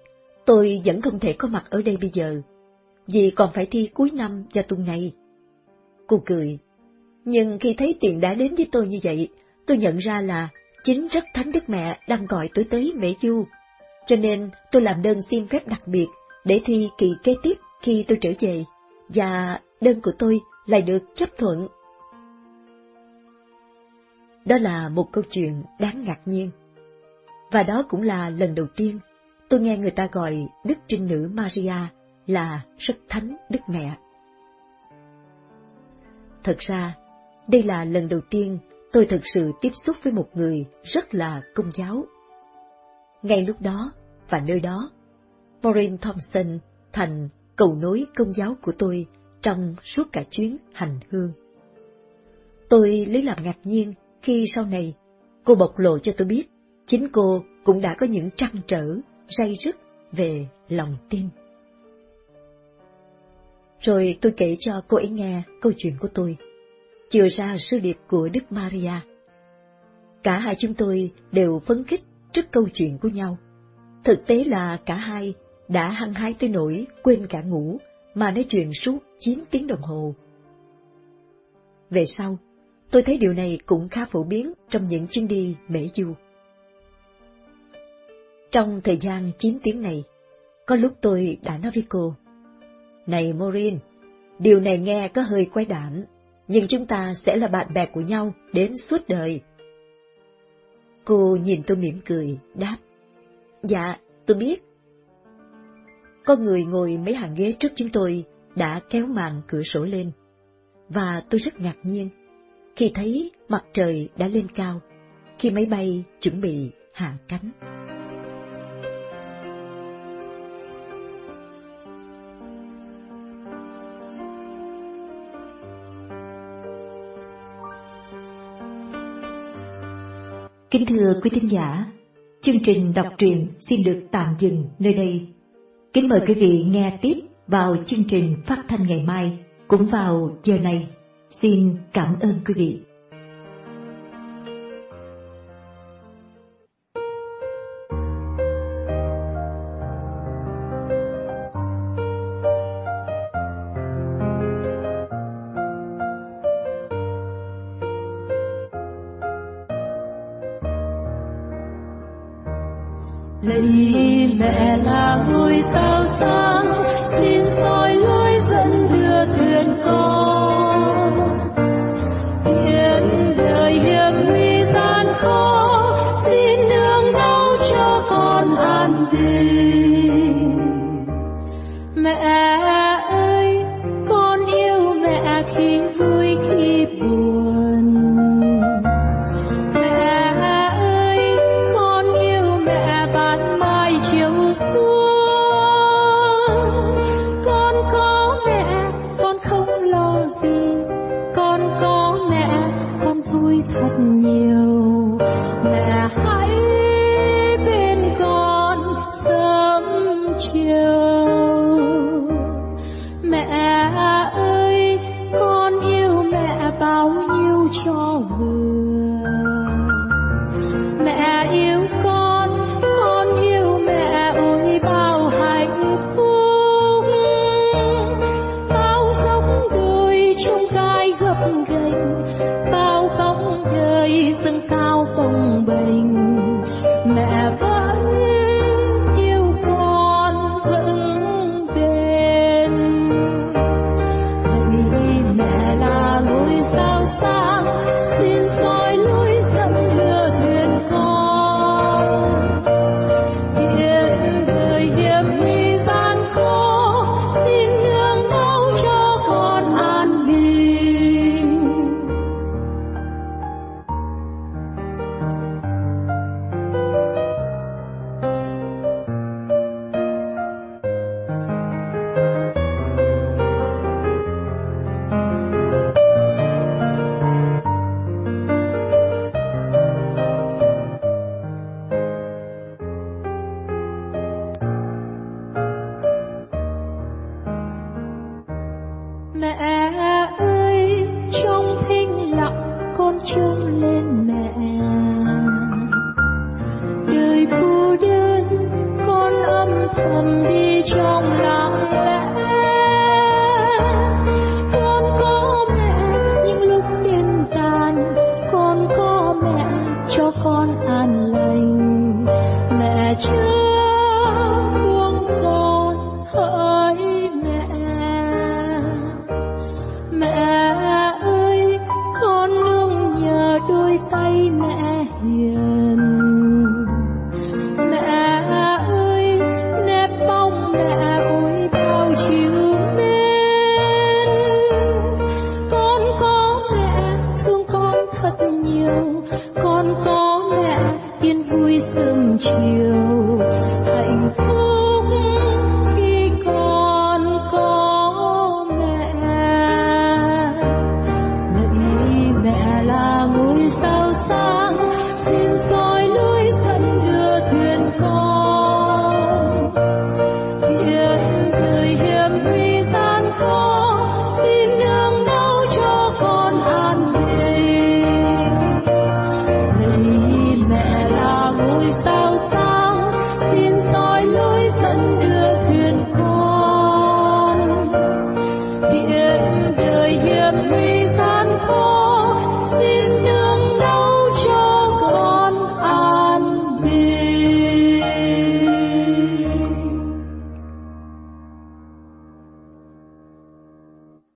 Speaker 25: tôi vẫn không thể có mặt ở đây bây giờ, vì còn phải thi cuối năm và tuần này. Cô cười, nhưng khi thấy tiền đã đến với tôi như vậy, tôi nhận ra là chính rất Thánh Đức Mẹ đang gọi tôi tới Mễ Du, cho nên tôi làm đơn xin phép đặc biệt để thi kỳ kế tiếp khi tôi trở về, và đơn của tôi lại được chấp thuận. Đó là một câu chuyện đáng ngạc nhiên.
Speaker 28: Và đó cũng là lần đầu tiên tôi nghe người ta gọi Đức Trinh Nữ Maria là rất thánh Đức Mẹ. Thật ra, đây là lần đầu tiên tôi thực sự tiếp xúc với một người rất là công giáo. Ngay lúc đó và nơi đó, Maureen Thompson thành cầu nối công giáo của tôi trong suốt cả chuyến hành hương. Tôi lấy làm ngạc nhiên khi sau này cô bộc lộ cho tôi biết chính cô cũng đã có những trăn trở, ray rứt về lòng tin. Rồi tôi kể cho cô ấy nghe câu chuyện của tôi, chừa ra sư điệp của Đức Maria. Cả hai chúng tôi đều phấn khích trước câu chuyện của nhau. Thực tế là cả hai đã hăng hái tới nỗi quên cả ngủ mà nói chuyện suốt 9 tiếng đồng hồ. Về sau, tôi thấy điều này cũng khá phổ biến trong những chuyến đi mễ du. Trong thời gian 9 tiếng này, có lúc tôi đã nói với cô, Này Maureen, điều này nghe có hơi quái đản, nhưng chúng ta sẽ là bạn bè của nhau đến suốt đời. Cô nhìn tôi mỉm cười, đáp, Dạ, tôi biết. Có người ngồi mấy hàng ghế trước chúng tôi đã kéo màn cửa sổ lên, và tôi rất ngạc nhiên khi thấy mặt trời đã lên cao, khi máy bay chuẩn bị hạ cánh. Kính thưa quý thính giả, chương trình đọc truyện xin được tạm dừng nơi đây. Kính mời quý vị nghe tiếp vào chương trình phát thanh ngày mai cũng vào giờ này. Xin cảm ơn quý vị.